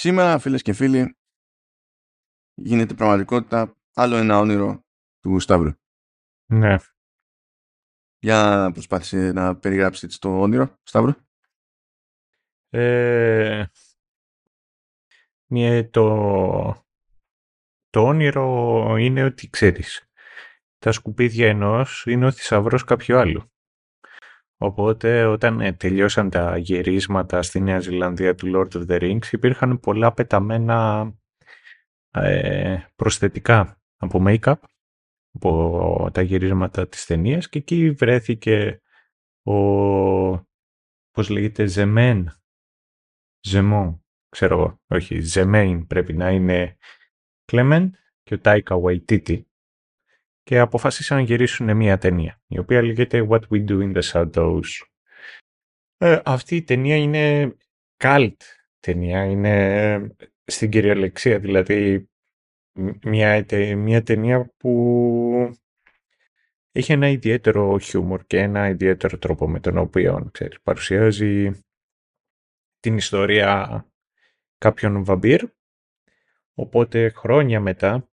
Σήμερα, φίλες και φίλοι, γίνεται πραγματικότητα άλλο ένα όνειρο του Σταύρου. Ναι. Για προσπάθησε να περιγράψεις έτσι το όνειρο, Σταύρου. Ε, μια, το, το όνειρο είναι ότι ξέρεις. Τα σκουπίδια ενός είναι ο θησαυρό κάποιου άλλου. Οπότε όταν ε, τελειώσαν τα γυρίσματα στη Νέα Ζηλανδία του Lord of the Rings υπήρχαν πολλά πεταμένα ε, προσθετικά από make-up από τα γυρίσματα της ταινίας και εκεί βρέθηκε ο πώς λέγεται Ζεμέν Ζεμό ξέρω εγώ. Όχι Ζεμέιν πρέπει να είναι Clement και ο Τάικα Waititi και αποφάσισαν να γυρίσουν μια ταινία, η οποία λέγεται What We Do in the Shadows. Ε, αυτή η ταινία είναι cult ταινία, είναι στην κυριολεξία, δηλαδή μια, μια ταινία που έχει ένα ιδιαίτερο χιούμορ και ένα ιδιαίτερο τρόπο με τον οποίο ξέρεις, παρουσιάζει την ιστορία κάποιων βαμπύρ. Οπότε χρόνια μετά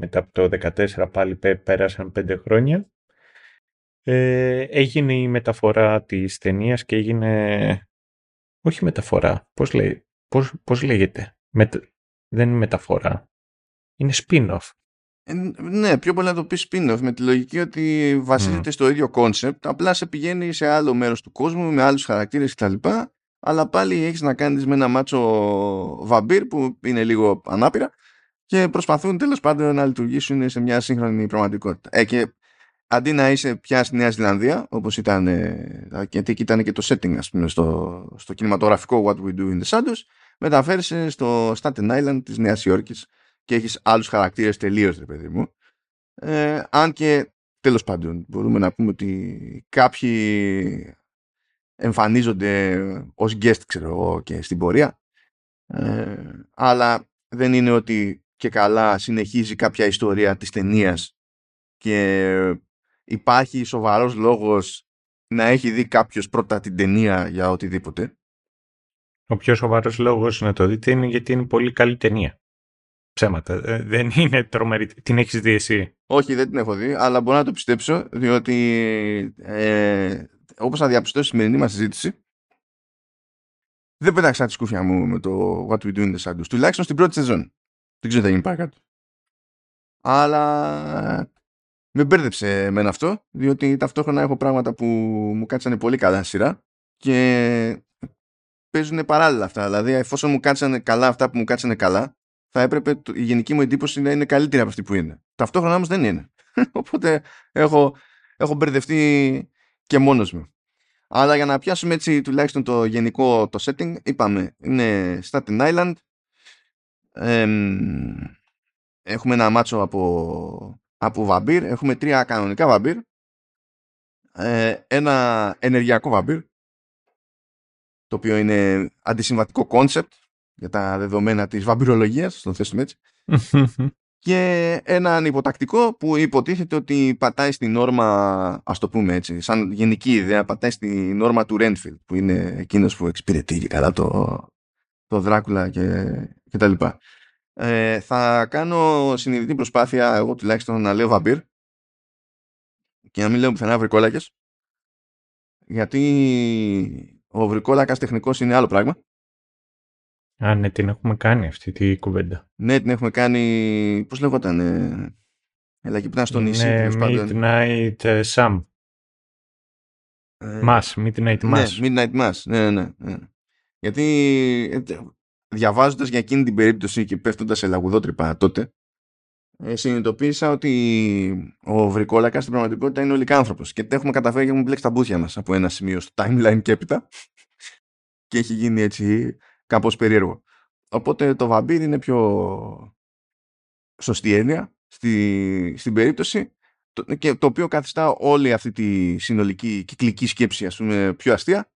μετά από το 2014 πάλι πέρασαν πέντε χρόνια. Ε, έγινε η μεταφορά της ταινίας και έγινε... Όχι μεταφορά, πώς, λέει, πώς, πώς λέγεται. Δεν είναι μεταφορά. Είναι spin-off. Ε, ναι, πιο πολύ να το πεις spin-off με τη λογική ότι βασίζεται στο ίδιο concept, απλά σε πηγαίνει σε άλλο μέρος του κόσμου με άλλους χαρακτήρες κτλ. Αλλά πάλι έχεις να κάνεις με ένα μάτσο βαμπύρ που είναι λίγο ανάπηρα και προσπαθούν τέλος πάντων να λειτουργήσουν σε μια σύγχρονη πραγματικότητα. Ε, και αντί να είσαι πια στη Νέα Ζηλανδία, όπως ήταν, ε, γιατί εκεί ήταν και το setting ας πούμε, στο, στο κινηματογραφικό What We Do in the Shadows, μεταφέρεσαι στο Staten Island της Νέας Υόρκης και έχεις άλλους χαρακτήρες τελείως, ρε παιδί μου. Ε, αν και τέλος πάντων μπορούμε να πούμε ότι κάποιοι εμφανίζονται ως guest ξέρω εγώ και στην πορεία ε, αλλά δεν είναι ότι και καλά συνεχίζει κάποια ιστορία της ταινίας και υπάρχει σοβαρός λόγος να έχει δει κάποιος πρώτα την ταινία για οτιδήποτε. Ο πιο σοβαρός λόγος να το δείτε είναι γιατί είναι πολύ καλή ταινία. Ψέματα. Ε, δεν είναι τρομερή. Την έχεις δει εσύ; Όχι, δεν την έχω δει, αλλά μπορώ να το πιστέψω, διότι ε, όπως θα διαπιστώσει η σημερινή μας συζήτηση, δεν πέταξα τη σκούφια μου με το What We Do in the Shadows, τουλάχιστον στην πρώτη σεζόν. Δεν ξέρω τι θα γίνει παρακάτω. Αλλά με μπέρδεψε εμένα αυτό, διότι ταυτόχρονα έχω πράγματα που μου κάτσανε πολύ καλά σειρά και παίζουν παράλληλα αυτά. Δηλαδή, εφόσον μου κάτσανε καλά αυτά που μου κάτσανε καλά, θα έπρεπε η γενική μου εντύπωση να είναι καλύτερη από αυτή που είναι. Ταυτόχρονα όμως δεν είναι. Οπότε έχω, έχω μπερδευτεί και μόνος μου. Αλλά για να πιάσουμε έτσι τουλάχιστον το γενικό το setting, είπαμε, είναι Staten Island, έχουμε ένα μάτσο από, από βαμπύρ, έχουμε τρία κανονικά βαμπύρ, ε, ένα ενεργειακό βαμπύρ, το οποίο είναι αντισυμβατικό κόνσεπτ για τα δεδομένα της βαμπυρολογίας, ας το θέσουμε έτσι, και έναν υποτακτικό που υποτίθεται ότι πατάει στην νόρμα, ας το πούμε έτσι, σαν γενική ιδέα, πατάει στην νόρμα του Renfield, που είναι εκείνος που εξυπηρετεί και καλά το, το Δράκουλα και, και τα λοιπά. Ε, θα κάνω συνειδητή προσπάθεια εγώ τουλάχιστον να λέω βαμπύρ και να μην λέω πουθενά βρικόλακες γιατί ο βρικόλακας τεχνικός είναι άλλο πράγμα. Α, ναι, την έχουμε κάνει αυτή τη κουβέντα. Ναι, την έχουμε κάνει, πώς λέγονταν, ε, έλα εκεί που ήταν στο νησί. Ναι, Midnight uh, Sam. Ε, Mass, Midnight ναι, Mass. Ναι, Midnight Mass, ναι, ναι, ναι. Γιατί ε, διαβάζοντας για εκείνη την περίπτωση και πέφτοντας σε λαγουδότρυπα τότε, ε, συνειδητοποίησα ότι ο βρικόλακας στην πραγματικότητα είναι ο άνθρωπος. Και τα έχουμε καταφέρει και έχουμε μπλέξει τα μπούθια μας από ένα σημείο στο timeline και έπειτα. και έχει γίνει έτσι κάπως περίεργο. Οπότε το βαμπύρ είναι πιο σωστή έννοια στη, στην περίπτωση το, και το οποίο καθιστά όλη αυτή τη συνολική κυκλική σκέψη ας πούμε πιο αστεία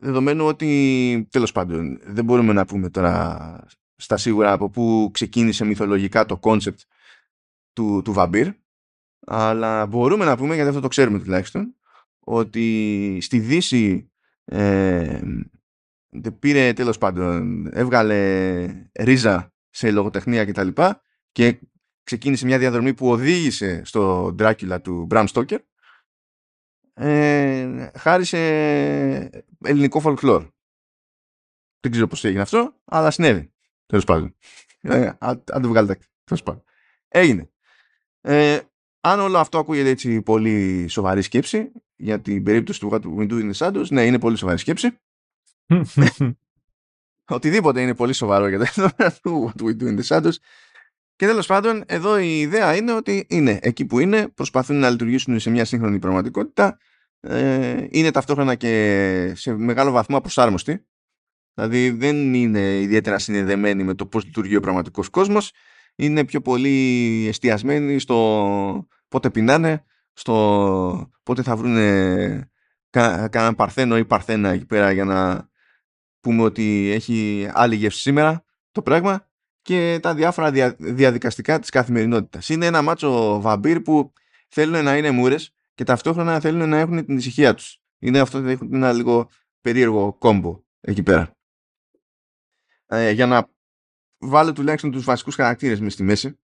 δεδομένου ότι τέλος πάντων δεν μπορούμε να πούμε τώρα στα σίγουρα από πού ξεκίνησε μυθολογικά το κόνσεπτ του, του βαμπύρ αλλά μπορούμε να πούμε γιατί αυτό το ξέρουμε τουλάχιστον ότι στη Δύση ε, πήρε τέλος πάντων, έβγαλε ρίζα σε λογοτεχνία κτλ. Και, και ξεκίνησε μια διαδρομή που οδήγησε στο Dracula του Bram Stoker ε, χάρη σε ελληνικό folklore. Δεν ξέρω πώς έγινε αυτό, αλλά συνέβη. Τέλος πάντων. Ε, αν το βγάλετε. Τέλος πάντων. Έγινε. Ε, αν όλο αυτό ακούγεται έτσι πολύ σοβαρή σκέψη, για την περίπτωση του Windows είναι Santos, ναι, είναι πολύ σοβαρή σκέψη. Οτιδήποτε είναι πολύ σοβαρό για το του What We Do in the Shadows. Και τέλος πάντων, εδώ η ιδέα είναι ότι είναι εκεί που είναι, προσπαθούν να λειτουργήσουν σε μια σύγχρονη πραγματικότητα. Ε, είναι ταυτόχρονα και σε μεγάλο βαθμό απροσάρμοστοι. Δηλαδή δεν είναι ιδιαίτερα συνδεδεμένοι με το πώς λειτουργεί ο πραγματικός κόσμος. Είναι πιο πολύ εστιασμένοι στο πότε πεινάνε, στο πότε θα βρουν κανέναν παρθένο ή παρθένα εκεί πέρα για να πούμε ότι έχει άλλη γεύση σήμερα το πράγμα και τα διάφορα διαδικαστικά της καθημερινότητας. Είναι ένα μάτσο βαμπύρ που θέλουν να είναι μούρες και ταυτόχρονα θέλουν να έχουν την ησυχία τους. Είναι αυτό ότι έχουν ένα λίγο περίεργο κόμπο εκεί πέρα. Ε, για να βάλω τουλάχιστον τους βασικούς χαρακτήρες μες στη μέση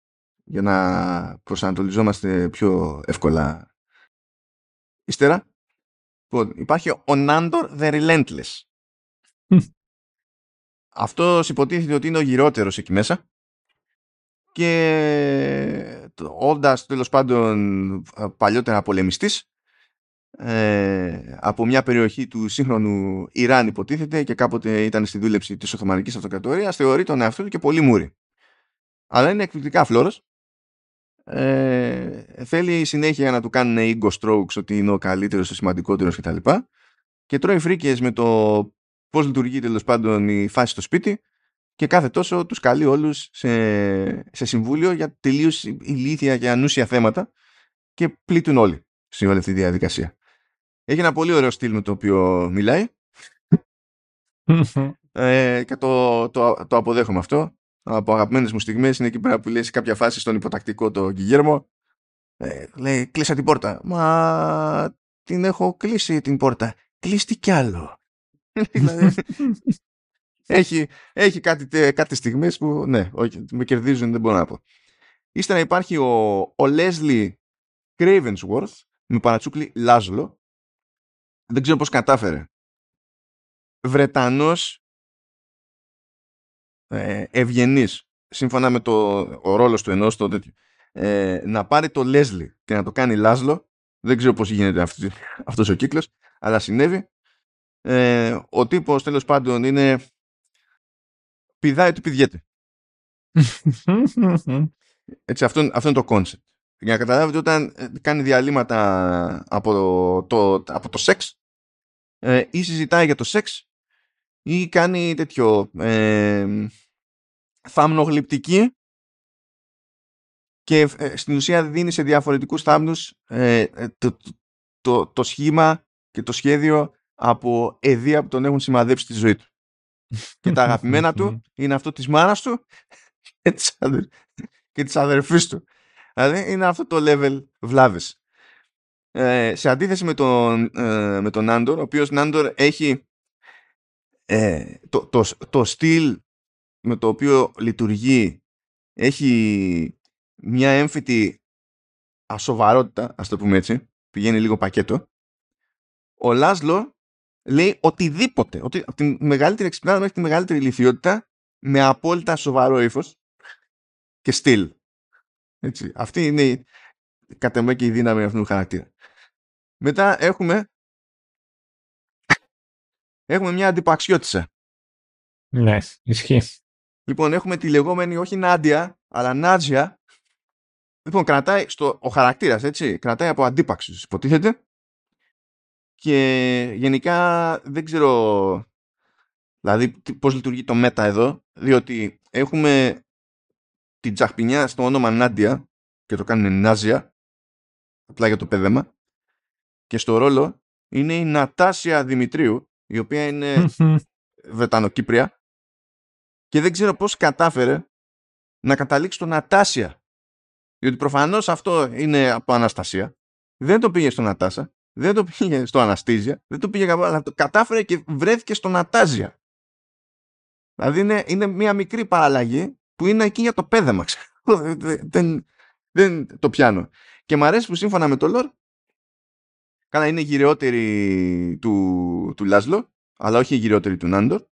για να προσανατολιζόμαστε πιο εύκολα ύστερα. Λοιπόν, υπάρχει ο Nandor the Relentless. Αυτός υποτίθεται ότι είναι ο γυρότερος εκεί μέσα και όντας τέλος πάντων παλιότερα πολεμιστής ε, από μια περιοχή του σύγχρονου Ιράν υποτίθεται και κάποτε ήταν στη δούλεψη της Οθωμανικής Αυτοκρατορίας θεωρεί τον εαυτό του και πολύ μούρι. Αλλά είναι εκπληκτικά φλόρος ε, θέλει συνέχεια να του κάνουν ego strokes ότι είναι ο καλύτερος, ο σημαντικότερος κτλ. Και, και τρώει φρίκες με το πώς λειτουργεί τέλος πάντων η φάση στο σπίτι και κάθε τόσο τους καλεί όλους σε, σε συμβούλιο για τελείως ηλίθια και ανούσια θέματα και πλήττουν όλοι σε όλη αυτή τη διαδικασία. Έχει ένα πολύ ωραίο στυλ με το οποίο μιλάει ε, και το, το, το αποδέχομαι αυτό από αγαπημένες μου στιγμές είναι εκεί πέρα που λέει σε κάποια φάση στον υποτακτικό το Γκυγέρμο. Ε, λέει, κλείσα την πόρτα. Μα την έχω κλείσει την πόρτα. Κλείστη κι άλλο. Δηλαδή, έχει, έχει κάτι, κάτι στιγμές που ναι, όχι, με κερδίζουν, δεν μπορώ να πω. Ύστερα υπάρχει ο, ο Leslie Cravensworth με παρατσούκλι Λάζλο. Δεν ξέρω πώς κατάφερε. Βρετανός ε, ευγενής σύμφωνα με το ο ρόλος του ενός το τέτοιο, ε, να πάρει το Λέσλι και να το κάνει Λάζλο δεν ξέρω πώς γίνεται αυτή, αυτός ο κύκλος αλλά συνέβη ε, ο τύπος τέλος πάντων είναι πηδάει ό,τι πηδιέται έτσι αυτό, αυτό είναι το κόνσεπτ για να καταλάβετε όταν ε, κάνει διαλείμματα από το, το, από το σεξ ε, ή συζητάει για το σεξ ή κάνει τέτοιο ε, θαμνογλυπτική και ε, στην ουσία δίνει σε διαφορετικούς θάμνους ε, ε, το, το, το, σχήμα και το σχέδιο από εδία που τον έχουν σημαδέψει στη ζωή του. Και τα αγαπημένα του είναι αυτό της μάνας του και της, αδερ... και της αδερφής του. Δηλαδή είναι αυτό το level βλάβες. Ε, σε αντίθεση με τον, ε, με τον Νάντορ, ο οποίος Νάντορ έχει ε, το, το, το στυλ με το οποίο λειτουργεί έχει μια έμφυτη ασοβαρότητα, ας το πούμε έτσι, πηγαίνει λίγο πακέτο, ο Λάσλο λέει οτιδήποτε, ότι, από τη μεγαλύτερη εξυπνάδα μέχρι τη μεγαλύτερη ηλικιότητα με απόλυτα σοβαρό ύφος και στυλ. Έτσι. Αυτή είναι η, κατά και η δύναμη αυτού του χαρακτήρα. Μετά έχουμε έχουμε μια αντιπαξιώτησα. Ναι, ισχύει. Λοιπόν, έχουμε τη λεγόμενη όχι Νάντια, αλλά Νάτζια. Λοιπόν, κρατάει στο, ο χαρακτήρας, έτσι. Κρατάει από αντίπαξου, υποτίθεται. Και γενικά δεν ξέρω. Δηλαδή, πώς λειτουργεί το μέτα εδώ. Διότι έχουμε την τσαχπινιά στο όνομα Νάντια και το κάνουν Νάζια. Απλά για το παιδέμα. Και στο ρόλο είναι η Νατάσια Δημητρίου, η οποία είναι Βρετανοκύπρια και δεν ξέρω πώς κατάφερε να καταλήξει στο Νατάσια. Διότι προφανώς αυτό είναι από Αναστασία. Δεν το πήγε στο Νατάσα, δεν το πήγε στο Αναστίζια, δεν το πήγε αλλά το κατάφερε και βρέθηκε στο Νατάζια. Δηλαδή είναι, είναι μια μικρή παραλλαγή που είναι εκεί για το πέδεμα. δεν, δεν το πιάνω. Και μου αρέσει που σύμφωνα με το lore Κάνα είναι γυρεότερη του, του Λάσλο, αλλά όχι γυρεότερη του Νάντορ.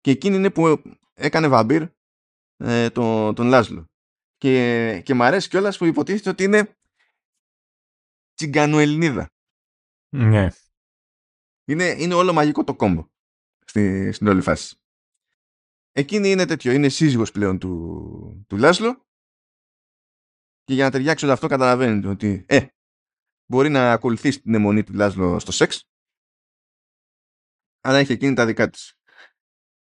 Και εκείνη είναι που έκανε βαμπύρ ε, τον, τον Λάσλο. Και, και μου αρέσει κιόλας που υποτίθεται ότι είναι τσιγκανοελληνίδα. Ναι. Είναι, είναι όλο μαγικό το κόμπο στη, στην όλη φάση. Εκείνη είναι τέτοιο, είναι σύζυγος πλέον του, του Λάσλο και για να ταιριάξει όλο αυτό καταλαβαίνετε ότι ε, μπορεί να ακολουθήσει την αιμονή του Λάσλο στο σεξ αλλά έχει εκείνη τα δικά της.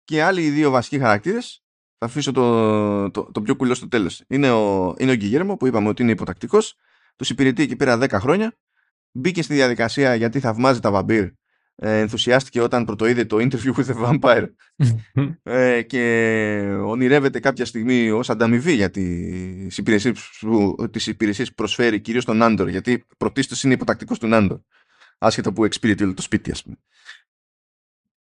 Και άλλοι οι δύο βασικοί χαρακτήρες θα αφήσω το, το, το πιο κουλό στο τέλος. Είναι ο, είναι ο Γκυγέρμο που είπαμε ότι είναι υποτακτικός τους υπηρετεί εκεί πέρα 10 χρόνια μπήκε στη διαδικασία γιατί θαυμάζει τα βαμπύρ ε, ενθουσιάστηκε όταν πρωτοείδε το interview with the vampire ε, και ονειρεύεται κάποια στιγμή ως ανταμοιβή για τις υπηρεσίες που, τις υπηρεσίες που προσφέρει κυρίως τον Άντορ γιατί πρωτίστως είναι υποτακτικός του Άντορ άσχετα που εξυπηρετεί όλο το σπίτι ας πούμε.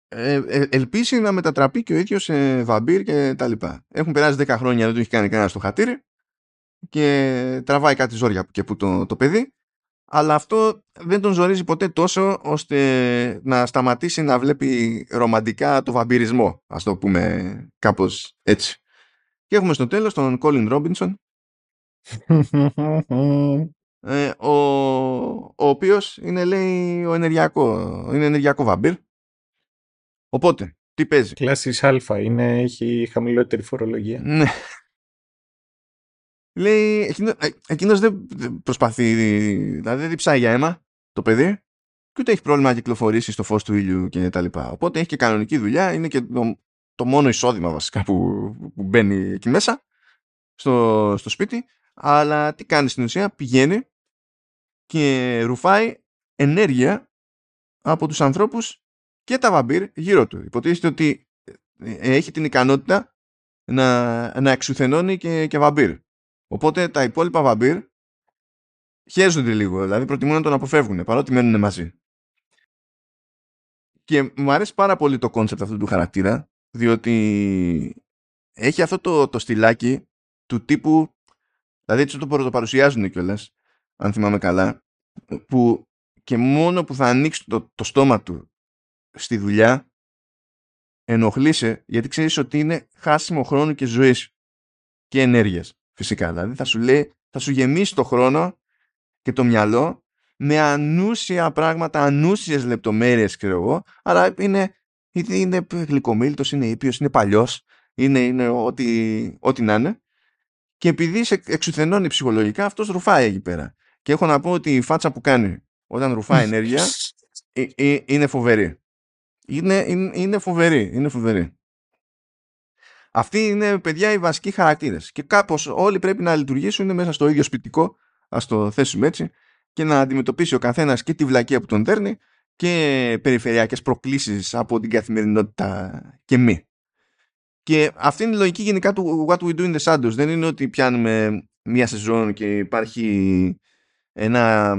Ε, ε, ελπίσει να μετατραπεί και ο ίδιος σε βαμπύρ και τα λοιπά. Έχουν περάσει 10 χρόνια, δεν το έχει κάνει κανένα στο χατήρι και τραβάει κάτι ζόρια και που το, το παιδί αλλά αυτό δεν τον ζορίζει ποτέ τόσο ώστε να σταματήσει να βλέπει ρομαντικά το βαμπυρισμό, ας το πούμε κάπως έτσι. Και έχουμε στο τέλος τον Colin Robinson, ε, ο, ο οποίος είναι λέει ο ενεργειακό, είναι ενεργειακό βαμπύρ. Οπότε, τι παίζει; Κλάσης Α, είναι, έχει χαμηλότερη φορολογία. Ναι, λέει, εκείνο, ε, εκείνος δεν προσπαθεί, δηλαδή δεν διψάει για αίμα το παιδί και ούτε έχει πρόβλημα να κυκλοφορήσει στο φως του ήλιου και τα λοιπά. Οπότε έχει και κανονική δουλειά, είναι και το, το μόνο εισόδημα βασικά που, που μπαίνει εκεί μέσα στο, στο σπίτι, αλλά τι κάνει στην ουσία, πηγαίνει και ρουφάει ενέργεια από τους ανθρώπους και τα βαμπύρ γύρω του. Υποτίθεται ότι ε, έχει την ικανότητα να, να εξουθενώνει και, και βαμπύρ. Οπότε τα υπόλοιπα βαμπύρ χέζονται λίγο, δηλαδή προτιμούν να τον αποφεύγουν παρότι μένουν μαζί. Και μου αρέσει πάρα πολύ το κόνσεπτ αυτού του χαρακτήρα, διότι έχει αυτό το, το στυλάκι του τύπου, δηλαδή έτσι το πρωτοπαρουσιάζουν κιόλας, αν θυμάμαι καλά, που και μόνο που θα ανοίξει το, το στόμα του στη δουλειά, ενοχλείσαι γιατί ξέρεις ότι είναι χάσιμο χρόνο και ζωής και ενέργειας. Φυσικά. Δηλαδή θα σου λέει, θα σου γεμίσει το χρόνο και το μυαλό με ανούσια πράγματα, ανούσιες λεπτομέρειες, ξέρω εγώ, αλλά είναι, είναι γλυκομίλητος, είναι ήπιος, είναι παλιός, είναι, είναι ό,τι, ό,τι να είναι. Και επειδή σε εξουθενώνει ψυχολογικά, αυτός ρουφάει εκεί πέρα. Και έχω να πω ότι η φάτσα που κάνει όταν ρουφάει ενέργεια ε, ε, είναι φοβερή. Είναι, είναι, είναι φοβερή, είναι φοβερή. Αυτοί είναι παιδιά οι βασικοί χαρακτήρες. Και κάπως όλοι πρέπει να λειτουργήσουν μέσα στο ίδιο σπιτικό, ας το θέσουμε έτσι, και να αντιμετωπίσει ο καθένας και τη βλακεία που τον δέρνει και περιφερειακές προκλήσεις από την καθημερινότητα και μη. Και αυτή είναι η λογική γενικά του What We Do in the Shadows. Δεν είναι ότι πιάνουμε μία σεζόν και υπάρχει ένα,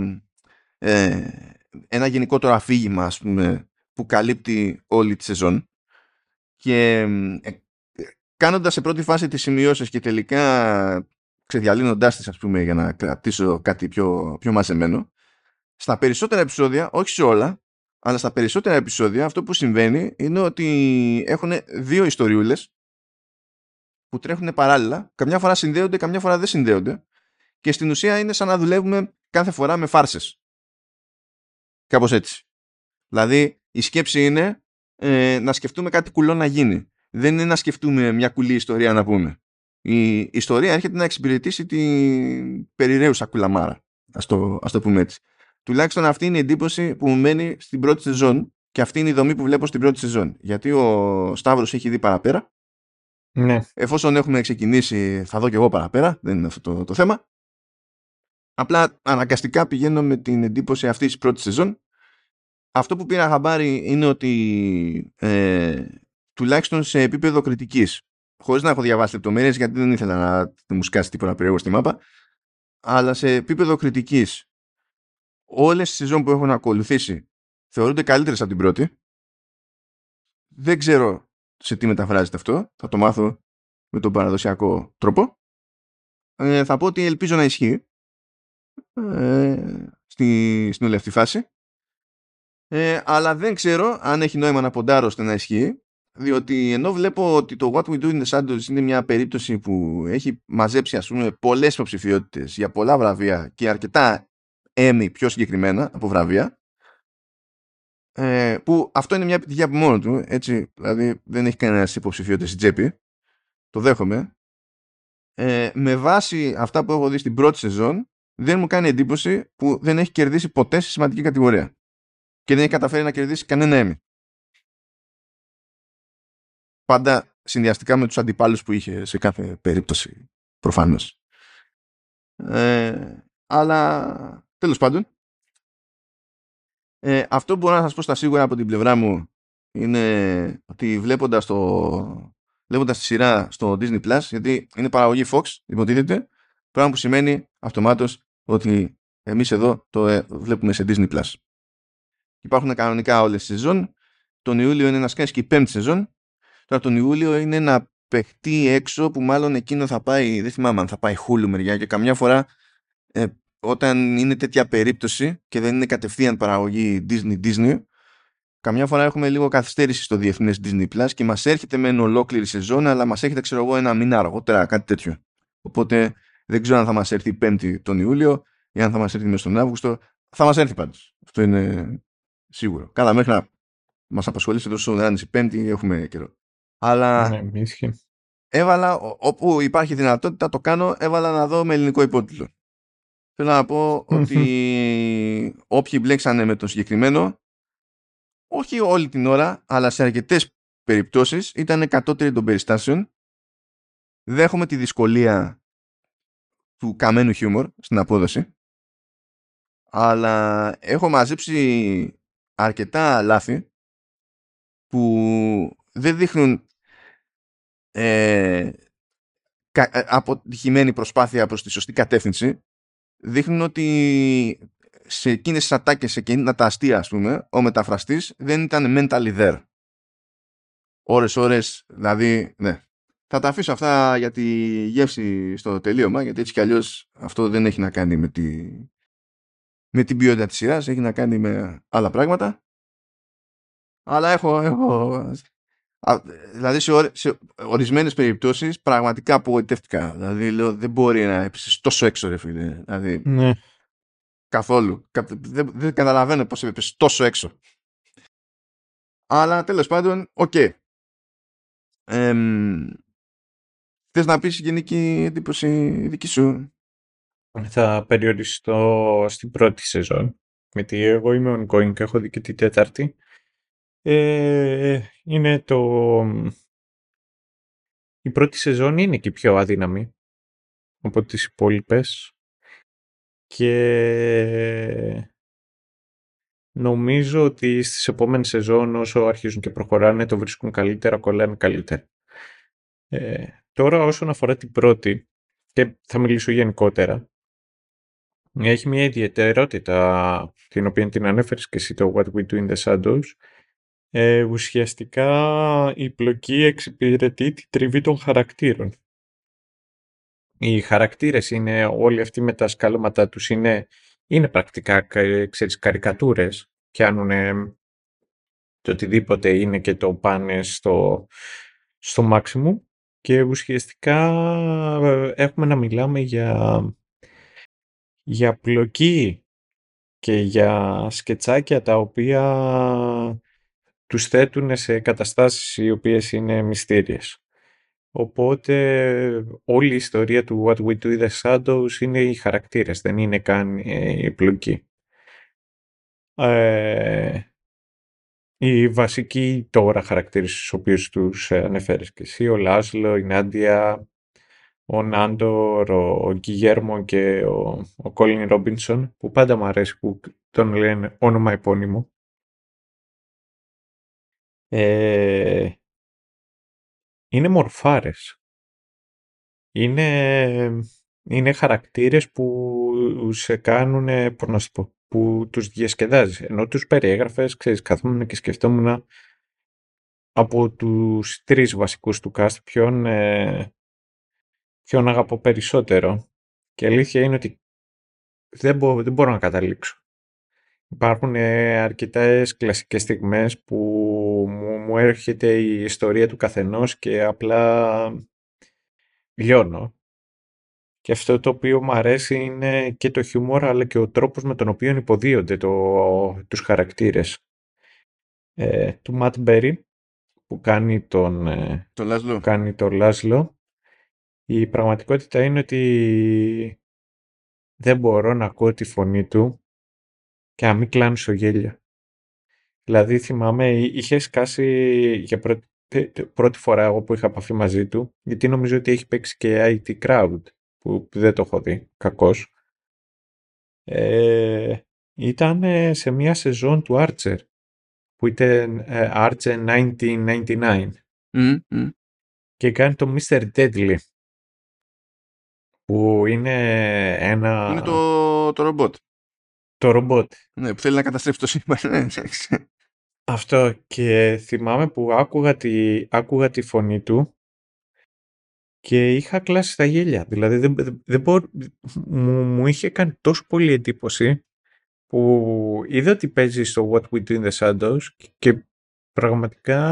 ε, ένα γενικότερο αφήγημα ας πούμε, που καλύπτει όλη τη σεζόν και ε, κάνοντας σε πρώτη φάση τις σημειώσεις και τελικά ξεδιαλύνοντάς τις ας πούμε για να κρατήσω κάτι πιο, πιο μαζεμένο στα περισσότερα επεισόδια, όχι σε όλα αλλά στα περισσότερα επεισόδια αυτό που συμβαίνει είναι ότι έχουν δύο ιστοριούλες που τρέχουν παράλληλα. Καμιά φορά συνδέονται, καμιά φορά δεν συνδέονται και στην ουσία είναι σαν να δουλεύουμε κάθε φορά με φάρσες. Κάπως έτσι. Δηλαδή η σκέψη είναι ε, να σκεφτούμε κάτι κουλό να γίνει δεν είναι να σκεφτούμε μια κουλή ιστορία να πούμε. Η ιστορία έρχεται να εξυπηρετήσει την περιραίουσα κουλαμάρα. Ας το, ας το πούμε έτσι. Τουλάχιστον αυτή είναι η εντύπωση που μου μένει στην πρώτη σεζόν και αυτή είναι η δομή που βλέπω στην πρώτη σεζόν. Γιατί ο Σταύρος έχει δει παραπέρα. Ναι. Εφόσον έχουμε ξεκινήσει, θα δω και εγώ παραπέρα. Δεν είναι αυτό το, το θέμα. Απλά αναγκαστικά πηγαίνω με την εντύπωση αυτής της πρώτης σεζόν. Αυτό που πήρα χαμπάρι είναι ότι ε, τουλάχιστον σε επίπεδο κριτικής. Χωρίς να έχω διαβάσει λεπτομέρειες, γιατί δεν ήθελα να μου σκάσει τίποτα περίεργο στη μάπα. Αλλά σε επίπεδο κριτικής, όλες οι σεζόν που έχω ακολουθήσει θεωρούνται καλύτερες από την πρώτη. Δεν ξέρω σε τι μεταφράζεται αυτό. Θα το μάθω με τον παραδοσιακό τρόπο. Ε, θα πω ότι ελπίζω να ισχύει ε, στη, στην όλη αυτή φάση. Ε, αλλά δεν ξέρω αν έχει νόημα να ποντάρω ώστε να ισχύει διότι ενώ βλέπω ότι το What We Do in the Shadows είναι μια περίπτωση που έχει μαζέψει ας πούμε πολλές υποψηφιότητες για πολλά βραβεία και αρκετά έμει πιο συγκεκριμένα από βραβεία ε, που αυτό είναι μια επιτυχία από μόνο του έτσι, δηλαδή δεν έχει κανένας υποψηφιότητες στην τσέπη το δέχομαι. Ε, με βάση αυτά που έχω δει στην πρώτη σεζόν δεν μου κάνει εντύπωση που δεν έχει κερδίσει ποτέ σε σημαντική κατηγορία και δεν έχει καταφέρει να κερδίσει κανένα έμι πάντα συνδυαστικά με τους αντιπάλους που είχε σε κάθε περίπτωση προφανώς. Ε, αλλά τέλος πάντων ε, αυτό που μπορώ να σας πω στα σίγουρα από την πλευρά μου είναι ότι βλέποντας, το, βλέποντας τη σειρά στο Disney Plus γιατί είναι παραγωγή Fox υποτίθεται πράγμα που σημαίνει αυτομάτως ότι εμείς εδώ το ε, βλέπουμε σε Disney Plus. Υπάρχουν κανονικά όλες τις σεζόν. Τον Ιούλιο είναι να σκάσει και η πέμπτη σεζόν Τώρα τον Ιούλιο είναι να παιχτεί έξω που μάλλον εκείνο θα πάει, δεν θυμάμαι αν θα πάει χούλου μεριά και καμιά φορά ε, όταν είναι τέτοια περίπτωση και δεν είναι κατευθείαν παραγωγή Disney Disney καμιά φορά έχουμε λίγο καθυστέρηση στο διεθνές Disney Plus και μας έρχεται με ολόκληρη σεζόν αλλά μας έρχεται ξέρω εγώ ένα μήνα αργότερα κάτι τέτοιο. Οπότε δεν ξέρω αν θα μας έρθει πέμπτη τον Ιούλιο ή αν θα μας έρθει μέσα στον Αύγουστο. Θα μας έρθει πάντως αυτό είναι σίγουρο. Καλά μέχρι να μας απασχολήσει τόσο να πέμπτη έχουμε καιρό αλλά ναι, έβαλα, όπου υπάρχει δυνατότητα το κάνω, έβαλα να δω με ελληνικό υπότιτλο. Θέλω να πω ότι όποιοι μπλέξανε με το συγκεκριμένο, όχι όλη την ώρα, αλλά σε αρκετές περιπτώσεις ήταν κατώτερη των περιστάσεων. Δέχομαι τη δυσκολία του καμένου χιούμορ στην απόδοση. Αλλά έχω μαζέψει αρκετά λάθη που δεν δείχνουν ε, ε, αποτυχημένη προσπάθεια προς τη σωστή κατεύθυνση δείχνουν ότι σε εκείνες τις ατάκες, σε εκείνα τα αστεία ας πούμε, ο μεταφραστής δεν ήταν mentally there. Ώρες, ώρες, δηλαδή, ναι. Θα τα αφήσω αυτά για τη γεύση στο τελείωμα, γιατί έτσι κι αλλιώς αυτό δεν έχει να κάνει με, τη... με την ποιότητα της σειράς, έχει να κάνει με άλλα πράγματα. Αλλά έχω, έχω δηλαδή σε, σε ορισμένες περιπτώσεις πραγματικά απογοητεύτηκα. Δηλαδή λέω δεν μπορεί να έπεσε τόσο έξω ρε φίλε. Δηλαδή, ναι. Καθόλου. Δεν, δεν καταλαβαίνω πώς έπεσε τόσο έξω. Αλλά τέλος πάντων, OK. Okay. θες να πεις γενική εντύπωση δική σου; Θα περιοριστώ στην πρώτη σεζόν. Γιατί εγώ είμαι ongoing και έχω δει και την τέταρτη. Ε, είναι το... Η πρώτη σεζόν είναι και πιο αδύναμη από τις υπόλοιπες. και νομίζω ότι στις επόμενες σεζόν όσο αρχίζουν και προχωράνε το βρίσκουν καλύτερα, κολλάνε καλύτερα. Ε, τώρα όσον αφορά την πρώτη και θα μιλήσω γενικότερα έχει μια ιδιαιτερότητα την οποία την ανέφερες και εσύ το What We Do in the Shadows ε, ουσιαστικά η πλοκή εξυπηρετεί τη τριβή των χαρακτήρων. Οι χαρακτήρες είναι όλοι αυτοί με τα σκάλωματά τους. Είναι, είναι πρακτικά ξέρεις, καρικατούρες. Πιάνουν το οτιδήποτε είναι και το πάνε στο, στο maximum και ουσιαστικά ε, έχουμε να μιλάμε για, για πλοκή και για σκετσάκια τα οποία τους θέτουν σε καταστάσεις οι οποίες είναι μυστήριες. Οπότε όλη η ιστορία του What We Do in the Shadows είναι οι χαρακτήρες, δεν είναι καν η πλοκή. Ε, οι βασικοί τώρα χαρακτήρες στους οποίους τους ανεφέρεις και εσύ, ο Λάσλο, η Νάντια, ο Νάντορ, ο Γκυγέρμο και ο, ο Κόλιν Ρόμπινσον, που πάντα μου αρέσει που τον λένε όνομα επώνυμο. Ε, είναι μορφάρες. Είναι, είναι χαρακτήρες που σε κάνουν, πώς να σου πω, που τους διασκεδάζεις. Ενώ τους περιέγραφες, ξέρεις, καθόμουν και σκεφτόμουν από τους τρεις βασικούς του cast ποιον, ε, ποιον αγαπώ περισσότερο. Και η αλήθεια είναι ότι δεν, μπο, δεν μπορώ να καταλήξω. Υπάρχουν ε, αρκετές κλασικές στιγμές που μου, μου έρχεται η ιστορία του καθενός και απλά λιώνω. Και αυτό το οποίο μου αρέσει είναι και το χιούμορ αλλά και ο τρόπος με τον οποίο υποδίονται το, τους χαρακτήρες. Ε, του Ματ Μπέρι που κάνει τον, ε, το Λάσλο. κάνει τον Λάσλο η πραγματικότητα είναι ότι δεν μπορώ να ακούω τη φωνή του και να μην κλάνω γέλιο. Δηλαδή θυμάμαι, είχες σκάσει για πρώτη, πρώτη φορά εγώ που είχα επαφή μαζί του, γιατί νομίζω ότι έχει παίξει και IT Crowd, που δεν το έχω δει, κακός. Ε, ήταν σε μια σεζόν του Archer, που ήταν ε, Archer 1999. Mm, Και κάνει το Mr. Deadly, που είναι ένα... Είναι το, το ρομπότ. Το ρομπότ. Ναι, που θέλει να καταστρέψει το σύμπαν. Ναι, Αυτό και θυμάμαι που άκουγα τη, άκουγα τη φωνή του και είχα κλάσει στα γέλια. Δηλαδή δεν, δεν, δεν μου, μου είχε κάνει τόσο πολύ εντύπωση που είδα ότι παίζει στο What We Do in the Shadows και πραγματικά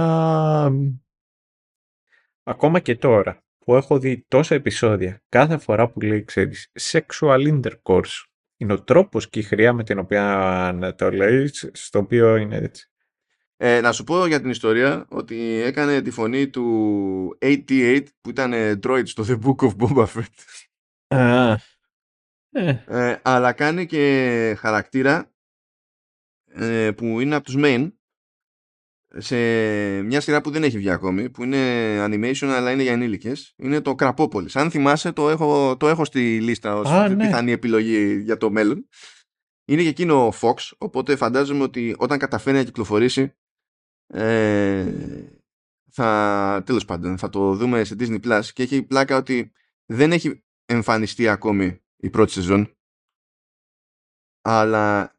ακόμα και τώρα που έχω δει τόσα επεισόδια κάθε φορά που λέει ξέρεις sexual intercourse είναι ο τρόπος και η χρειά με την οποία το λέει στο οποίο είναι έτσι. Ε, να σου πω για την ιστορία ότι έκανε τη φωνή του 88 που ήταν droid στο The Book of Boba Fett. Α, ε. Ε, αλλά κάνει και χαρακτήρα ε, που είναι από τους main σε μια σειρά που δεν έχει βγει ακόμη που είναι animation αλλά είναι για ενήλικες είναι το Κραπόπολης αν θυμάσαι το έχω, το έχω στη λίστα ως Α, ναι. πιθανή επιλογή για το μέλλον είναι και εκείνο Fox οπότε φαντάζομαι ότι όταν καταφέρει να κυκλοφορήσει ε, θα, τέλος πάντων, θα το δούμε σε Disney Plus και έχει πλάκα ότι δεν έχει εμφανιστεί ακόμη η πρώτη σεζόν αλλά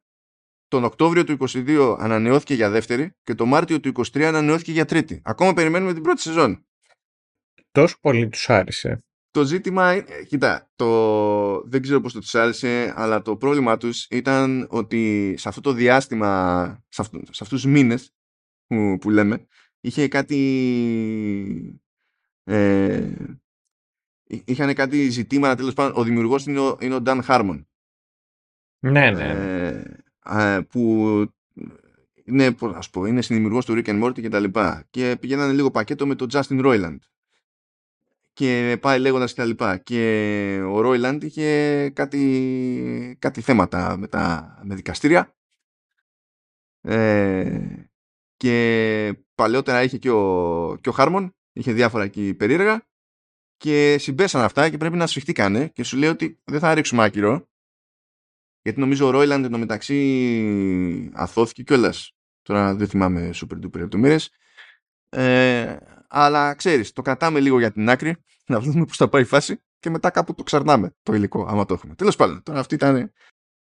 τον Οκτώβριο του 22 ανανεώθηκε για δεύτερη και τον Μάρτιο του 23 ανανεώθηκε για τρίτη. Ακόμα περιμένουμε την πρώτη σεζόν. Τόσο πολύ τους άρεσε. Το ζήτημα, ε, κοίτα, το, δεν ξέρω πώς το τους άρεσε, αλλά το πρόβλημα τους ήταν ότι σε αυτό το διάστημα, σε, αυτού, σε αυτούς τους μήνες που, που λέμε, είχε κάτι... Ε, είχαν κάτι ζητήματα, τέλος πάντων, ο δημιουργός είναι ο, είναι ο Dan Harmon. Ναι, ναι. Ε, που είναι, ας πω, είναι συνδημιουργός του Rick and Morty και τα λοιπά και πηγαίνανε λίγο πακέτο με τον Justin Roiland και πάει λέγοντας και τα λοιπά και ο Roiland είχε κάτι, κάτι θέματα με, τα, με δικαστήρια ε, και παλαιότερα είχε και ο, και ο Harmon είχε διάφορα εκεί περίεργα και συμπέσαν αυτά και πρέπει να σφιχτήκανε και σου λέει ότι δεν θα ρίξουμε άκυρο γιατί νομίζω ο Ρόιλαντ μεταξύ αθώθηκε κιόλας. Τώρα δεν θυμάμαι super duper λεπτομέρειες. Ε, αλλά ξέρεις, το κρατάμε λίγο για την άκρη, να δούμε πώς θα πάει η φάση και μετά κάπου το ξαρνάμε το υλικό, άμα το έχουμε. Τέλος πάντων, τώρα αυτή ήταν...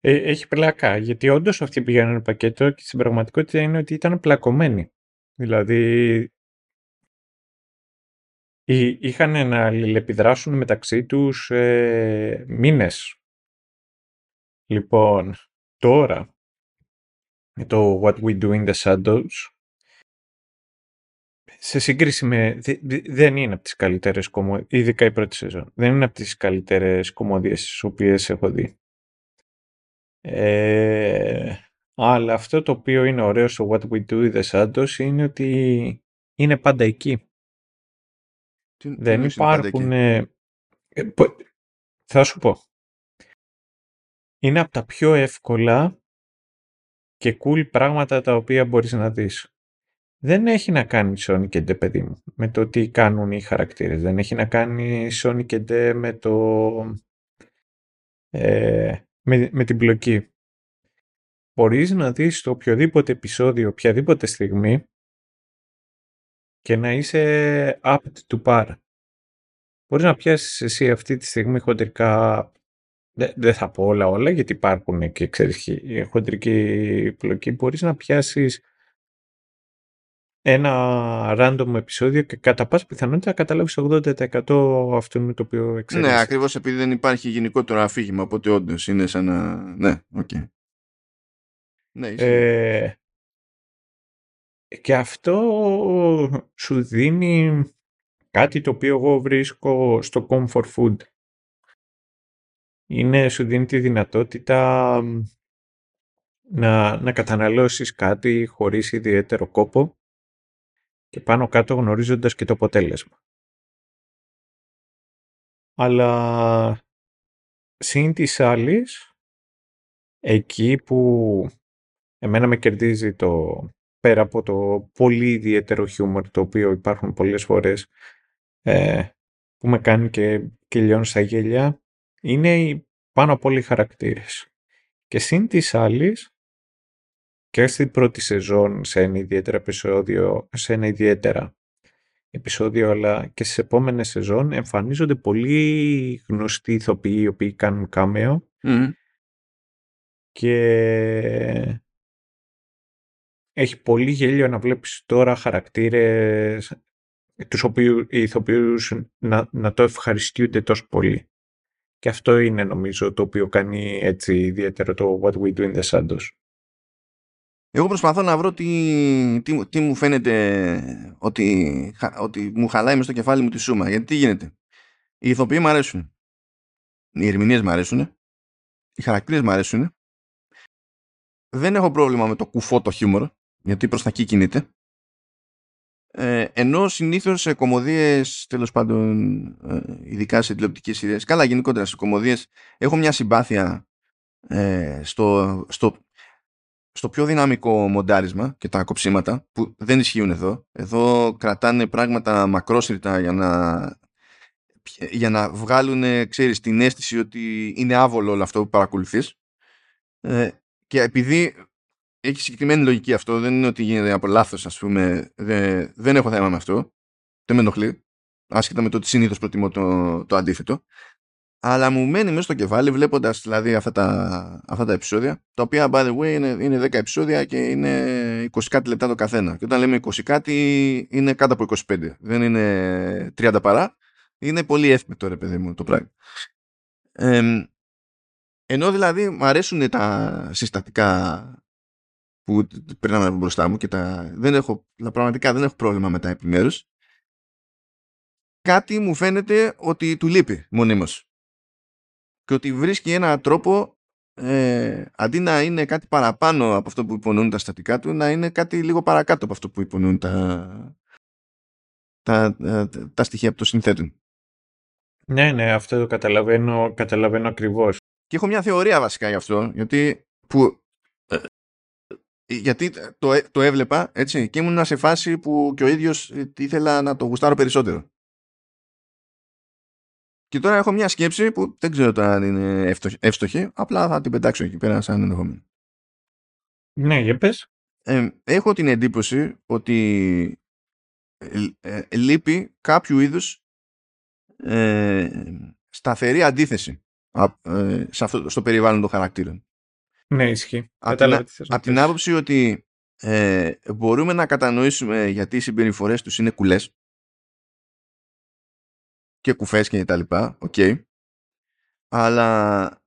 Ε, έχει πλάκα, γιατί όντως αυτοί πήγαιναν πακέτο και στην πραγματικότητα είναι ότι ήταν πλακωμένοι. Δηλαδή, είχαν να αλληλεπιδράσουν μεταξύ τους ε, μήνες Λοιπόν, τώρα το What We Do in the Shadows σε σύγκριση με... δεν είναι από τις καλύτερες κομμωδίες, ειδικά η πρώτη σεζόν, δεν είναι από τις καλύτερες κομμωδίες τις οποίες έχω δει. Ε, αλλά αυτό το οποίο είναι ωραίο στο What We Do in the Shadows είναι ότι είναι πάντα εκεί. δεν υπάρχουν... Ε, θα σου πω είναι από τα πιο εύκολα και cool πράγματα τα οποία μπορείς να δεις. Δεν έχει να κάνει Sonic και D, παιδί μου, με το τι κάνουν οι χαρακτήρες. Δεν έχει να κάνει Sonic και D με το... Ε, με, με την πλοκή. Μπορείς να δεις το οποιοδήποτε επεισόδιο, οποιαδήποτε στιγμή και να είσαι apt to par. Μπορείς να πιάσεις εσύ αυτή τη στιγμή χοντρικά δεν, θα πω όλα όλα γιατί υπάρχουν και ξέρεις η χοντρική πλοκή μπορείς να πιάσεις ένα random επεισόδιο και κατά πάσα πιθανότητα καταλάβεις 80% αυτού το οποίο εξέλιξες. Ναι, ακριβώς επειδή δεν υπάρχει γενικότερο αφήγημα, οπότε όντως είναι σαν να... Ναι, OK. Okay. Ναι, ε, και αυτό σου δίνει κάτι το οποίο εγώ βρίσκω στο comfort food. Είναι, σου δίνει τη δυνατότητα να, να καταναλώσεις κάτι χωρίς ιδιαίτερο κόπο και πάνω κάτω γνωρίζοντας και το αποτέλεσμα. Αλλά σύν της άλλης, εκεί που εμένα με κερδίζει το πέρα από το πολύ ιδιαίτερο χιούμορ το οποίο υπάρχουν πολλές φορές ε, που με κάνει και, και λιώνει στα γέλια είναι πάνω από όλοι οι χαρακτήρες. Και σύν της άλλης και στην πρώτη σεζόν σε ένα ιδιαίτερο επεισόδιο, σε ένα ιδιαίτερα επεισόδιο, αλλά και στις επόμενες σεζόν εμφανίζονται πολύ γνωστοί ηθοποιοί οι οποίοι κάνουν κάμεο και έχει πολύ γέλιο να βλέπεις τώρα χαρακτήρες τους οποίους, οι ηθοποιούς να, να το ευχαριστούνται τόσο πολύ. Και αυτό είναι νομίζω το οποίο κάνει έτσι ιδιαίτερο το What We Do in the Shadows. Εγώ προσπαθώ να βρω τι, τι, τι μου φαίνεται ότι, ότι μου χαλάει μες στο κεφάλι μου τη σούμα. Γιατί τι γίνεται; Οι ηθοποιοί μου αρέσουν. Οι ερμηνείες μου αρέσουν. Οι χαρακτήρες μου αρέσουν. Δεν έχω πρόβλημα με το κουφό το χιούμορ. Γιατί προς τα εκεί κινείται. Ε, ενώ συνήθως σε κομμωδίες, τέλος πάντων, ε, ειδικά σε τηλεοπτικές σειρές, καλά γενικότερα σε κομμωδίες, έχω μια συμπάθεια ε, στο, στο στο πιο δυναμικό μοντάρισμα και τα κοψίματα που δεν ισχύουν εδώ. Εδώ κρατάνε πράγματα μακρόσυρτα για να, για να βγάλουν ξέρεις, την αίσθηση ότι είναι άβολο όλο αυτό που παρακολουθείς. Ε, και επειδή έχει συγκεκριμένη λογική αυτό, δεν είναι ότι γίνεται από λάθος ας πούμε, δεν, δεν έχω θέμα με αυτό, δεν με ενοχλεί, άσχετα με το ότι συνήθως προτιμώ το, το αντίθετο αλλά μου μένει μέσα στο κεφάλι βλέποντας δηλαδή αυτά τα, αυτά τα επεισόδια τα οποία by the way είναι, είναι 10 επεισόδια και είναι 20 κάτι λεπτά το καθένα. Και όταν λέμε 20 κάτι είναι κάτω από 25 δεν είναι 30 παρά. Είναι πολύ εύκολο ρε παιδί μου το πράγμα. Ε, ενώ δηλαδή μου αρέσουν τα συστατικά που περνάμε μπροστά μου και τα, δεν έχω, πραγματικά δεν έχω πρόβλημα με τα επιμέρους κάτι μου φαίνεται ότι του λείπει μονίμως και ότι βρίσκει έναν τρόπο ε, αντί να είναι κάτι παραπάνω από αυτό που υπονοούν τα στατικά του να είναι κάτι λίγο παρακάτω από αυτό που υπονοούν τα, τα, τα, τα στοιχεία που το συνθέτουν. Ναι, ναι, αυτό το καταλαβαίνω, καταλαβαίνω ακριβώς. Και έχω μια θεωρία βασικά γι' αυτό, γιατί, που, ε, γιατί το, το έβλεπα έτσι, και ήμουν σε φάση που και ο ίδιος ήθελα να το γουστάρω περισσότερο. Και τώρα έχω μια σκέψη που δεν ξέρω αν είναι εύστοχη, απλά θα την πετάξω εκεί πέρα σαν ενδεχόμενο. Ναι, για πες. Ε, έχω την εντύπωση ότι ε, ε, λείπει κάποιο είδους ε, σταθερή αντίθεση ε, σε αυτό, στο περιβάλλον των χαρακτήρων. Ναι, ισχύει. Από την, απ την άποψη ότι ε, μπορούμε να κατανοήσουμε γιατί οι συμπεριφορές τους είναι κουλές και κουφές και τα λοιπά, οκ. Αλλά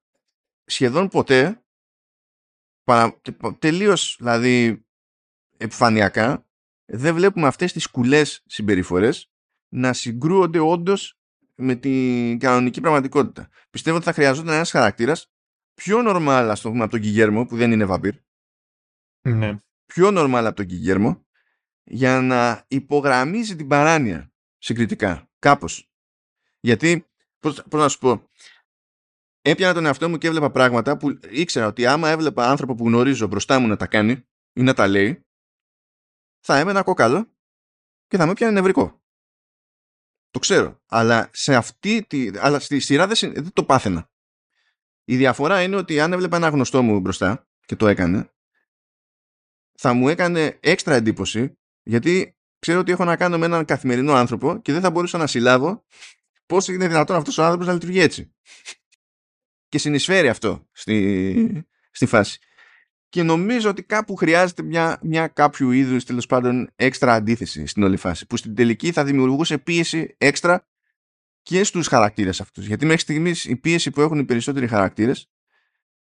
σχεδόν ποτέ, παρα, τελείως δηλαδή επιφανειακά, δεν βλέπουμε αυτές τις κουλές συμπεριφορές να συγκρούονται όντως με την κανονική πραγματικότητα. Πιστεύω ότι θα χρειαζόταν ένας χαρακτήρας πιο νορμάλ, ας το πούμε, από τον Κιγέρμο, που δεν είναι βαμπύρ. Ναι. Πιο νορμάλ από τον Κιγέρμο, για να υπογραμμίζει την παράνοια συγκριτικά, κάπως. Γιατί, πώς, πώς να σου πω, έπιανα τον εαυτό μου και έβλεπα πράγματα που ήξερα ότι άμα έβλεπα άνθρωπο που γνωρίζω μπροστά μου να τα κάνει ή να τα λέει, θα έμενα κόκαλο και θα με έπιανε νευρικό. Το ξέρω. Αλλά, σε αυτή τη, αλλά στη σειρά δεν, δεν το πάθαινα. Η διαφορά είναι ότι αν έβλεπα ένα γνωστό μου μπροστά και το έκανε, θα μου έκανε έξτρα εντύπωση γιατί ξέρω ότι έχω να κάνω με έναν καθημερινό άνθρωπο και δεν θα μπορούσα να συλλάβω πώς είναι δυνατόν αυτός ο άνθρωπος να λειτουργεί έτσι. Και συνεισφέρει αυτό στη, στη φάση. και νομίζω ότι κάπου χρειάζεται μια, μια κάποιου είδους τέλος πάντων έξτρα αντίθεση στην όλη φάση που στην τελική θα δημιουργούσε πίεση έξτρα και στους χαρακτήρες αυτούς γιατί μέχρι στιγμής η πίεση που έχουν οι περισσότεροι χαρακτήρες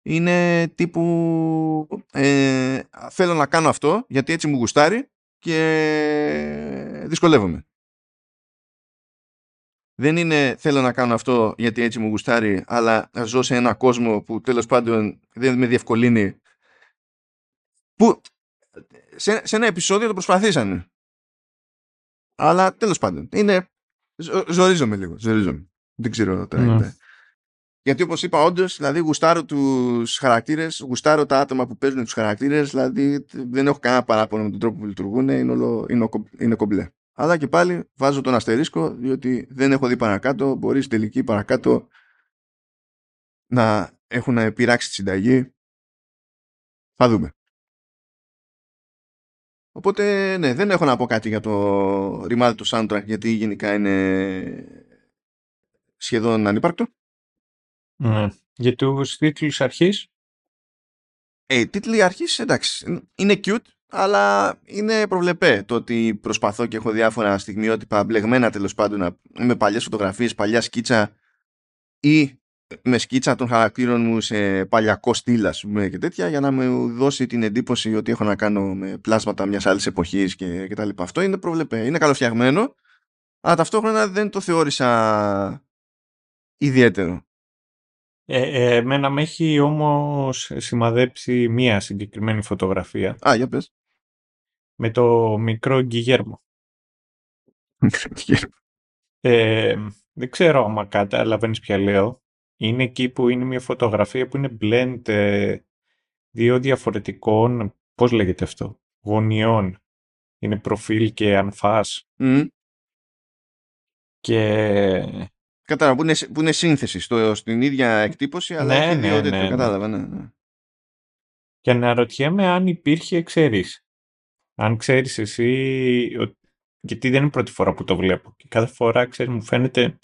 είναι τύπου ε, θέλω να κάνω αυτό γιατί έτσι μου γουστάρει και δυσκολεύομαι. Δεν είναι θέλω να κάνω αυτό γιατί έτσι μου γουστάρει αλλά ζω σε ένα κόσμο που τέλος πάντων δεν με διευκολύνει που σε, σε ένα επεισόδιο το προσπαθήσανε. Αλλά τέλος πάντων είναι ζορίζομαι λίγο. Ζορίζομαι. Δεν ξέρω τώρα. Ναι. Γιατί όπως είπα, όντως, δηλαδή γουστάρω τους χαρακτήρες, γουστάρω τα άτομα που παίζουν τους χαρακτήρες, δηλαδή δεν έχω κανένα παράπονο με τον τρόπο που λειτουργούν, είναι, όλο, είναι, είναι κομπλέ. Αλλά και πάλι βάζω τον αστερίσκο, διότι δεν έχω δει παρακάτω. Μπορείς τελική παρακάτω να έχουν επειράξει τη συνταγή. Θα δούμε. Οπότε, ναι, δεν έχω να πω κάτι για το remind του soundtrack, γιατί γενικά είναι σχεδόν ανύπαρκτο. Ναι. Για τους τίτλους αρχής; Ε, οι τίτλοι αρχής, εντάξει, είναι cute, αλλά είναι προβλεπέ το ότι προσπαθώ και έχω διάφορα στιγμιότυπα μπλεγμένα τέλος πάντων με παλιές φωτογραφίες, παλιά σκίτσα ή με σκίτσα των χαρακτήρων μου σε παλιακό στυλ ας πούμε και τέτοια για να μου δώσει την εντύπωση ότι έχω να κάνω με πλάσματα μιας άλλης εποχής και, και τα λοιπά. Αυτό είναι προβλεπέ. Είναι καλοφτιαγμένο αλλά ταυτόχρονα δεν το θεώρησα ιδιαίτερο. Ε, ε, εμένα με έχει όμως σημαδέψει μία συγκεκριμένη φωτογραφία. Α, για πες. Με το μικρό Γκυγέρμο. ε, δεν ξέρω άμα καταλαβαίνεις πια λέω. Είναι εκεί που είναι μια φωτογραφία που είναι blend ε, δύο διαφορετικών, πώς λέγεται αυτό, γωνιών. Είναι προφίλ και ανφάς. Mm. Και Κατάλαβα, που είναι, που είναι σύνθεση στο, στην ίδια εκτύπωση, αλλά ναι, έχει ναι, δύο ναι, ναι, ναι. Κατάλαβα, ναι, ναι. Και αναρωτιέμαι αν υπήρχε, ξέρεις, αν ξέρεις εσύ, γιατί δεν είναι η πρώτη φορά που το βλέπω. Και κάθε φορά, ξέρεις, μου φαίνεται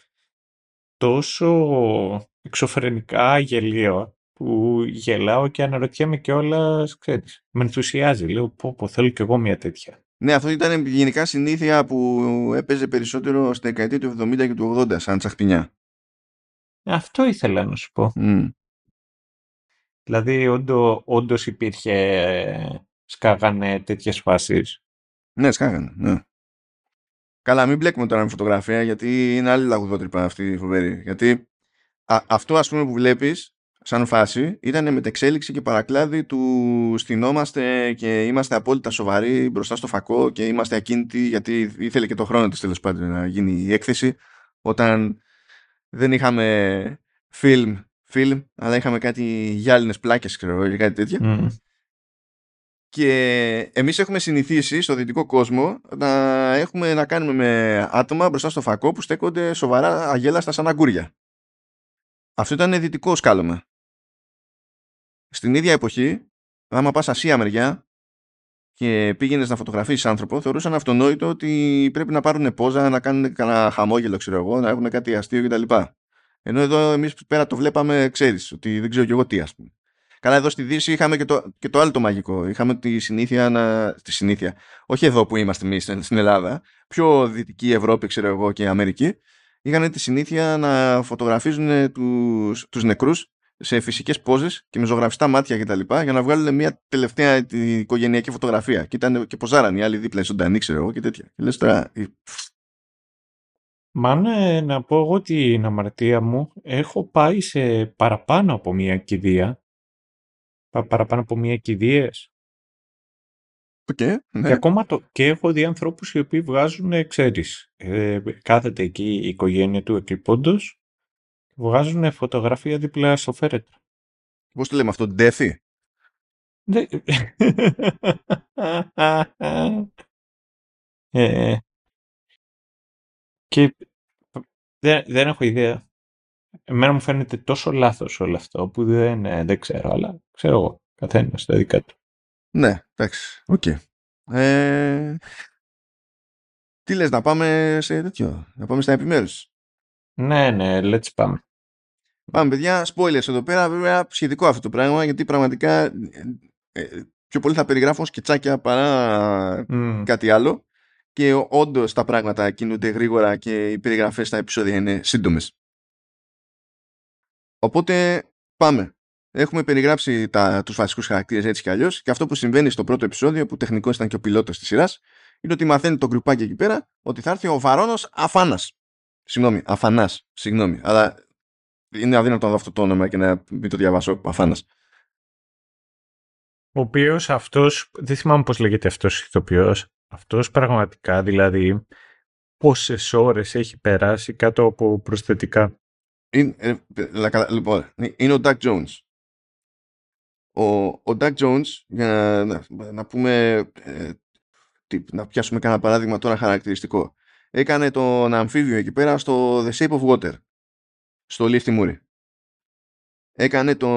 τόσο εξωφρενικά γελίο που γελάω και αναρωτιέμαι και όλα, ξέρεις, με ενθουσιάζει. Λέω, πω, πω, θέλω κι εγώ μια τέτοια. Ναι, αυτό ήταν γενικά συνήθεια που έπαιζε περισσότερο στη δεκαετία του 70 και του 80 σαν τσαχπινιά. Αυτό ήθελα να σου πω. Mm. Δηλαδή, όντω, όντως υπήρχε, σκάγανε τέτοιες φάσεις. Ναι, σκάγανε, ναι. Καλά, μην μπλέκουμε τώρα με φωτογραφία, γιατί είναι άλλη λαγουδότρυπα αυτή η φοβερή. Γιατί α, αυτό, ας πούμε, που βλέπεις, σαν φάση ήταν μετεξέλιξη και παρακλάδι του στυνόμαστε και είμαστε απόλυτα σοβαροί μπροστά στο φακό και είμαστε ακίνητοι γιατί ήθελε και το χρόνο της τέλος πάντων να γίνει η έκθεση όταν δεν είχαμε film, film αλλά είχαμε κάτι γυάλινες πλάκες ξέρω ή κάτι τέτοιο Mm. Και εμείς έχουμε συνηθίσει στο δυτικό κόσμο να έχουμε να κάνουμε με άτομα μπροστά στο φακό που στέκονται σοβαρά αγέλαστα σαν αγκούρια. Αυτό ήταν δυτικό σκάλωμα. Στην ίδια εποχή, άμα πας Ασία μεριά και πήγαινες να φωτογραφίσεις άνθρωπο, θεωρούσαν αυτονόητο ότι πρέπει να πάρουν πόζα, να κάνουν κανένα χαμόγελο, ξέρω εγώ, να έχουν κάτι αστείο κτλ. Ενώ εδώ εμείς πέρα το βλέπαμε, ξέρεις, ότι δεν ξέρω κι εγώ τι, ας πούμε. Καλά, εδώ στη Δύση είχαμε και το, και το άλλο το μαγικό. Είχαμε τη συνήθεια να. Τη συνήθεια. Όχι εδώ που είμαστε εμείς στην Ελλάδα. Πιο δυτική Ευρώπη, ξέρω εγώ, και Αμερική. Είχαν τη συνήθεια να φωτογραφίζουν τους, τους νεκρούς σε φυσικές πόζες και με ζωγραφιστά μάτια κτλ. για να βγάλουν μια τελευταία οικογενειακή φωτογραφία. Και, ήταν, και ποζάραν οι άλλοι δίπλα, ζωντανοί, ξέρω εγώ και τέτοια. Και λες τώρα. Μα ναι, να πω εγώ την αμαρτία μου, έχω πάει σε παραπάνω από μία κηδεία. Πα, παραπάνω από μία κηδείες. Okay, ναι. Και ακόμα το, και έχω δει ανθρώπους οι οποίοι βγάζουν, ξέρεις, ε, κάθεται εκεί η οικογένεια του εκλειπώντος, βγάζουν φωτογραφία δίπλα στο φέρετρο. Πώς το λέμε αυτό, ντέφι. Ναι. ε, και δεν, δεν έχω ιδέα. Εμένα μου φαίνεται τόσο λάθος όλο αυτό που δεν, ε, δεν ξέρω, αλλά ξέρω εγώ. Καθένας στα δικά του. Ναι, εντάξει. OK. Okay. Ε, τι λες, να πάμε σε τέτοιο, να πάμε στα επιμέρους; Ναι, ναι, let's πάμε. Πάμε παιδιά, spoilers εδώ πέρα, βέβαια σχετικό αυτό το πράγμα, γιατί πραγματικά ε, πιο πολύ θα περιγράφω σκετσάκια παρά Μμ. κάτι άλλο και όντως τα πράγματα κινούνται γρήγορα και οι περιγραφές στα επεισόδια είναι σύντομες. Οπότε πάμε. Έχουμε περιγράψει τα, τους βασικούς χαρακτήρες έτσι κι αλλιώς και αυτό που συμβαίνει στο πρώτο επεισόδιο που τεχνικώς ήταν και ο πιλότος της σειράς είναι ότι μαθαίνει το γκρουπάκι εκεί πέρα ότι θα έρθει ο Βαρόνος Αφάνας. Συγγνώμη, Αφανάς. Συγγνώμη. Αλλά είναι αδύνατο να δω αυτό το όνομα και να μην το διαβάσω. Αφάνας. Ο οποίος αυτός, δεν θυμάμαι πώς λέγεται αυτός ο ηθοποιός, αυτός πραγματικά δηλαδή πόσες ώρες έχει περάσει κάτω από προσθετικά. Είναι, ε, ε, καλά, λοιπόν, είναι ο Doug Jones. Ο, ο Doug Jones, για να, να, να πούμε, ε, τι, να πιάσουμε κανένα παράδειγμα τώρα χαρακτηριστικό. Έκανε τον αμφίβιο εκεί πέρα στο The Shape of Water, στο Λίφτη Μούρι. Έκανε το,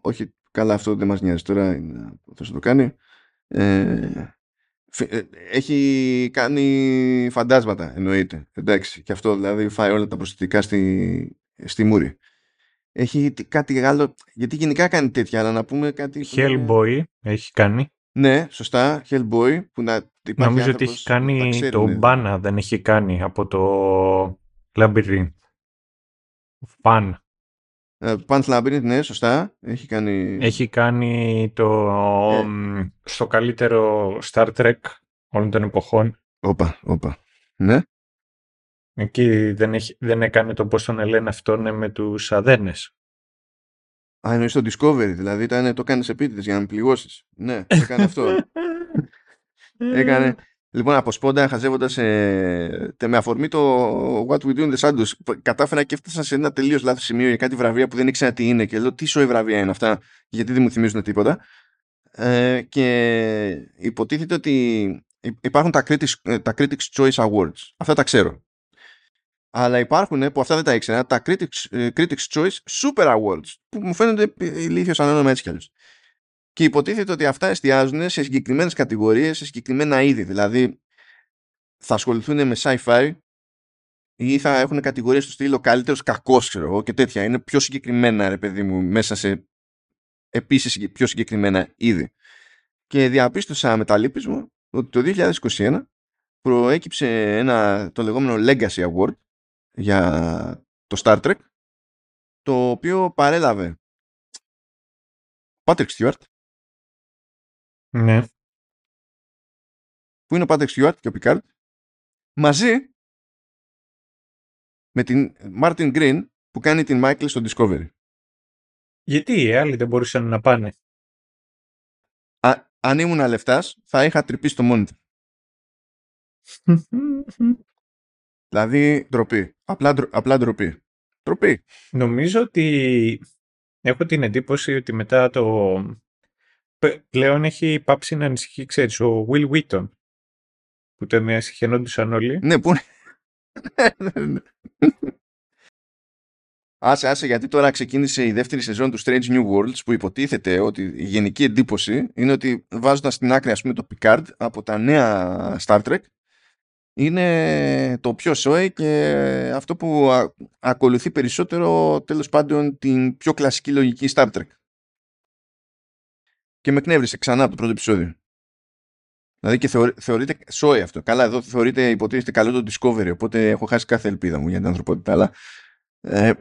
όχι καλά αυτό δεν μας νοιάζει τώρα, είναι, θα το κάνει. Ε, φι- ε, έχει κάνει φαντάσματα εννοείται εντάξει και αυτό δηλαδή φάει όλα τα προσθετικά στη, στη μούρη έχει τι- κάτι άλλο γιατί γενικά κάνει τέτοια αλλά να πούμε κάτι που είναι- Hellboy έχει κάνει. ναι σωστά Hellboy που να υπάρχει Νομίζω ότι άνθρωπος έχει που τα κάνει ξέρει, το ναι. Μπάνα, δεν έχει κάνει από το Labyrinth. Φαν. Ε, Pan's Labyrinth ναι σωστά έχει κάνει Έχει κάνει το Ε. μ, στο καλύτερο Star Trek όλων των εποχών. όπα όπα ναι Εκεί δεν, έχει, δεν έκανε το πώς τον λένε αυτόν ε, με τους αδένες. Α, εννοείς το Discovery, δηλαδή ήταν, το κάνεις επίτηδες για να με πληγώσεις. Ναι, έκανε αυτό. έκανε, λοιπόν, από σπόντα, χαζεύοντας ε, τε- με αφορμή το What We Do in the Shadows, π- κατάφερα και έφτασα σε ένα τελείως λάθος σημείο για κάτι βραβεία που δεν ήξερα τι είναι και λέω τι σοϊ βραβεία είναι αυτά, γιατί δεν μου θυμίζουν τίποτα. Ε, και υποτίθεται ότι υ- υπάρχουν τα Critics, ε, τα Critics Choice Awards. Αυτά τα ξέρω. Αλλά υπάρχουν ε, που αυτά δεν τα ήξερα, τα Critics, ε, Critics Choice Super Awards, που μου φαίνονται ηλίθιος ανώνομα έτσι κι αλλιώς. Και υποτίθεται ότι αυτά εστιάζουν σε συγκεκριμένες κατηγορίες, σε συγκεκριμένα είδη. Δηλαδή, θα ασχοληθούν με sci-fi ή θα έχουν κατηγορίες στο στυλ ο καλύτερος κακός, ξέρω εγώ, και τέτοια. Είναι πιο συγκεκριμένα, ρε παιδί μου, μέσα σε επίσης πιο συγκεκριμένα είδη. Και διαπίστωσα με τα λύπης μου ότι το 2021 προέκυψε ένα το λεγόμενο Legacy Award για το Star Trek το οποίο παρέλαβε Patrick Stewart Ναι. που είναι ο Patrick Stewart και ο Picard μαζί με την Martin Green που κάνει την Michael στο Discovery. Γιατί οι άλλοι δεν μπορούσαν να πάνε; Α, αν ήμουν λεφτάς θα είχα τρυπήσει το monitor. Δηλαδή ντροπή. Απλά, ντρο- απλά ντροπή. Ντροπή. Νομίζω ότι έχω την εντύπωση ότι μετά το... πε- Πλέον έχει πάψει να ανησυχεί, ξέρεις, ο Will Wheaton που τον συχαινόντουσαν όλοι. Ναι, πού είναι. Άσε, άσε, γιατί τώρα ξεκίνησε η δεύτερη σεζόν του Strange New Worlds που υποτίθεται ότι η γενική εντύπωση είναι ότι βάζοντας στην άκρη ας πούμε το Picard από τα νέα Star Trek είναι το πιο σόι και αυτό που α- ακολουθεί περισσότερο τέλος πάντων την πιο κλασική λογική Star Trek. Και με εκνεύρισε ξανά από το πρώτο επεισόδιο. Δηλαδή και θεωρεί, θεωρείται σόι αυτό. Καλά, εδώ θεωρείται υποτίθεται καλό το Discovery, οπότε έχω χάσει κάθε ελπίδα μου για την ανθρωπότητα. Αλλά ε,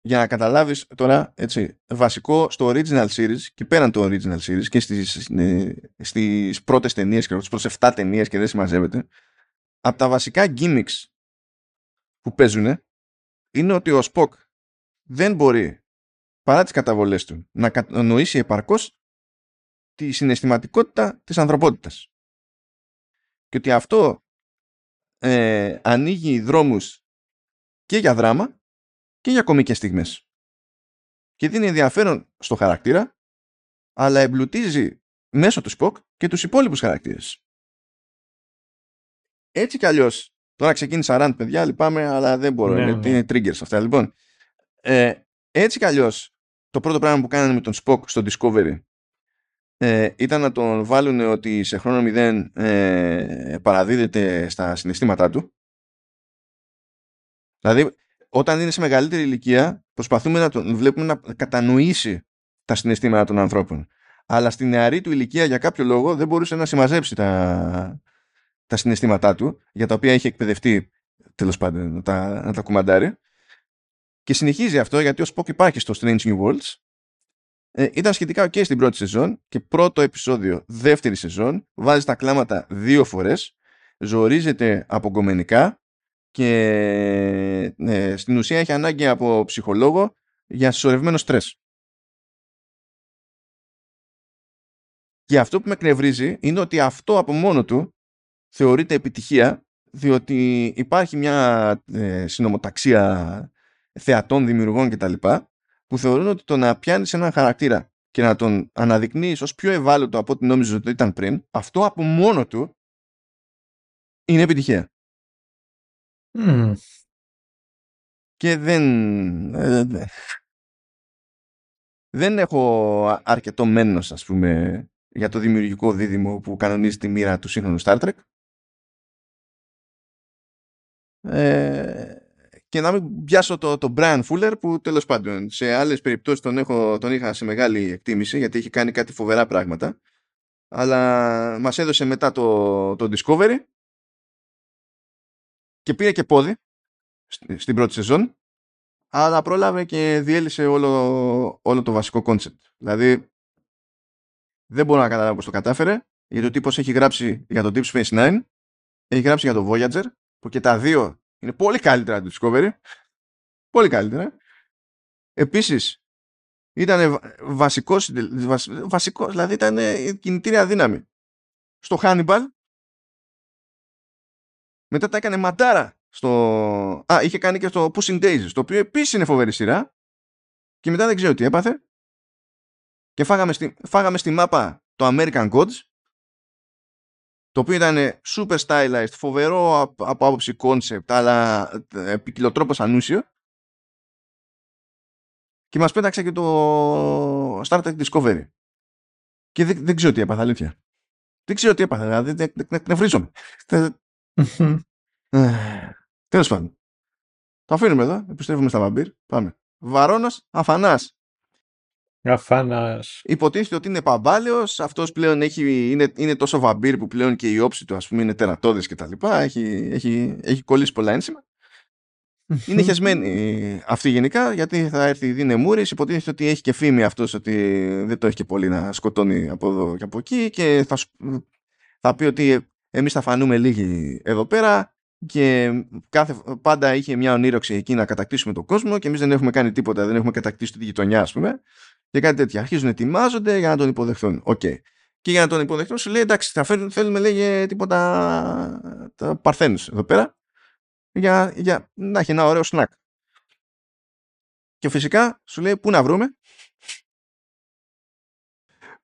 για να καταλάβεις τώρα, έτσι, βασικό στο original series και πέραν το original series και στις, ε, στις πρώτες ταινίες και στις πρώτες 7 ταινίες και δεν συμμαζεύεται, από τα βασικά gimmicks που παίζουν είναι ότι ο Spock δεν μπορεί παρά τις καταβολές του να κατανοήσει επαρκώς τη συναισθηματικότητα της ανθρωπότητας. Και ότι αυτό ε, ανοίγει δρόμους και για δράμα και για κομικές στιγμές. Και δίνει ενδιαφέρον στο χαρακτήρα, αλλά εμπλουτίζει μέσω του Spock και τους υπόλοιπους χαρακτήρες. Έτσι κι αλλιώς, τώρα ξεκίνησα rant παιδιά, λυπάμαι, αλλά δεν μπορώ, Ναι, είναι, ναι. είναι triggers αυτά. Λοιπόν, ε, έτσι κι αλλιώς, το πρώτο πράγμα που κάνανε με τον Spock στο Discovery ε, ήταν να τον βάλουν ότι σε χρόνο μηδέν ε, παραδίδεται στα συναισθήματά του. Δηλαδή, όταν είναι σε μεγαλύτερη ηλικία, προσπαθούμε να τον βλέπουμε να κατανοήσει τα συναισθήματα των ανθρώπων. αλλά στη νεαρή του ηλικία για κάποιο λόγο δεν μπορούσε να συμμαζέψει τα, τα συναισθήματά του, για τα οποία έχει εκπαιδευτεί τέλος πάντων να τα, να τα κουμαντάρει. Και συνεχίζει αυτό γιατί ο Spock υπάρχει στο Strange New Worlds. Ε, ήταν σχετικά ok στην πρώτη σεζόν και πρώτο επεισόδιο δεύτερη σεζόν βάζει τα κλάματα δύο φορές ζορίζεται αποκομμενικά και ε, στην ουσία έχει ανάγκη από ψυχολόγο για συσσωρευμένο στρες. Και αυτό που με εκνευρίζει είναι ότι αυτό από μόνο του θεωρείται επιτυχία διότι υπάρχει μια ε, συνομοταξία θεατών, δημιουργών κτλ. που θεωρούν ότι το να πιάνεις έναν χαρακτήρα και να τον αναδεικνύεις ως πιο ευάλωτο από ό,τι νόμιζες ότι ήταν πριν, αυτό από μόνο του είναι επιτυχία. Και δεν... Ε, δεν έχω αρκετό μένος, ας πούμε, για το δημιουργικό δίδυμο που κανονίζει τη μοίρα του σύγχρονου Star Trek. Ε, και να μην πιάσω το, το Brian Fuller που τέλος πάντων σε άλλες περιπτώσεις τον, έχω, τον είχα σε μεγάλη εκτίμηση γιατί έχει κάνει κάτι φοβερά πράγματα. Αλλά μας έδωσε μετά το, το Discovery. Και πήρε και πόδι στην πρώτη σεζόν. Αλλά πρόλαβε και διέλυσε όλο, όλο το βασικό κόνσεπτ. Δηλαδή δεν μπορώ να καταλάβω πώς το κατάφερε γιατί ο τύπος έχει γράψει για το Deep Space Nine έχει γράψει για το Voyager που και τα δύο είναι πολύ καλύτερα το Discovery. Πολύ καλύτερα. Επίσης ήταν βασικός, βασικός δηλαδή ήταν κινητήρια δύναμη. Στο Hannibal. Μετά τα έκανε ματάρα στο... Α, είχε κάνει και στο Pushing Daisies, το οποίο επίσης είναι φοβερή σειρά. Και μετά δεν ξέρω τι έπαθε. Και φάγαμε στη, φάγαμε στη μάπα το American Gods, το οποίο ήταν super stylized, φοβερό από άποψη concept, αλλά ε, ποικιλοτρόπως ανούσιο. Και μας πέταξε και το Star Trek Discovery. Και δεν, δεν ξέρω τι έπαθα, αλήθεια. Δεν ξέρω τι έπαθα, δηλαδή νευρίζομαι. Τέλος πάντων. Το αφήνουμε εδώ. Επιστρέφουμε στα βαμπύρ. Πάμε. Βαρόνα Αφανάς. Αφανά. Υποτίθεται ότι είναι παμπάλαιος. Αυτός πλέον έχει, είναι, είναι τόσο βαμπύρ που πλέον και η όψη του ας πούμε, είναι τερατώδες κτλ. Έχει, έχει, έχει κολλήσει πολλά ένσημα. Είναι χεσμένη αυτή γενικά γιατί θα έρθει η Δίνε Μούρης. Υποτίθεται ότι έχει και φήμη αυτός ότι δεν το έχει και πολύ να σκοτώνει από εδώ και από εκεί και θα, θα πει ότι εμείς θα φανούμε λίγοι εδώ πέρα και κάθε, πάντα είχε μια ονείροξη εκεί να κατακτήσουμε τον κόσμο και εμείς δεν έχουμε κάνει τίποτα, δεν έχουμε κατακτήσει τη γειτονιά ας πούμε και κάτι τέτοια. Αρχίζουν να ετοιμάζονται για να τον υποδεχθούν. Οκ. Okay. Και για να τον υποδεχθούν σου λέει εντάξει θα φέρουν, θέλουμε λέγε τίποτα τα παρθένους εδώ πέρα για, για να έχει ένα ωραίο σνακ. Και φυσικά σου λέει πού να βρούμε;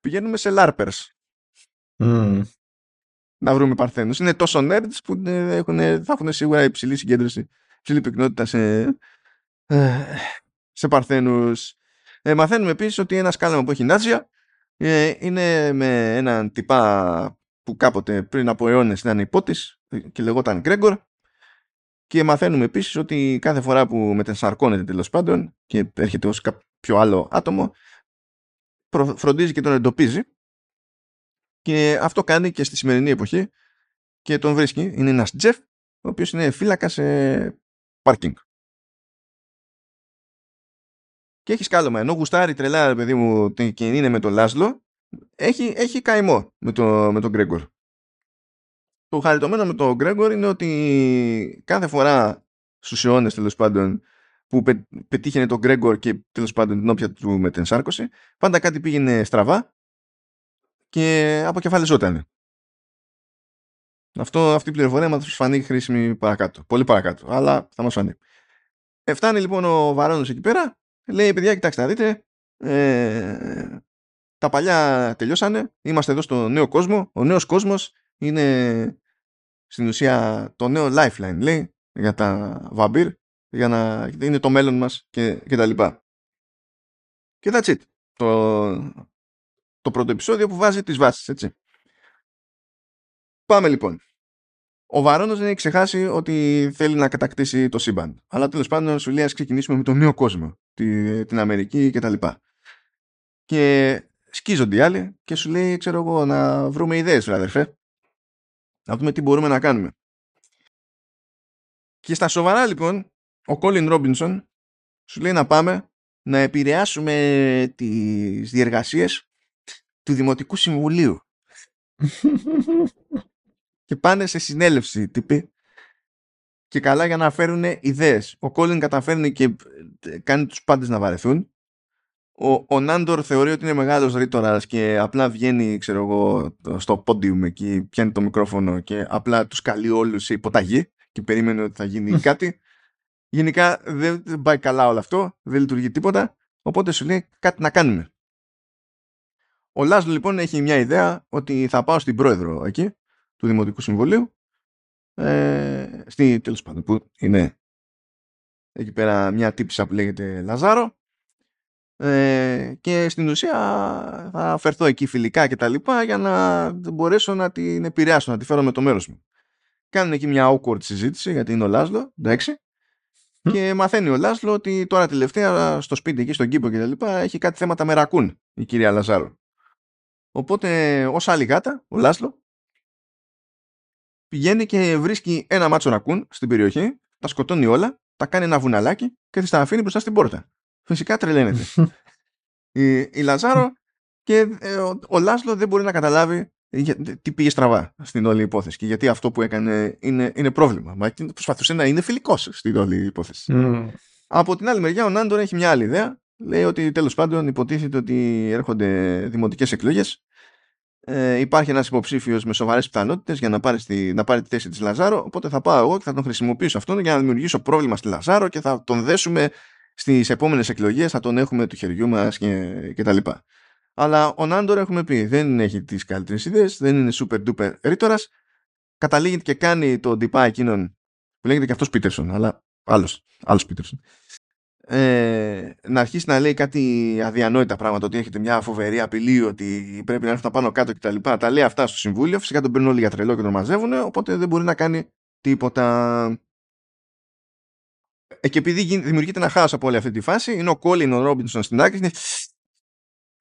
Πηγαίνουμε σε LARPers. Mm να βρούμε παρθένους. Είναι τόσο nerds που έχουν, θα έχουν σίγουρα υψηλή συγκέντρωση, υψηλή πυκνότητα σε, ε, σε παρθένους. Ε, μαθαίνουμε επίσης ότι ένα σκάλαμα που έχει νάζια ε, είναι με έναν τυπά που κάποτε πριν από αιώνες ήταν υπότης και λεγόταν Γκρέγκορ και μαθαίνουμε επίσης ότι κάθε φορά που μετενσαρκώνεται τέλος πάντων και έρχεται ως κάποιο άλλο άτομο φροντίζει και τον εντοπίζει και αυτό κάνει και στη σημερινή εποχή και τον βρίσκει. Είναι ένας Τζεφ, ο οποίος είναι φύλακας σε πάρκινγκ. Και έχεις σκάλωμα. Ενώ γουστάρει τρελά, παιδί μου, και είναι με τον Λάσλο, έχει, έχει καημό με, το, με τον Γκρέγκορ. Το χαριτωμένο με τον Γκρέγκορ είναι ότι κάθε φορά στους αιώνες τέλος πάντων που πε, πετύχαινε τον Γκρέγκορ και τέλος πάντων την όποια του με την σάρκωση, πάντα κάτι πήγαινε στραβά και αποκεφαλιζόταν. Αυτό, αυτή η πληροφορία μας φανεί χρήσιμη παρακάτω. Πολύ παρακάτω, αλλά θα μας φανεί. Ε, φτάνει λοιπόν ο Βαρόνος εκεί πέρα, λέει παιδιά κοιτάξτε να δείτε, ε, τα παλιά τελειώσανε, είμαστε εδώ στο νέο κόσμο, ο νέος κόσμος είναι στην ουσία το νέο lifeline λέει για τα βαμπύρ, για να είναι το μέλλον μας και, και τα λοιπά. Και that's it. Το, το πρώτο επεισόδιο που βάζει τις βάσεις, έτσι. Πάμε λοιπόν. Ο Βαρόνος δεν έχει ξεχάσει ότι θέλει να κατακτήσει το σύμπαν. Αλλά τέλος πάντων σου λέει ας ξεκινήσουμε με τον νέο κόσμο, τη, την Αμερική κτλ. Και, και σκίζονται οι άλλοι και σου λέει, ξέρω εγώ, να βρούμε ιδέες, αδερφέ. Να δούμε τι μπορούμε να κάνουμε. Και στα σοβαρά λοιπόν, ο Κόλιν Ρόμπινσον σου λέει να πάμε να επηρεάσουμε τις διεργασίες του Δημοτικού Συμβουλίου. και πάνε σε συνέλευση τύποι και καλά για να φέρουν ιδέες. Ο Κόλιν καταφέρνει και ε, κάνει τους πάντες να βαρεθούν. Ο, ο Νάντορ θεωρεί ότι είναι μεγάλος ρήτορας και απλά βγαίνει ξέρω εγώ, στο πόντιουμ εκεί, πιάνει το μικρόφωνο και απλά τους καλεί όλους σε υποταγή και περίμενε ότι θα γίνει κάτι. Γενικά δεν πάει καλά όλο αυτό, δεν λειτουργεί τίποτα, οπότε σου λέει κάτι να κάνουμε. Ο Λάσλο λοιπόν έχει μια ιδέα ότι θα πάω στην πρόεδρο εκεί του Δημοτικού Συμβουλίου ε, στη τέλος πάντων που είναι εκεί πέρα μια τύπησα που λέγεται Λαζάρο ε, και στην ουσία θα φερθώ εκεί φιλικά και τα λοιπά για να μπορέσω να την επηρεάσω, να τη φέρω με το μέρος μου. Κάνουν εκεί μια awkward συζήτηση γιατί είναι ο Λάσλο, εντάξει. Και μαθαίνει ο Λάσλο ότι τώρα τελευταία στο σπίτι εκεί στον κήπο και τα λοιπά έχει κάτι θέματα με ρακούν η κυρία Λαζάρο. Οπότε ως άλλη γάτα, ο Λάσλο πηγαίνει και βρίσκει ένα μάτσο ρακούν στην περιοχή, τα σκοτώνει όλα, τα κάνει ένα βουναλάκι και θα τα αφήνει μπροστά στην πόρτα. Φυσικά τρελαίνεται. η, η Λαζάρο και ε, ο, ο Λάσλο δεν μπορεί να καταλάβει τι πήγε στραβά στην όλη υπόθεση και γιατί αυτό που έκανε είναι, είναι πρόβλημα. Μα προσπαθούσε να είναι φιλικός στην όλη υπόθεση. Από την άλλη μεριά, ο Νάντορ έχει μια άλλη ιδέα. Λέει ότι τέλος πάντων υποτίθεται ότι έρχονται δημοτικές εκλογές. Ε, υπάρχει ένας υποψήφιος με σοβαρές πιθανότητες για να πάρει, στη, να πάρει τη θέση της Λαζάρο. Οπότε θα πάω εγώ και θα τον χρησιμοποιήσω αυτόν για να δημιουργήσω πρόβλημα στη Λαζάρο και θα τον δέσουμε στις επόμενες εκλογές. Θα τον έχουμε του χεριού μας και, και τα λοιπά. Αλλά ο Νάντορ έχουμε πει δεν έχει τις καλύτερες ιδέες, δεν είναι super duper ρήτορας. Καταλήγει και κάνει το ντυπά εκείνον που λέγεται και αυτός Πίτερσον, αλλά άλλος άλλος Πίτερσον. Ε, να αρχίσει να λέει κάτι αδιανόητα πράγματα, ότι έχετε μια φοβερή απειλή, ότι πρέπει να έρθουν πάνω κάτω κτλ. Τα, τα λέει αυτά στο συμβούλιο. Φυσικά τον παίρνουν όλοι για τρελό και τον μαζεύουν, οπότε δεν μπορεί να κάνει τίποτα. Ε, και επειδή δημιουργείται ένα χάος από όλη αυτή τη φάση, είναι ο Κόλιν, ο Ρόμπινσον στην άκρη,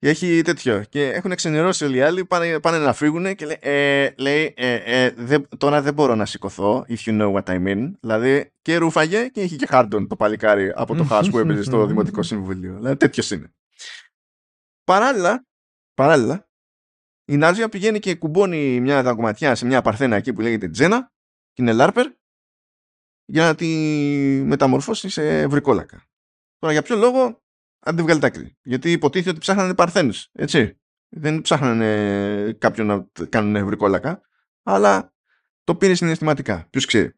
και έχει τέτοιο. Και έχουν ξενερώσει όλοι οι άλλοι, πάνε, πάνε να φύγουν και λέει, ε, λέει ε, ε, δε, τώρα δεν μπορώ να σηκωθώ, if you know what I mean. Δηλαδή και ρούφαγε και είχε και χάρτον το παλικάρι από το χάος που έπαιζε στο Δημοτικό Συμβουλίο. Δηλαδή τέτοιος είναι. Παράλληλα, παράλληλα, η Νάζια πηγαίνει και κουμπώνει μια δαγκωματιά σε μια παρθένα εκεί που λέγεται Τζένα και είναι Λάρπερ για να τη μεταμορφώσει σε βρικόλακα. Τώρα για ποιο λόγο αν δεν βγάλει τα άκρη. Γιατί υποτίθεται ότι ψάχνανε παρθένους. Έτσι. Δεν ψάχνανε κάποιον να κάνουν ευρικόλακα, αλλά το πήρε συναισθηματικά. Ποιος ξέρει.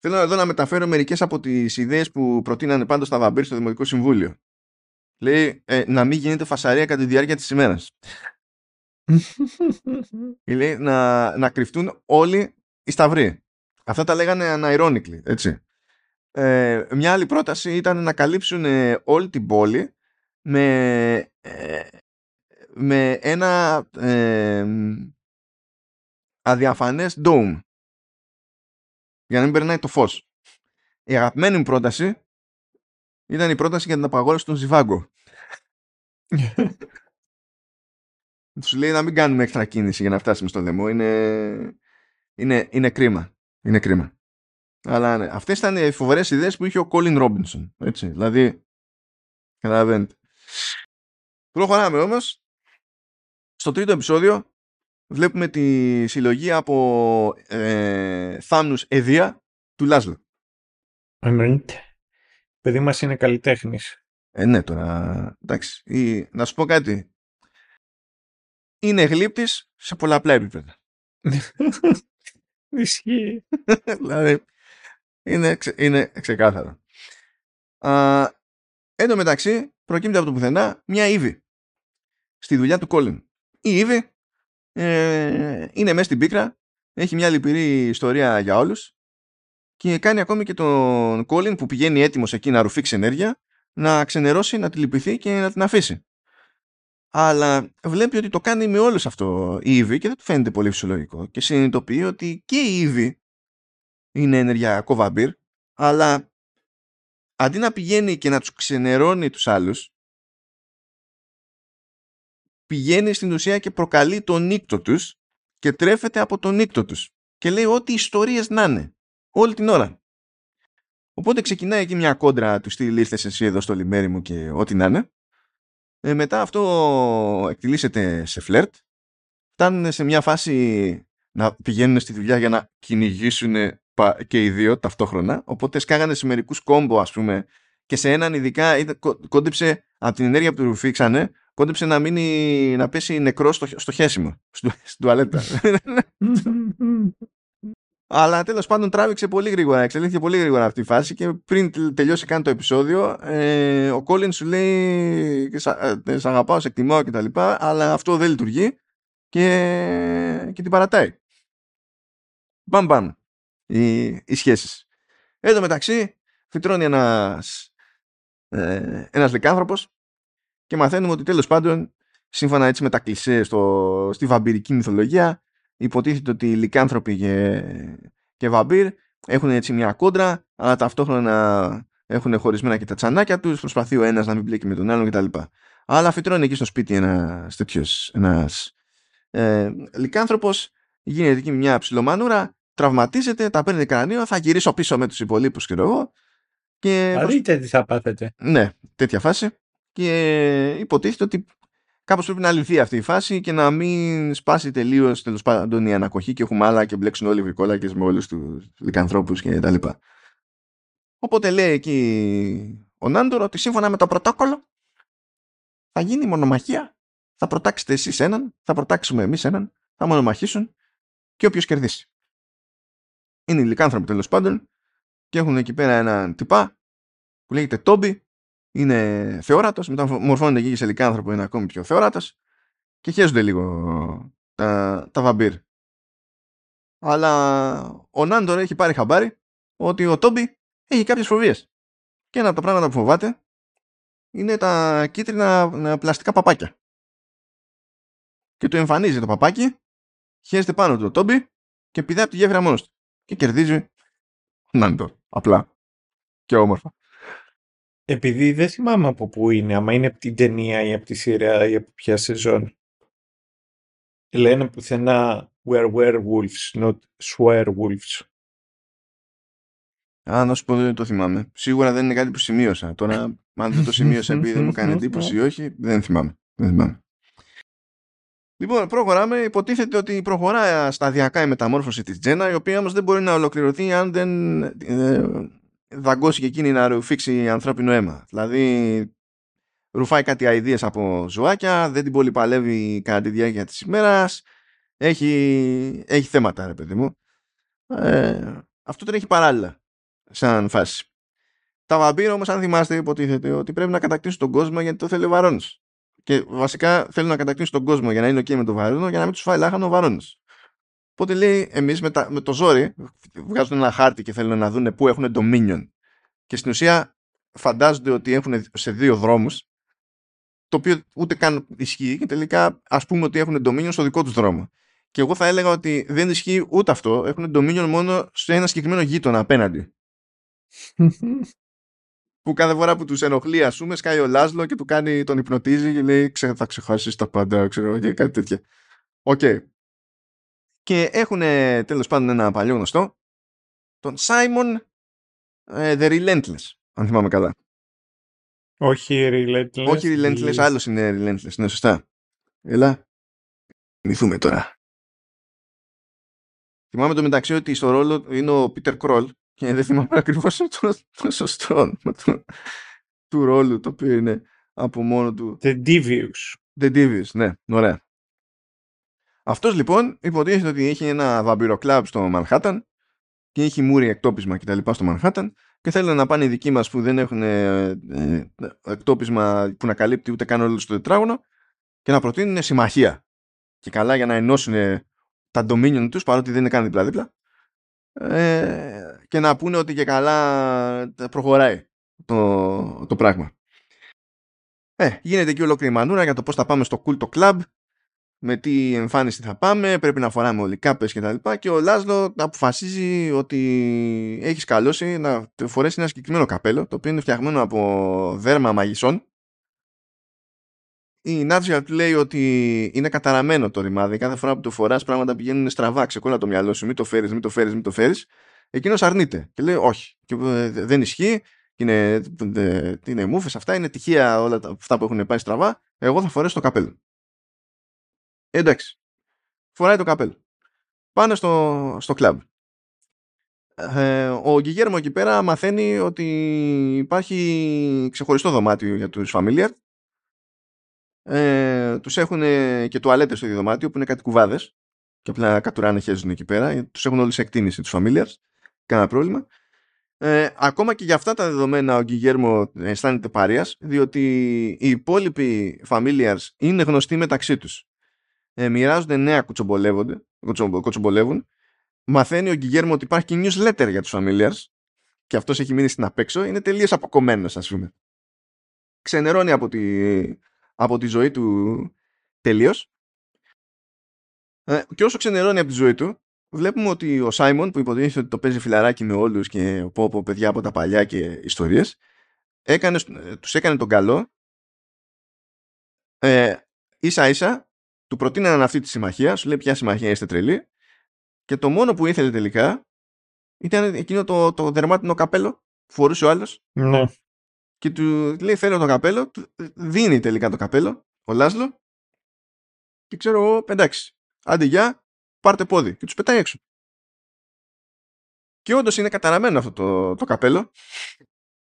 Θέλω εδώ να μεταφέρω μερικές από τις ιδέες που προτείνανε πάντω στα βαμπύρ στο Δημοτικό Συμβούλιο. Λέει ε, να μην γίνεται φασαρία κατά τη διάρκεια της ημέρας. Λέει να, να κρυφτούν όλοι οι σταυροί. Αυτά τα λέγανε unironically, έτσι. Ε, μια άλλη πρόταση ήταν να καλύψουν ε, όλη την πόλη με, ε, με ένα ε, αδιαφανές dome για να μην περνάει το φως. Η αγαπημένη μου πρόταση ήταν η πρόταση για την απαγόρευση των Ζιβάγκο. Τους λέει να μην κάνουμε έξτρα κίνηση για να φτάσουμε στο δεμό. Είναι, είναι, είναι κρίμα. Είναι κρίμα. Αλλά ναι, αυτές ήταν οι φοβερές ιδέες που είχε ο Κόλιν Ρόμπινσον. Έτσι, δηλαδή. Καταλαβαίνετε. Προχωράμε όμως. Στο τρίτο επεισόδιο βλέπουμε τη συλλογή από ε, θάμνους εδία του Λάσλο. Εννοείται. Παιδί μας είναι καλλιτέχνης. Ε, ναι, τώρα, εντάξει. Ή, να σου πω κάτι. Είναι γλύπτης σε πολλαπλά επίπεδα. Ισχύει. δηλαδή, είναι, ξε, είναι ξεκάθαρο. Α, εν τω μεταξύ, προκύπτει από το πουθενά μια Ήβη στη δουλειά του Κόλλιν. Η Ήβη ε, είναι μέσα στην πίκρα, έχει μια λυπηρή ιστορία για όλους και κάνει ακόμη και τον Κόλλιν που πηγαίνει έτοιμος εκεί να ρουφήξει ενέργεια να ξενερώσει, να τη λυπηθεί και να την αφήσει. Αλλά βλέπει ότι το κάνει με όλους αυτό η Ήβη και δεν του φαίνεται πολύ φυσιολογικό και συνειδητοποιεί ότι και η Ήβη είναι ενεργειακό βαμπύρ, αλλά αντί να πηγαίνει και να τους ξενερώνει τους άλλους, πηγαίνει στην ουσία και προκαλεί τον νύκτο τους και τρέφεται από τον νύκτο τους και λέει ό,τι ιστορίες να είναι όλη την ώρα. Οπότε ξεκινάει εκεί μια κόντρα του στυλ ήρθες εσύ εδώ στο λιμέρι μου και ό,τι να είναι. Ε, μετά αυτό εκτιλήσεται σε φλερτ. Φτάνουν σε μια φάση να πηγαίνουν στη δουλειά για να κυνηγήσουν και οι δύο ταυτόχρονα. Οπότε σκάγανε σε μερικούς κόμπο, ας πούμε, και σε έναν ειδικά κόντεψε από την ενέργεια που του ρουφήξανε, κόντεψε να μείνει να πέσει νεκρό στο, στο χέσιμο, στην τουαλέτα. Αλλά τέλος πάντων τράβηξε πολύ γρήγορα, εξελίχθηκε πολύ γρήγορα αυτή η φάση και πριν τελειώσει καν το επεισόδιο, ε, ο Κόλλιν σου λέει: ε, Σ' αγαπάω, σε εκτιμάω κτλ. Αλλά αυτό δεν λειτουργεί και, και την παρατάει. Μπαμ μπαμ οι, οι σχέσεις. Εν τω μεταξύ φυτρώνει ένας, ε, ένας λεκάνθρωπος και μαθαίνουμε ότι τέλος πάντων σύμφωνα έτσι με τα κλισές στο, στη βαμπυρική μυθολογία υποτίθεται ότι οι λικάνθρωποι και, και βαμπύρ έχουν έτσι μια κόντρα αλλά ταυτόχρονα έχουν χωρισμένα και τα τσανάκια τους προσπαθεί ο ένας να μην μπλέκει με τον άλλον κτλ. Αλλά φυτρώνει εκεί στο σπίτι ένας τέτοιος ένας ε, λικάνθρωπος γίνεται εκεί μια ψιλομανούρα τραυματίζεται, τα παίρνει κρανίο, θα γυρίσω πίσω με τους υπολείπους και εγώ. Και... Θα δείτε τι θα πάθετε. Ναι, τέτοια φάση. Και υποτίθεται ότι κάπως πρέπει να λυθεί αυτή η φάση και να μην σπάσει τελείως τέλος πάντων η ανακοχή και έχουμε άλλα και μπλέξουν όλοι οι βρικόλακες με όλους τους λικανθρώπους και τα λοιπά. Οπότε λέει εκεί ο Νάντορο ότι σύμφωνα με το πρωτόκολλο θα γίνει μονομαχία. Θα προτάξετε εσείς έναν, θα προτάξουμε εμείς έναν, θα μονομαχήσουν και όποιος κερδίσει είναι λικάνθρωποι τέλος πάντων και έχουν εκεί πέρα έναν τυπά που λέγεται Τόμπι, είναι θεόρατο, μετά μορφώνεται εκεί σε λικάνθρωπο, είναι ακόμη πιο θεόρατο και χέζονται λίγο τα, τα βαμπύρ. Αλλά ο Νάντορ έχει πάρει χαμπάρι ότι ο Τόμπι έχει κάποιες φοβίες. Και ένα από τα πράγματα που φοβάται είναι τα κίτρινα πλαστικά παπάκια. Και του εμφανίζει το παπάκι, χέζεται πάνω του ο Τόμπι και πηδάει από τη γέφυρα μόνος του και κερδίζει Νάντορ. Απλά. Και όμορφα. Επειδή δεν θυμάμαι από πού είναι, άμα είναι από την ταινία ή από τη σειρά ή από ποια σεζόν. Λένε πουθενά we're werewolves, not swearwolves. Α, να σου πω δεν το θυμάμαι. Σίγουρα δεν είναι κάτι που σημείωσα. Τώρα, αν δεν το σημείωσα επειδή δεν μου κάνει εντύπωση ή όχι, δεν θυμάμαι. Δεν θυμάμαι. Λοιπόν, προχωράμε. Υποτίθεται ότι προχωρά σταδιακά η μεταμόρφωση της Τζένα, η οποία όμως δεν μπορεί να ολοκληρωθεί αν δεν ε, δαγκώσει και εκείνη να ρουφήξει ανθρώπινο αίμα. Δηλαδή, ρουφάει κάτι αηδίες από ζωάκια, δεν την πολυπαλεύει κατά τη διάρκεια της ημέρας, έχει, έχει θέματα, ρε παιδί μου. Ε, αυτό τρέχει παράλληλα, σαν φάση. Τα βαμπύρα όμως, αν θυμάστε, υποτίθεται ότι πρέπει να κατακτήσουν τον κόσμο γιατί το θέλει ο Βαρόνος. Και βασικά θέλουν να κατακτήσουν τον κόσμο για να είναι OK με τον Βαρόνο για να μην τους φάει λάχανο ο Βαρόνο. Οπότε λέει, εμείς με, με, το ζόρι βγάζουν ένα χάρτη και θέλουν να δουν πού έχουν dominion. Και στην ουσία φαντάζονται ότι έχουν σε δύο δρόμους, το οποίο ούτε καν ισχύει και τελικά ας πούμε ότι έχουν dominion στο δικό τους δρόμο. Και εγώ θα έλεγα ότι δεν ισχύει ούτε αυτό. Έχουν dominion μόνο σε ένα συγκεκριμένο γείτονα απέναντι. που κάθε φορά που τους ενοχλεί, ας πούμε, σκάει ο Λάσλο και του κάνει, τον υπνωτίζει και λέει θα ξεχάσεις τα πάντα, ξέρω, και κάτι τέτοια. Οκ. Και έχουν τέλος πάντων ένα παλιό γνωστό, τον Simon ε, The Relentless, αν θυμάμαι καλά. Όχι Relentless. Όχι Relentless, άλλος είναι Relentless, ναι, σωστά. Έλα, μυθούμε τώρα. Θυμάμαι το μεταξύ ότι στο ρόλο είναι ο Peter Kroll και δεν θυμάμαι ακριβώς το, το σωστό του, του ρόλου το οποίο είναι από μόνο του. The Devious. The Devious, ναι, ωραία. Αυτός λοιπόν υποτίθεται ότι έχει ένα βαμπυροκλάμπ στο Manhattan και έχει μούρι εκτόπισμα και τα λοιπά στο Manhattan και θέλουν να πάνε οι δικοί μας που δεν έχουν ε, ε, εκτόπισμα που να καλύπτει ούτε καν όλο το τετράγωνο και να προτείνουν συμμαχία. Και καλά για να ενώσουν τα dominion τους παρότι δεν είναι καν δίπλα-δίπλα ε, και να πούνε ότι και καλά προχωράει το, το πράγμα. Ε, γίνεται και ολόκληρη μανούρα για το πώς θα πάμε στο κούλτο club με τι εμφάνιση θα πάμε, πρέπει να φοράμε όλοι κάπες και τα λοιπά και ο Λάσλο αποφασίζει ότι έχεις καλώσει να φορέσεις ένα συγκεκριμένο καπέλο το οποίο είναι φτιαγμένο από δέρμα μαγισσών η Νάτζια του λέει ότι είναι καταραμένο το ρημάδι. Κάθε φορά που το φοράς, πράγματα πηγαίνουν στραβά. Ξεκόλλα το μυαλό σου. Μην το φέρεις, μην το φέρεις, μην το φέρεις. Εκείνος αρνείται και λέει όχι. Και ε, δεν ισχύει. Είναι, ε, είναι μούφε αυτά. Είναι τυχαία όλα αυτά που έχουν πάει στραβά. Εγώ θα φορέσω το καπέλο. Εντάξει. Φοράει το καπέλο. Πάνε στο, στο κλαμπ. Ε, ο Γκυγέρμο εκεί πέρα μαθαίνει ότι υπάρχει ξεχωριστό δωμάτιο για τους familiar ε, τους έχουν και τουαλέτες στο δωμάτιο που είναι κάτι κουβάδες. Και απλά κατουράνε χέζουν εκεί πέρα. Τους έχουν όλοι σε εκτίμηση τους familiars. Κανένα πρόβλημα. Ε, ακόμα και για αυτά τα δεδομένα ο Γκυγέρμο αισθάνεται παρείας διότι οι υπόλοιποι familiars είναι γνωστοί μεταξύ τους. Ε, μοιράζονται νέα κουτσομπολεύουν. Μαθαίνει ο Γκυγέρμο ότι υπάρχει και newsletter για τους familiars. Και αυτός έχει μείνει στην απέξω. Είναι τελείως αποκομμένος ας πούμε. Ξενερώνει από τη, από τη ζωή του τελείως. Ε, και όσο ξενερώνει από τη ζωή του, βλέπουμε ότι ο Σάιμον που υποτίθεται ότι το παίζει φιλαράκι με όλους και πω, πω παιδιά από τα παλιά και ιστορίες, έκανε, τους έκανε τον καλό. Ε, ίσα ίσα του προτείναν αυτή τη συμμαχία σου λέει ποια συμμαχία είστε τρελοί και το μόνο που ήθελε τελικά ήταν εκείνο το, το δερμάτινο καπέλο που φορούσε ο άλλος. Ναι και του λέει θέλω το καπέλο, δίνει τελικά το καπέλο ο Λάσλο και ξέρω εγώ εντάξει, άντε γεια, πάρτε πόδι και τους πετάει έξω. Και όντως είναι καταραμένο αυτό το, το καπέλο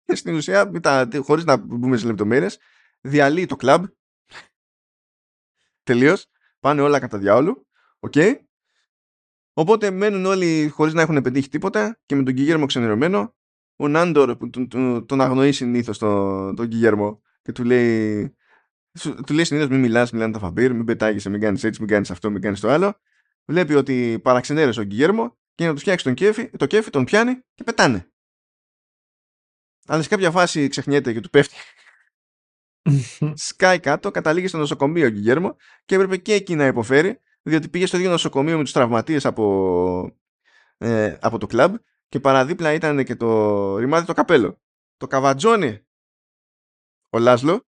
και στην ουσία, χωρίς να μπούμε σε λεπτομέρειες, διαλύει το κλαμπ τελείως, πάνε όλα κατά διάολου, OK. Okay. Οπότε μένουν όλοι χωρίς να έχουν πετύχει τίποτα και με τον Γκιγέρμο ξενερωμένο ο Νάντορ που τον, τον, τον αγνοεί συνήθως τον, τον Γκιγέρμο και του λέει, του λέει συνήθως μην μιλάς, μιλάνε τα βαμπίρ, μην πετάγεσαι, μην κάνεις έτσι, μην κάνεις αυτό, μην κάνεις το άλλο. Βλέπει ότι παραξενέρωσε ο Γκιγέρμο και για να τους φτιάξει τον κέφι, το κέφι, τον πιάνει και πετάνε. Αλλά σε κάποια φάση ξεχνιέται και του πέφτει. Σκάει κάτω, καταλήγει στο νοσοκομείο ο Γκυγέρμο και έπρεπε και εκεί να υποφέρει, διότι πήγε στο ίδιο νοσοκομείο με τους τραυματίες από, ε, από το κλαμπ και παραδίπλα ήταν και το ρημάδι το καπέλο. Το καβατζόνι ο Λάσλο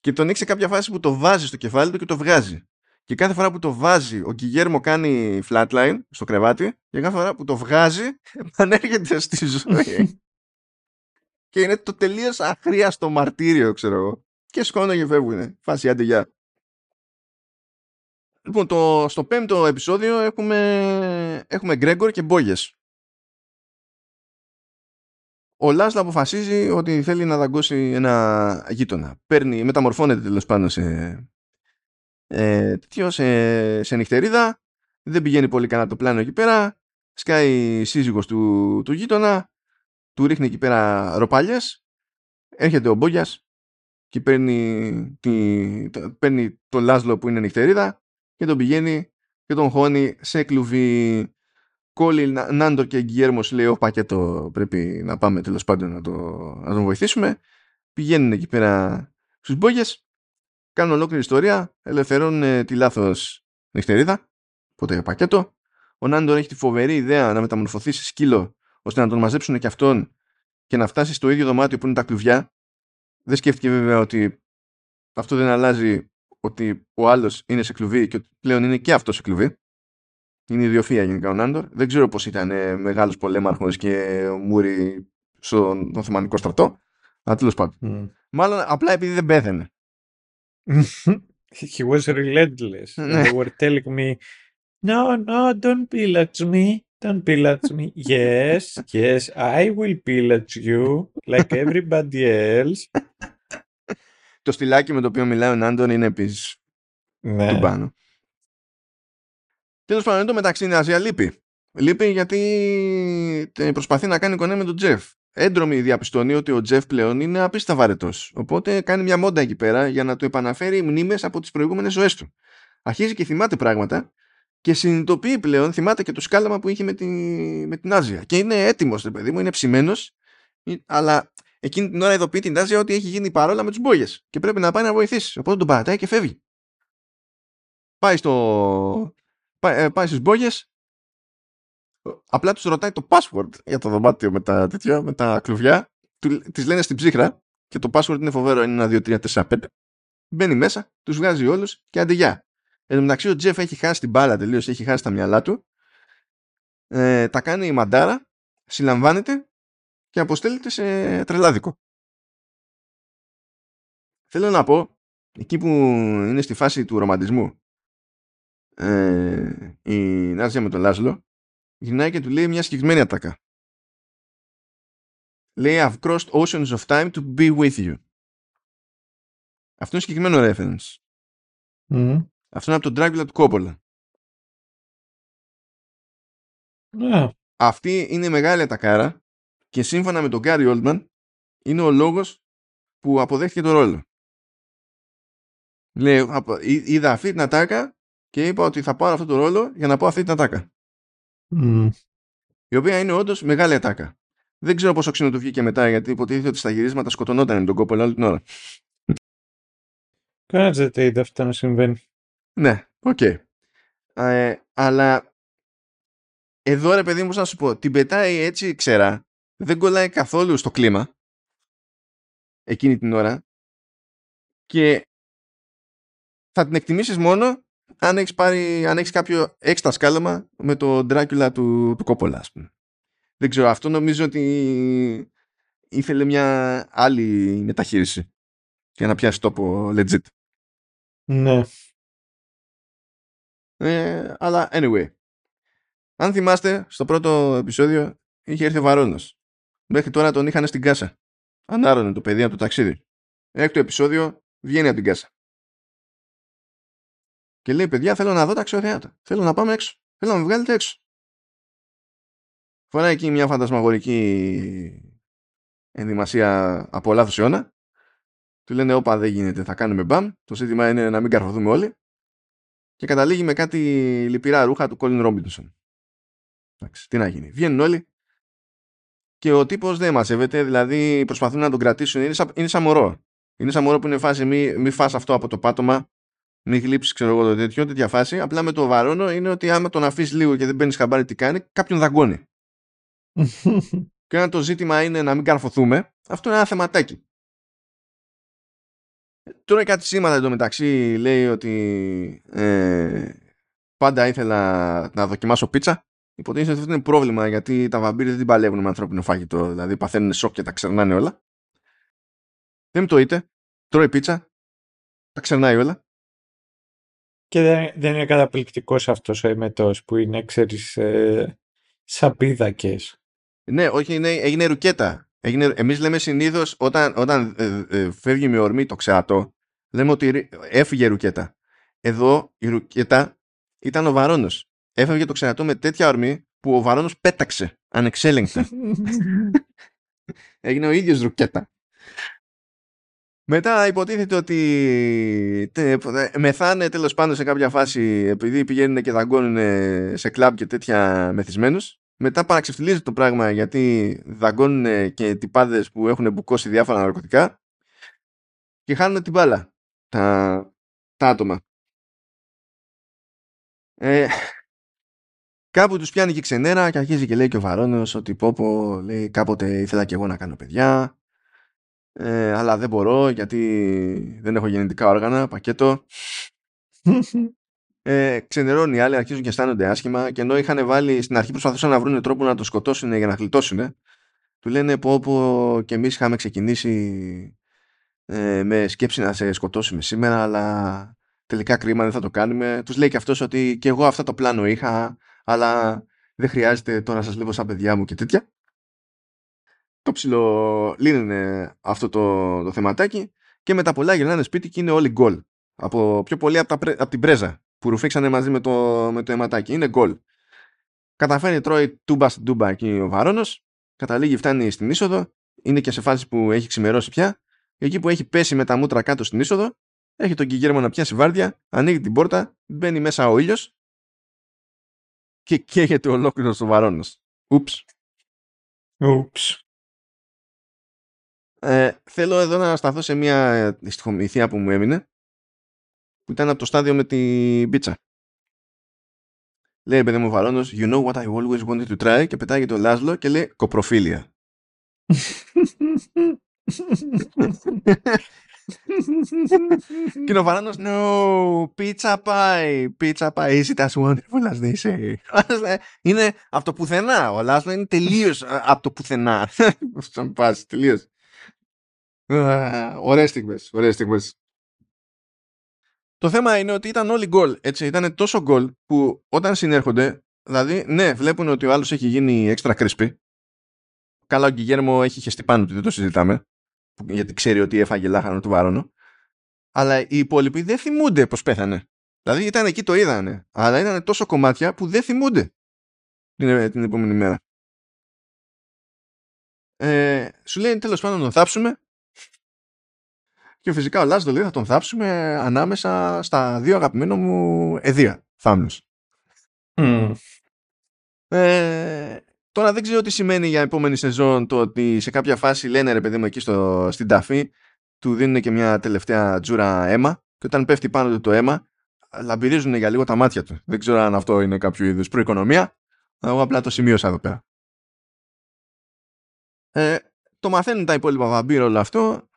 και τον έχει κάποια φάση που το βάζει στο κεφάλι του και το βγάζει. Και κάθε φορά που το βάζει, ο Γκυγέρμο κάνει flatline στο κρεβάτι και κάθε φορά που το βγάζει, επανέρχεται στη ζωή. και είναι το τελείως αχρίαστο μαρτύριο, ξέρω εγώ. Και σκόνο και φεύγουν. Φάση, άντε, γεια. Λοιπόν, το, στο πέμπτο επεισόδιο έχουμε, έχουμε Γκρέγκορ και Μπόγες. Ο Λάσλα αποφασίζει ότι θέλει να δαγκώσει ένα γείτονα. Παίρνει, μεταμορφώνεται τέλος πάντων σε, ε, σε, σε νυχτερίδα. Δεν πηγαίνει πολύ καλά το πλάνο εκεί πέρα. Σκάει σύζυγος του, του γείτονα. Του ρίχνει εκεί πέρα ροπάλιες. Έρχεται ο Μπόγιας και παίρνει, τη, παίρνει τον Λάσλο που είναι νυχτερίδα και τον πηγαίνει και τον χώνει σε κλουβί. Κόλλη, Νάντορ και Γκιέρμος λέει: Ο πακέτο πρέπει να πάμε τέλος πάντων να, το, να τον βοηθήσουμε. Πηγαίνουν εκεί πέρα στους μπόγε, κάνουν ολόκληρη ιστορία, ελευθερώνουν τη λάθος νυχτερίδα. Οπότε πακέτο. Ο Νάντορ έχει τη φοβερή ιδέα να μεταμορφωθεί σε σκύλο ώστε να τον μαζέψουν και αυτόν και να φτάσει στο ίδιο δωμάτιο που είναι τα κλουβιά. Δεν σκέφτηκε βέβαια ότι αυτό δεν αλλάζει ότι ο άλλος είναι σε κλουβί και ότι πλέον είναι και αυτός σε κλουβί. Είναι ιδιοφία γενικά ο Νάντορ. Δεν ξέρω πώς ήταν ε, μεγάλος πολέμαρχος και μούρι στον Οθωμανικό στρατό. Αλλά τέλος πάντων. Mm. Μάλλον απλά επειδή δεν πέθανε. He was relentless. They were telling me, No, no, don't pillage me. Don't pillage me. Yes, yes, I will pillage you like everybody else. Το στυλάκι με το οποίο μιλάει ο Νάντορ είναι επίσης ναι. του πάνω. Τέλος πάντων, το μεταξύ η Ασία λείπει. Λείπει γιατί προσπαθεί να κάνει κονέ με τον Τζεφ. Έντρομη διαπιστώνει ότι ο Τζεφ πλέον είναι απίστευτα βαρετός. Οπότε κάνει μια μόντα εκεί πέρα για να του επαναφέρει μνήμες από τις προηγούμενες ζωές του. Αρχίζει και θυμάται πράγματα και συνειδητοποιεί πλέον, θυμάται και το σκάλαμα που είχε με, τη, με την Άζια. Και είναι έτοιμος, το παιδί μου, είναι ψημένος, αλλά εκείνη την ώρα ειδοποιεί την Άζια ότι έχει γίνει παρόλα με τους μπόγε και πρέπει να πάει να βοηθήσει. Οπότε τον παρατάει και φεύγει. Πάει στο, πάει, ε, πάει στις μπόγες απλά τους ρωτάει το password για το δωμάτιο με τα, τέτοια, με τα κλουβιά τις λένε στην ψύχρα και το password είναι φοβερό είναι ένα 2, 3, 4, 5 μπαίνει μέσα, τους βγάζει όλους και αντιγιά. Εν τω μεταξύ ο Τζεφ έχει χάσει την μπάλα τελείως, έχει χάσει τα μυαλά του. Ε, τα κάνει η μαντάρα, συλλαμβάνεται και αποστέλλεται σε τρελάδικο. Θέλω να πω, εκεί που είναι στη φάση του ρομαντισμού, ε, η Νάζια με τον Λάζλο, γυρνάει και του λέει μια συγκεκριμένη ατάκα. Λέει I've crossed oceans of time to be with you. Αυτό είναι συγκεκριμένο reference. Mm. Αυτό είναι από τον Dracula του Κόπολα. Ναι. Αυτή είναι η μεγάλη ατακάρα και σύμφωνα με τον Γκάρι Όλτμαν είναι ο λόγος που αποδέχτηκε το ρόλο. Λέει, απο- εί- είδα αυτή την ατάκα και είπα ότι θα πάρω αυτό το ρόλο για να πω αυτή την ατάκα. Μμ. Η οποία είναι όντως μεγάλη ατάκα. Δεν ξέρω πόσο ξινό του βγήκε μετά γιατί υποτίθεται ότι στα γυρίσματα σκοτωνόταν με τον Κόπολα όλη την ώρα. Κανένας δεν τα είδε αυτά να συμβαίνει. Ναι, οκ. Ε, αλλά εδώ ρε παιδί μου, πώς να σου πω, την πετάει έτσι ξερά, δεν κολλάει καθόλου στο κλίμα εκείνη την ώρα και θα την εκτιμήσεις μόνο αν έχεις, πάρει, αν έχεις κάποιο έξτρα σκάλωμα με το Dracula του, του Κόπολα, ας πούμε. Δεν ξέρω, αυτό νομίζω ότι ήθελε μια άλλη μεταχείριση για να πιάσει τόπο legit. Ναι. Ε, αλλά anyway. Αν θυμάστε, στο πρώτο επεισόδιο είχε έρθει ο Βαρόνος. Μέχρι τώρα τον είχαν στην κάσα. Ανάρωνε το παιδί από το ταξίδι. Έκτο επεισόδιο βγαίνει από την κάσα. Και λέει, παιδιά, θέλω να δω τα αξιοθεάτα. Θέλω να πάμε έξω. Θέλω να με βγάλετε έξω. Φοράει εκεί μια φαντασμαγορική ενδυμασία από λάθος αιώνα. Του λένε, όπα δεν γίνεται, θα κάνουμε μπαμ. Το ζήτημα είναι να μην καρφωθούμε όλοι και καταλήγει με κάτι λυπηρά ρούχα του Colin Robinson. Εντάξει, τι να γίνει. Βγαίνουν όλοι και ο τύπος δεν μαζεύεται, δηλαδή προσπαθούν να τον κρατήσουν. Είναι σαν, είναι σαν μωρό. Είναι σαν μωρό που είναι φάση μη, μη φας αυτό από το πάτωμα, μη γλύψεις ξέρω εγώ το τέτοιο, τέτοια φάση. Απλά με το βαρόνο είναι ότι άμα τον αφήσεις λίγο και δεν παίρνεις χαμπάρι τι κάνει, κάποιον δαγκώνει. Και αν το ζήτημα είναι να μην καρφωθούμε, αυτό είναι ένα θεματάκι. Τώρα κάτι σήματα εντωμεταξύ λέει ότι ε, πάντα ήθελα να δοκιμάσω πίτσα. Υποτίθεται ότι αυτό είναι πρόβλημα γιατί τα βαμπύρια δεν την παλεύουν με ανθρώπινο φαγητό. Δηλαδή παθαίνουν σοκ και τα ξερνάνε όλα. Δεν το είτε. Τρώει πίτσα. Τα ξερνάει όλα. Και δεν, δεν είναι καταπληκτικός αυτός ο εμετός που είναι, ξέρεις, ε, σαπίδακες. Ναι, όχι, είναι, έγινε ρουκέτα. Έγινε, εμείς λέμε συνήθως όταν, όταν ε, ε, φεύγει με ορμή το ξεατό, λέμε ότι ρι- έφυγε ρουκέτα. Εδώ η ρουκέτα ήταν ο Βαρόνος. Έφευγε το ξεατό με τέτοια ορμή που ο Βαρόνος πέταξε ανεξέλεγκτα. Έγινε ο ίδιος ρουκέτα. Μετά υποτίθεται ότι τε, ε, μεθάνε τέλος πάντων σε κάποια φάση επειδή πηγαίνουν και δαγκώνουν σε κλαμπ και τέτοια μεθυσμένους. Μετά παραξευτιλίζεται το πράγμα γιατί δαγκώνουν και τυπάδες που έχουν μπουκώσει διάφορα ναρκωτικά και χάνουν την μπάλα τα, τα άτομα. Ε, κάπου τους πιάνει και ξενέρα και αρχίζει και λέει και ο Βαρόνος ότι πω πω λέει κάποτε ήθελα και εγώ να κάνω παιδιά ε, αλλά δεν μπορώ γιατί δεν έχω γεννητικά όργανα, πακέτο. Ε, ξενερώνει οι άλλοι, αρχίζουν και αισθάνονται άσχημα και ενώ είχαν βάλει στην αρχή προσπαθούσαν να βρουν τρόπο να το σκοτώσουν για να γλιτώσουν. Του λένε πω πω και εμείς είχαμε ξεκινήσει ε, με σκέψη να σε σκοτώσουμε σήμερα αλλά τελικά κρίμα δεν θα το κάνουμε. Τους λέει και αυτός ότι και εγώ αυτό το πλάνο είχα αλλά δεν χρειάζεται τώρα να σας λέω σαν παιδιά μου και τέτοια το ψηλο λύνουν αυτό το, το θεματάκι και με τα πολλά γυρνάνε σπίτι και είναι όλοι γκολ. Από πιο πολύ από, τα, πρέ- από την πρέζα που ρουφήξανε μαζί με το, με το αιματάκι. Είναι γκολ. Καταφέρει, τρώει τούμπας στην τούμπα εκεί ο Βαρόνος, καταλήγει, φτάνει στην είσοδο, είναι και σε φάση που έχει ξημερώσει πια. Εκεί που έχει πέσει με τα μούτρα κάτω στην είσοδο, έχει τον Κιγέρμο να πιάσει βάρδια, ανοίγει την πόρτα, μπαίνει μέσα ο ήλιος και καίγεται ολόκληρο ο Βαρόνος. Ούψ. Ούψ. Ε, θέλω εδώ να σταθώ σε μια στοιχομηθεία που μου έμεινε που ήταν από το στάδιο με την πίτσα. Λέει παιδί μου ο Βαρόνος You know what I always wanted to try και πετάγει το Λάσλο και λέει κοπροφίλια. Και ο Βαράνος, no, pizza pie, pizza pie, is it as wonderful as they say. είναι από το πουθενά, ο Λάσλο είναι τελείως από το πουθενά. Σαν πάση, τελείως. Ωραίες στιγμές, ωραίες στιγμές. Το θέμα είναι ότι ήταν όλοι γκολ, έτσι, ήταν τόσο γκολ που όταν συνέρχονται, δηλαδή, ναι, βλέπουν ότι ο άλλος έχει γίνει έξτρα crispy. Καλά, ο Γκυγέρμο έχει χεστεί πάνω του, δεν το συζητάμε γιατί ξέρει ότι έφαγε λάχανο του Βάρονο. Αλλά οι υπόλοιποι δεν θυμούνται πως πέθανε. Δηλαδή ήταν εκεί το είδανε. Αλλά ήταν τόσο κομμάτια που δεν θυμούνται την, την επόμενη μέρα. Ε, σου λέει τέλος πάντων να τον θάψουμε. Και φυσικά ο Λάζος λέει θα τον θάψουμε ανάμεσα στα δύο αγαπημένα μου εδία. Θάμνους. Mm. Ε, Τώρα δεν ξέρω τι σημαίνει για επόμενη σεζόν το ότι σε κάποια φάση λένε ρε παιδί μου εκεί στο, στην ταφή του δίνουν και μια τελευταία τζούρα αίμα και όταν πέφτει πάνω του το αίμα λαμπυρίζουν για λίγο τα μάτια του. Δεν ξέρω αν αυτό είναι κάποιο είδους προοικονομία. Εγώ απλά το σημείωσα εδώ πέρα. Ε, το μαθαίνουν τα υπόλοιπα βαμπύρ όλο αυτό.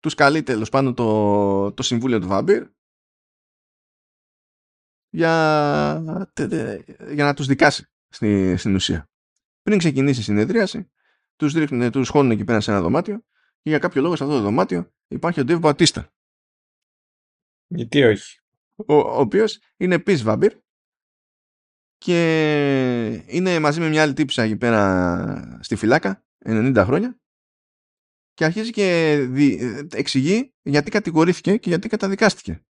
Τους καλεί τέλος πάνω το, το συμβούλιο του βαμπύρ για, για να τους δικάσει στη, στην ουσία. Πριν ξεκινήσει η συνεδρίαση, τους, ρίχνουν, τους χώνουν εκεί πέρα σε ένα δωμάτιο και για κάποιο λόγο σε αυτό το δωμάτιο υπάρχει ο Ντέβ Μπατίστα. Γιατί όχι; Ο, ο οποίος είναι επίση βάμπυρ και είναι μαζί με μια άλλη τύψα εκεί πέρα στη φυλάκα 90 χρόνια και αρχίζει και εξηγεί γιατί κατηγορήθηκε και γιατί καταδικάστηκε.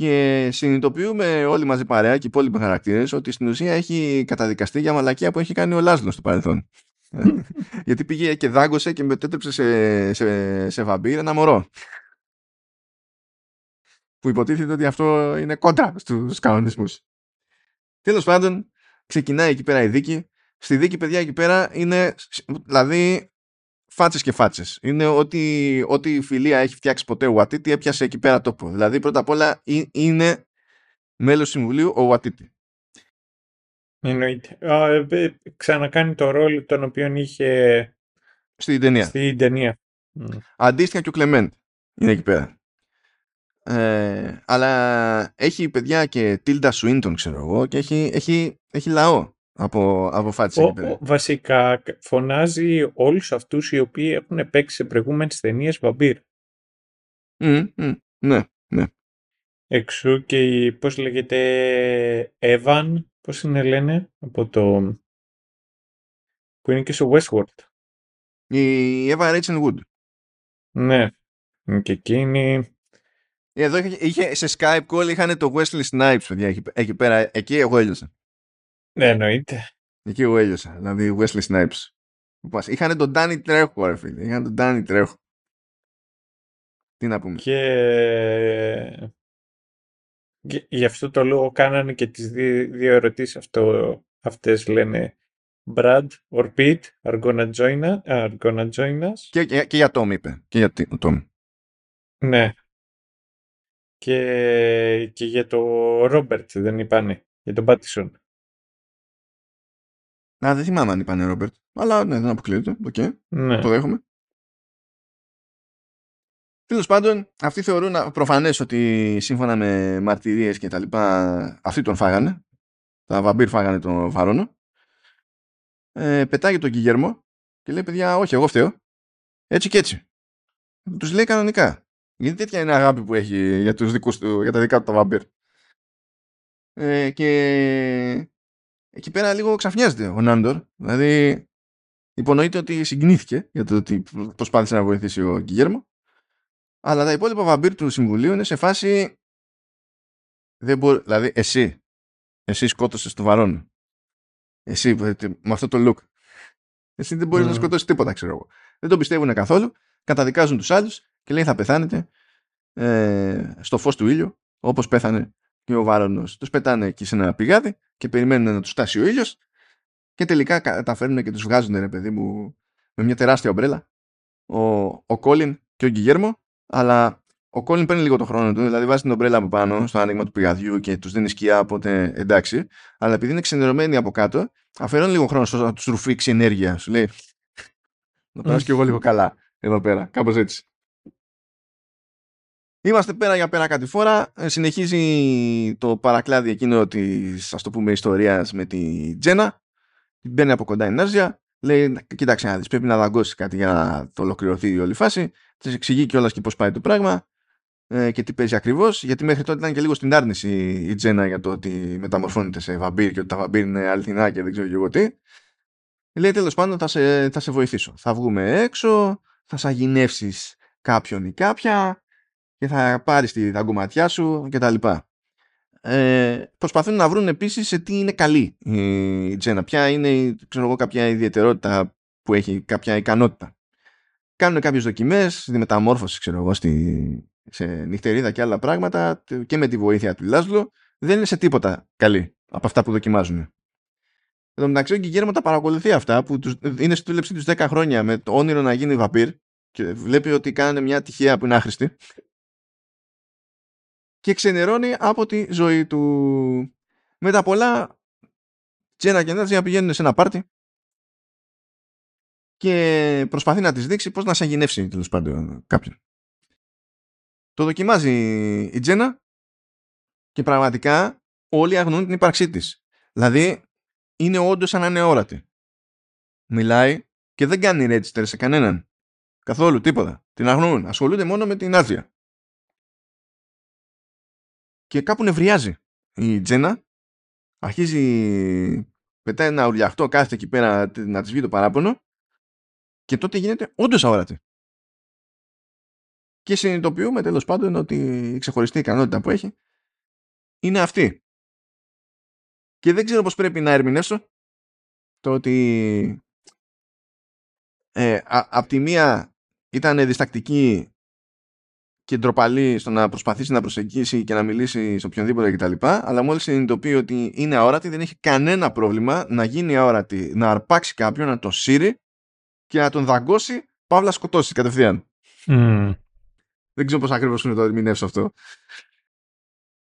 Και συνειδητοποιούμε όλοι μαζί παρέα και οι υπόλοιποι χαρακτήρες ότι στην ουσία έχει καταδικαστεί για μαλακία που έχει κάνει ο Λάσλος στο παρελθόν. Γιατί πήγε και δάγκωσε και μετέτρεψε σε, σε, σε βαμπύρ ένα μωρό. Που υποτίθεται ότι αυτό είναι κόντρα στους κανονισμούς. Τέλος πάντων, ξεκινάει εκεί πέρα η δίκη. Στη δίκη, παιδιά, εκεί πέρα είναι. Δηλαδή, φάτσες και φάτσες. Είναι ότι ό,τι φιλία έχει φτιάξει ποτέ ο Βατίτη έπιασε εκεί πέρα τόπο. Δηλαδή πρώτα απ' όλα είναι μέλος συμβουλίου ο Βατίτη. Εννοείται. Ε, ξανακάνει το ρόλο τον οποίο είχε στην ταινία. Στην ταινία. Αντίστοιχα και ο Κλεμέντ είναι εκεί πέρα. Ε, αλλά έχει παιδιά και Τίλντα Σουίντον ξέρω εγώ και έχει, έχει, έχει λαό από, από φάτσε Βασικά φωνάζει όλους αυτούς οι οποίοι έχουν παίξει σε προηγούμενες ταινίες βαμπύρ. ναι, ναι. Εξού και η, πώς λέγεται, Evan, πώς είναι λένε, από το... που είναι και στο Westworld. Η Eva Rachel Wood. Ναι, και εκείνη... Εδώ είχε, είχε, σε Skype call είχαν το Wesley Snipes, παιδιά, εκεί, εκεί πέρα. Εκεί εγώ έλειωσα. Ναι, εννοείται. Εκεί εγώ έλειωσα. Δηλαδή, Wesley Snipes. Είχαν τον Danny Τρέχο, ρε φίλε. Είχαν τον Danny Τρέχο. Τι να πούμε. Και... και γι' αυτό το λόγο κάνανε και τις δύο, δύο ερωτήσεις αυτό, αυτές λένε Brad or Pete are gonna join us. Are gonna join us. Και, και, και για Tom είπε. Και για Tom. Ναι. Και, και για το Robert δεν είπανε. Για τον Πάτινσον. Α, δεν θυμάμαι αν είπανε Ρόμπερτ. Αλλά ναι, δεν αποκλείεται. OK. Okay. Ναι. Το δέχομαι. Τέλος πάντων, αυτοί θεωρούν προφανές ότι σύμφωνα με μαρτυρίες και τα λοιπά, αυτοί τον φάγανε. Τα βαμπύρ φάγανε τον Βαρόνο. Ε, πετάγει τον Κιγέρμο και λέει: Παιδιά, όχι, εγώ φταίω. Έτσι και έτσι. Τους λέει κανονικά. Γιατί τέτοια είναι αγάπη που έχει για, τους δικούς του, για τα δικά του τα βαμπύρ. Ε, και εκεί πέρα λίγο ξαφνιάζεται ο Νάντορ. Δηλαδή υπονοείται ότι συγκινήθηκε για το ότι προσπάθησε να βοηθήσει ο Γκυγέρμο. Αλλά τα υπόλοιπα βαμπύρ του Συμβουλίου είναι σε φάση. Δεν μπορεί, δηλαδή εσύ. Εσύ σκότωσες το βαρόν. Εσύ με αυτό το look. Εσύ δεν μπορείς να σκοτώσεις τίποτα, ξέρω εγώ. Δεν τον πιστεύουν καθόλου. Καταδικάζουν τους άλλους και λέει θα πεθάνετε ε, στο φως του ήλιου όπως πέθανε και ο Βάρονο. Τους πετάνε εκεί σε ένα πηγάδι και περιμένουν να τους φτάσει ο ήλιος και τελικά καταφέρνουν και τους βγάζουν, ρε παιδί μου, με μια τεράστια ομπρέλα. Ο, ο Κόλιν και ο Γκυγέρμο, αλλά ο Κόλιν παίρνει λίγο το χρόνο του, δηλαδή βάζει την ομπρέλα από πάνω στο άνοιγμα του πηγαδιού και τους δίνει σκιά, οπότε εντάξει. Αλλά επειδή είναι ξενερωμένοι από κάτω, αφαιρώνει λίγο χρόνο να τους ρουφήξει ενέργεια. Σου λέει, να περάσω κι εγώ λίγο καλά εδώ πέρα, κάπως έτσι. Είμαστε πέρα για πέρα κάτι φορά. Ε, συνεχίζει το παρακλάδι εκείνο της, ας το πούμε, ιστορίας με τη Τζένα. Μπαίνει από κοντά η Νέρζια. Λέει, κοίταξε να δεις, πρέπει να δαγκώσει κάτι για να το ολοκληρωθεί η όλη φάση. Της εξηγεί κιόλας και πώς πάει το πράγμα ε, και τι παίζει ακριβώς. Γιατί μέχρι τότε ήταν και λίγο στην άρνηση η Τζένα για το ότι μεταμορφώνεται σε βαμπύρ και ότι τα βαμπύρ είναι αληθινά και δεν ξέρω και εγώ τι. Λέει τέλος πάντων θα σε, θα σε βοηθήσω. Θα βγούμε έξω, θα σαγηνεύσεις κάποιον ή κάποια και θα πάρεις τη δαγκωματιά σου κτλ. Ε, προσπαθούν να βρουν επίσης σε τι είναι καλή η Τζένα. Ποια είναι ξέρω εγώ, κάποια ιδιαιτερότητα που έχει, κάποια ικανότητα. Κάνουν κάποιες δοκιμές, τη μεταμόρφωση ξέρω εγώ, στη, σε νυχτερίδα και άλλα πράγματα και με τη βοήθεια του Λάσλο δεν είναι σε τίποτα καλή από αυτά που δοκιμάζουν. Εδώ μεταξύ ο Γκυγέρμο τα παρακολουθεί αυτά που τους, είναι στη δούλεψή τους 10 χρόνια με το όνειρο να γίνει βαπύρ και βλέπει ότι κάνουν μια τυχαία που είναι άχρηστη και ξενερώνει από τη ζωή του. Με τα πολλά Τζένα και να πηγαίνουν σε ένα πάρτι και προσπαθεί να της δείξει πώς να σαγηνεύσει τέλος πάντων κάποιον. Το δοκιμάζει η Τζένα και πραγματικά όλοι αγνούν την ύπαρξή της. Δηλαδή είναι όντως σαν να είναι όρατη. Μιλάει και δεν κάνει register σε κανέναν. Καθόλου τίποτα. Την αγνοούν. Ασχολούνται μόνο με την άδεια και κάπου νευριάζει η Τζένα. Αρχίζει πετάει ένα ουρλιαχτό κάθεται εκεί πέρα να της βγει το παράπονο. Και τότε γίνεται όντως αόρατη και συνειδητοποιούμε τέλος πάντων ότι η ξεχωριστή ικανότητα που έχει είναι αυτή. Και δεν ξέρω πως πρέπει να ερμηνεύσω το ότι ε, απ' τη μία ήταν διστακτική και ντροπαλή στο να προσπαθήσει να προσεγγίσει και να μιλήσει σε οποιονδήποτε κτλ. Αλλά μόλις συνειδητοποιεί ότι είναι αόρατη, δεν έχει κανένα πρόβλημα να γίνει αόρατη, να αρπάξει κάποιον, να το σύρει και να τον δαγκώσει, παύλα σκοτώσει κατευθείαν. Mm. Δεν ξέρω πώς ακριβώς είναι το ερμηνεύσω αυτό.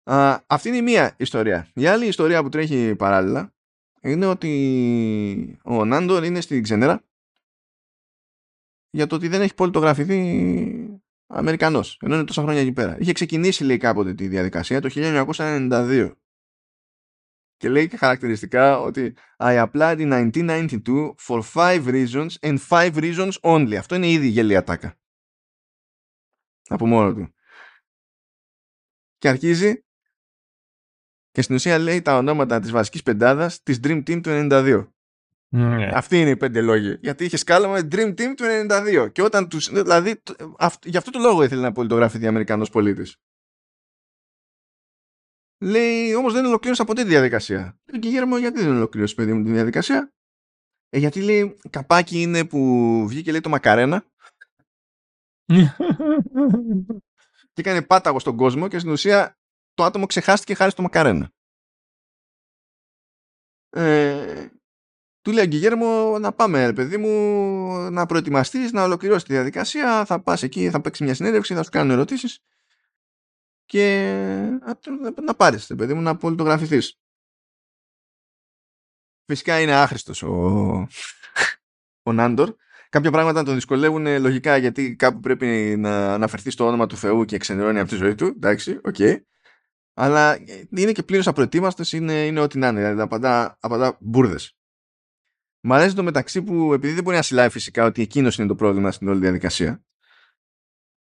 Α, αυτή είναι η μία ιστορία. Η άλλη ιστορία που τρέχει παράλληλα είναι ότι ο Νάντορ είναι στην ξενέρα για το ότι δεν έχει πολιτογραφηθεί Αμερικανός, ενώ είναι τόσα χρόνια εκεί πέρα. Είχε ξεκινήσει λέει κάποτε τη διαδικασία το 1992. Και λέει και χαρακτηριστικά ότι I applied in 1992 for five reasons and five reasons only. Αυτό είναι ήδη γελία τάκα. Από μόνο του. Και αρχίζει και στην ουσία λέει τα ονόματα της βασικής πεντάδας της Dream Team του 92. Ναι. Αυτοί είναι οι πέντε λόγοι. Γιατί είχε σκάλαμα Dream Team του 92. Και όταν τους, δηλαδή, γι' αυτό το λόγο ήθελε να πολιτογραφηθεί Αμερικανός πολίτης. Λέει, όμως δεν ολοκλήρωσα ποτέ τη διαδικασία. Λέει, και γέρμα, γιατί δεν ολοκλήρωσε, παιδί μου, τη διαδικασία; Ε, γιατί λέει, καπάκι είναι που βγήκε λέει το μακαρένα. και έκανε πάταγο στον κόσμο και στην ουσία το άτομο ξεχάστηκε χάρη στο μακαρένα. Ε, του λέει Γκιγέρμο να πάμε παιδί μου να προετοιμαστείς, να ολοκληρώσεις τη διαδικασία. Θα πας εκεί, θα παίξεις μια συνέντευξη, θα σου κάνουν ερωτήσεις και να πάρεις παιδί μου να πολιτογραφηθείς φυσικά είναι άχρηστος ο, ο Νάντορ. Κάποια πράγματα τον δυσκολεύουν λογικά γιατί κάπου πρέπει να αναφερθεί στο όνομα του Θεού και ξενερώνει από τη ζωή του. Εντάξει, OK. Okay. αλλά είναι και πλήρως απροετοίμαστος είναι, είναι ό,τι να είναι δηλαδή απαντά, απαντά μπουρδες Μ' αρέσει το μεταξύ που επειδή δεν μπορεί να συλλάβει φυσικά ότι εκείνος είναι το πρόβλημα στην όλη διαδικασία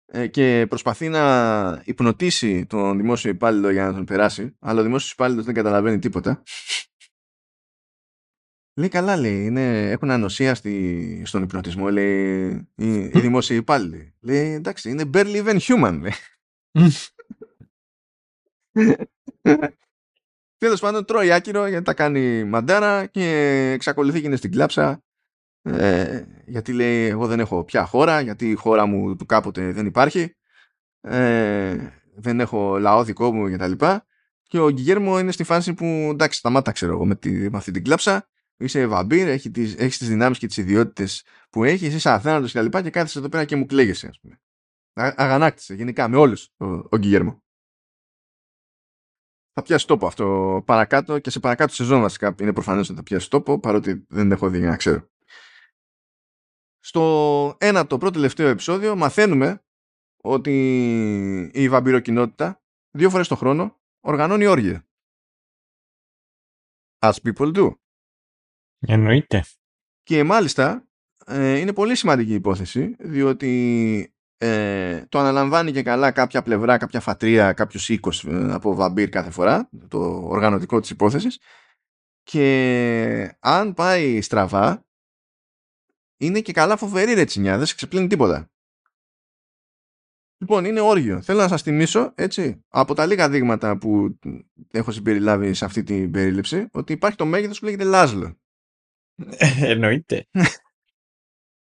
ε, και προσπαθεί να υπνοτίσει τον δημόσιο υπάλληλο για να τον περάσει, αλλά ο δημόσιος υπάλληλος δεν καταλαβαίνει τίποτα. Λέει καλά, λέει. Είναι, έχουν ανοσία στη, στον υπνοτισμό, λέει. Οι, οι δημόσιοι υπάλληλοι. Λέει εντάξει, είναι barely even human, λέει. Τέλος πάντων, τρώει άκυρο γιατί τα κάνει μαντάρα και εξακολουθεί και είναι στην κλάψα. Ε, γιατί λέει: Εγώ δεν έχω πια χώρα, γιατί η χώρα μου του κάποτε δεν υπάρχει. Ε, δεν έχω λαό δικό μου κτλ. Και, και ο Γκυγέρμο είναι στη φάση που εντάξει, σταμάτα ξέρω εγώ με, τη, με αυτή την κλάψα. Είσαι βαμπύρ, έχει τις, έχεις τις δυνάμεις και τις ιδιότητες που έχεις, είσαι αθάνατος και τα λοιπά και κάθεσαι εδώ πέρα και μου κλαίγεσαι ας πούμε. Αγανάκτησε γενικά με όλους ο, ο Γκυγέρμο θα πιάσει τόπο αυτό παρακάτω και σε παρακάτω σεζόν βασικά είναι προφανές ότι θα πιάσει τόπο παρότι δεν έχω δει για να ξέρω. Στο ένα το πρώτο τελευταίο επεισόδιο μαθαίνουμε ότι η βαμπυροκοινότητα δύο φορές το χρόνο οργανώνει όργια. As people do. Εννοείται. Και μάλιστα ε, είναι πολύ σημαντική υπόθεση διότι ε, το αναλαμβάνει και καλά κάποια πλευρά, κάποια φατρία, κάποιος οίκος ε, από βαμπύρ κάθε φορά, το οργανωτικό της υπόθεσης και αν πάει στραβά είναι και καλά φοβερή ρετσινιά, δεν σε ξεπλύνει τίποτα. Λοιπόν, είναι όργιο. Θέλω να σας θυμίσω, έτσι, από τα λίγα δείγματα που έχω συμπεριλάβει σε αυτή την περίληψη, ότι υπάρχει το μέγεθος που λέγεται Λάζλο. Εννοείται.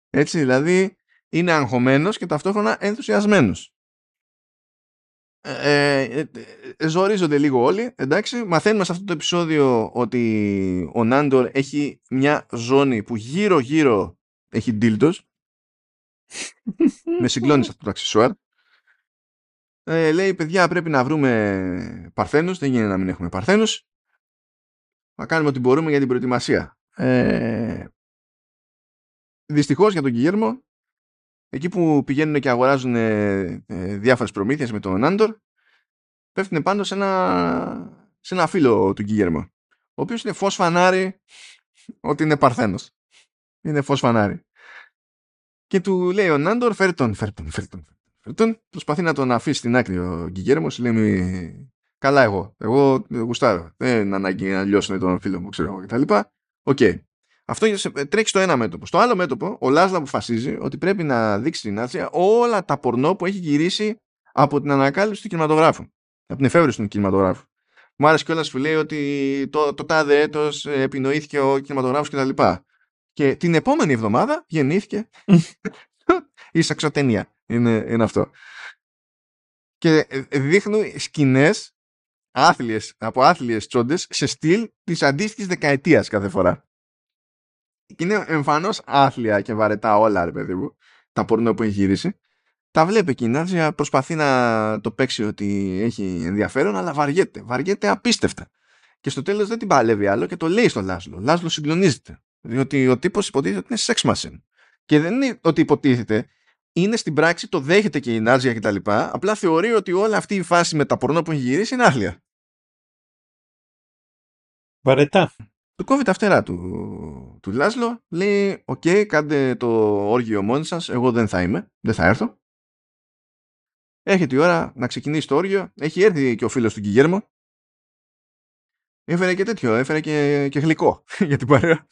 Έτσι, δηλαδή, είναι αγχωμένος και ταυτόχρονα ενθουσιασμένος. Ε, ε, ε, ζορίζονται λίγο όλοι, εντάξει. Μαθαίνουμε σε αυτό το επεισόδιο ότι ο Νάντορ έχει μια ζώνη που γύρω-γύρω έχει ντίλτος. Με συγκλώνεις αυτό το αξισουάρ. Ε, λέει, παιδιά, πρέπει να βρούμε παρθένους. Δεν γίνεται να μην έχουμε παρθένους. Θα κάνουμε ό,τι μπορούμε για την προετοιμασία. Ε, δυστυχώς για τον Κιγέρμο, εκεί που πηγαίνουν και αγοράζουν ε, ε, διάφορες προμήθειες με τον Άντορ, πέφτουν πάνω σε ένα, σε ένα φίλο του Κιγέρμο, ο οποίος είναι φως φανάρι ότι είναι παρθένος. Είναι φως φανάρι. Και του λέει ο Νάντορ, φέρ τον, φέρ τον, φέρ τον. Φέρ τον. Προσπαθεί να τον αφήσει στην άκρη ο Γκυγέρμος, λέει καλά εγώ, εγώ γουστάρω, δεν ανάγκη να λιώσουν τον φίλο μου, ξέρω εγώ κτλ. OK. Okay. Αυτό τρέχει στο ένα μέτωπο. Στο άλλο μέτωπο, ο Λάσλο αποφασίζει ότι πρέπει να δείξει στην Νάντια όλα τα πορνό που έχει γυρίσει από την ανακάλυψη του κινηματογράφου. Από την εφεύρεση του κινηματογράφου. Μου άρεσε κιόλας που λέει ότι το, το τάδε έτος επινοήθηκε ο κινηματογράφος κτλ. Και την επόμενη εβδομάδα γεννήθηκε η σεξοταινία. Είναι, είναι αυτό. Και δείχνουν σκηνές άθλιες, από άθλιες τσόντες σε στυλ της αντίστοιχης δεκαετίας κάθε φορά. Και είναι εμφανώς άθλια και βαρετά όλα, ρε παιδί μου, τα πορνό που έχει γυρίσει. Τα βλέπει και η Νάτζια προσπαθεί να το παίξει ότι έχει ενδιαφέρον, αλλά βαριέται. Βαριέται απίστευτα. Και στο τέλος δεν την παλεύει άλλο και το λέει στο Λάσλο. Λάσλο συγκλονίζεται. Διότι ο τύπος υποτίθεται ότι είναι sex machine. Και δεν είναι ότι υποτίθεται, είναι στην πράξη, το δέχεται και η Νάτζια κτλ. Απλά θεωρεί ότι όλη αυτή η φάση με τα πορνό που έχει γυρίσει είναι άθλια. Βαρετά. Του κόβει τα φτερά του, του Λάσλο, λέει: OK, okay, κάντε το όργιο μόνοι σας. Εγώ δεν θα είμαι, δεν θα έρθω. Έρχεται η ώρα να ξεκινήσει το όργιο. Έχει έρθει και ο φίλος του Γκιγέρμο. Έφερε και τέτοιο, έφερε και, και γλυκό για την παρέα.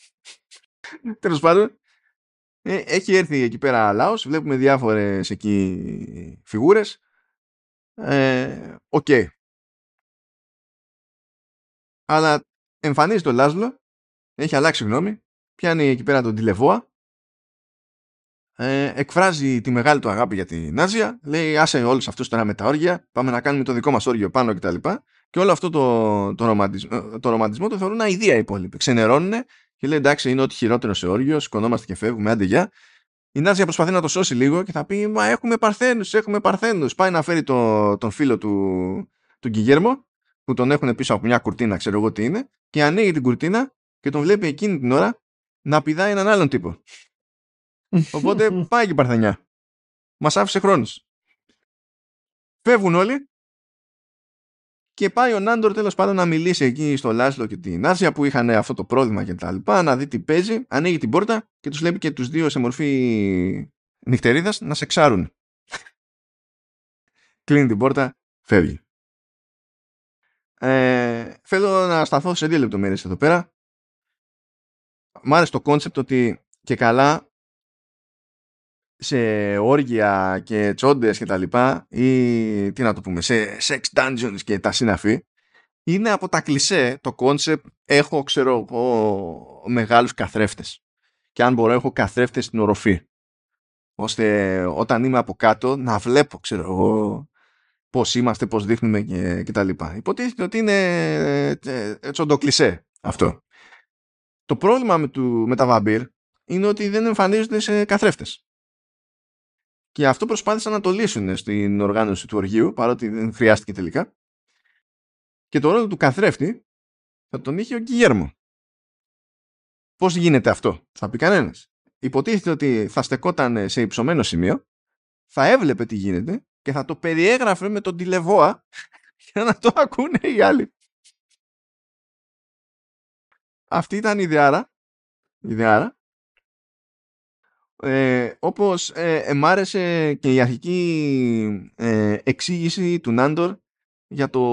Τέλος πάντων, ε, έχει έρθει εκεί πέρα λαός, βλέπουμε διάφορες εκεί φιγούρες. Ε, OK. okay. Αλλά εμφανίζει το Λάσλο, έχει αλλάξει γνώμη, πιάνει εκεί πέρα τον τηλεβόα, ε, εκφράζει τη μεγάλη του αγάπη για την Νάντια, λέει άσε όλους αυτούς τώρα με τα όργια, πάμε να κάνουμε το δικό μας όργιο πάνω κτλ. Και, και όλο αυτό το, το, ρομαντισμό, το ρομαντισμό το θεωρούν αηδία οι υπόλοιποι. Ξενερώνουν και λέει εντάξει είναι ό,τι χειρότερο σε όργιο, σηκωνόμαστε και φεύγουμε, άντε γεια. Η Νάζια προσπαθεί να το σώσει λίγο και θα πει Μα έχουμε παρθένους, έχουμε παρθένους. Πάει να φέρει το, τον φίλο του, του Γκυγέρμο, που τον έχουν πίσω από μια κουρτίνα, ξέρω εγώ τι είναι, και ανοίγει την κουρτίνα και τον βλέπει εκείνη την ώρα να πηδάει έναν άλλον τύπο. Οπότε πάει και η παρθενιά. Μας άφησε χρόνος. Φεύγουν όλοι και πάει ο Νάντορ τέλος πάντων να μιλήσει εκεί στο Λάσλο και την Άσια που είχαν αυτό το πρόβλημα και τα λοιπά, να δει τι παίζει, ανοίγει την πόρτα και τους βλέπει και τους δύο σε μορφή νυχτερίδας να σε ξάρουν. Κλείνει την πόρτα, φεύγει. Ε, θέλω να σταθώ σε δύο λεπτομέρειες εδώ πέρα. Μ' άρεσε το κόνσεπτ ότι και καλά σε όργια και τσόντες και τα λοιπά ή τι να το πούμε, σε sex dungeons και τα συναφή είναι από τα κλισέ το κόνσεπτ έχω ξέρω εγώ μεγάλους καθρέφτες και αν μπορώ έχω καθρέφτες στην οροφή ώστε όταν είμαι από κάτω να βλέπω ξέρω εγώ πώς είμαστε, πώς δείχνουμε και, και τα λοιπά. Υποτίθεται ότι είναι ε, ε, τσοντοκλισέ αυτό. Το πρόβλημα με, του, με τα βαμπύρ είναι ότι δεν εμφανίζονται σε καθρέφτες. Και αυτό προσπάθησαν να το λύσουν στην οργάνωση του οργείου, παρότι δεν χρειάστηκε τελικά. Και το ρόλο του καθρέφτη θα τον είχε ο Γκυγέρμο. Πώς γίνεται αυτό, θα πει κανένας. Υποτίθεται ότι θα στεκόταν σε υψωμένο σημείο, θα έβλεπε τι γίνεται και και θα το περιέγραφε με τον τηλεβόα για να το ακούνε οι άλλοι. Αυτή ήταν η ιδεάρα. Η ιδεάρα. Ε, όπως ε, μ' άρεσε και η αρχική ε, εξήγηση του Νάντορ για το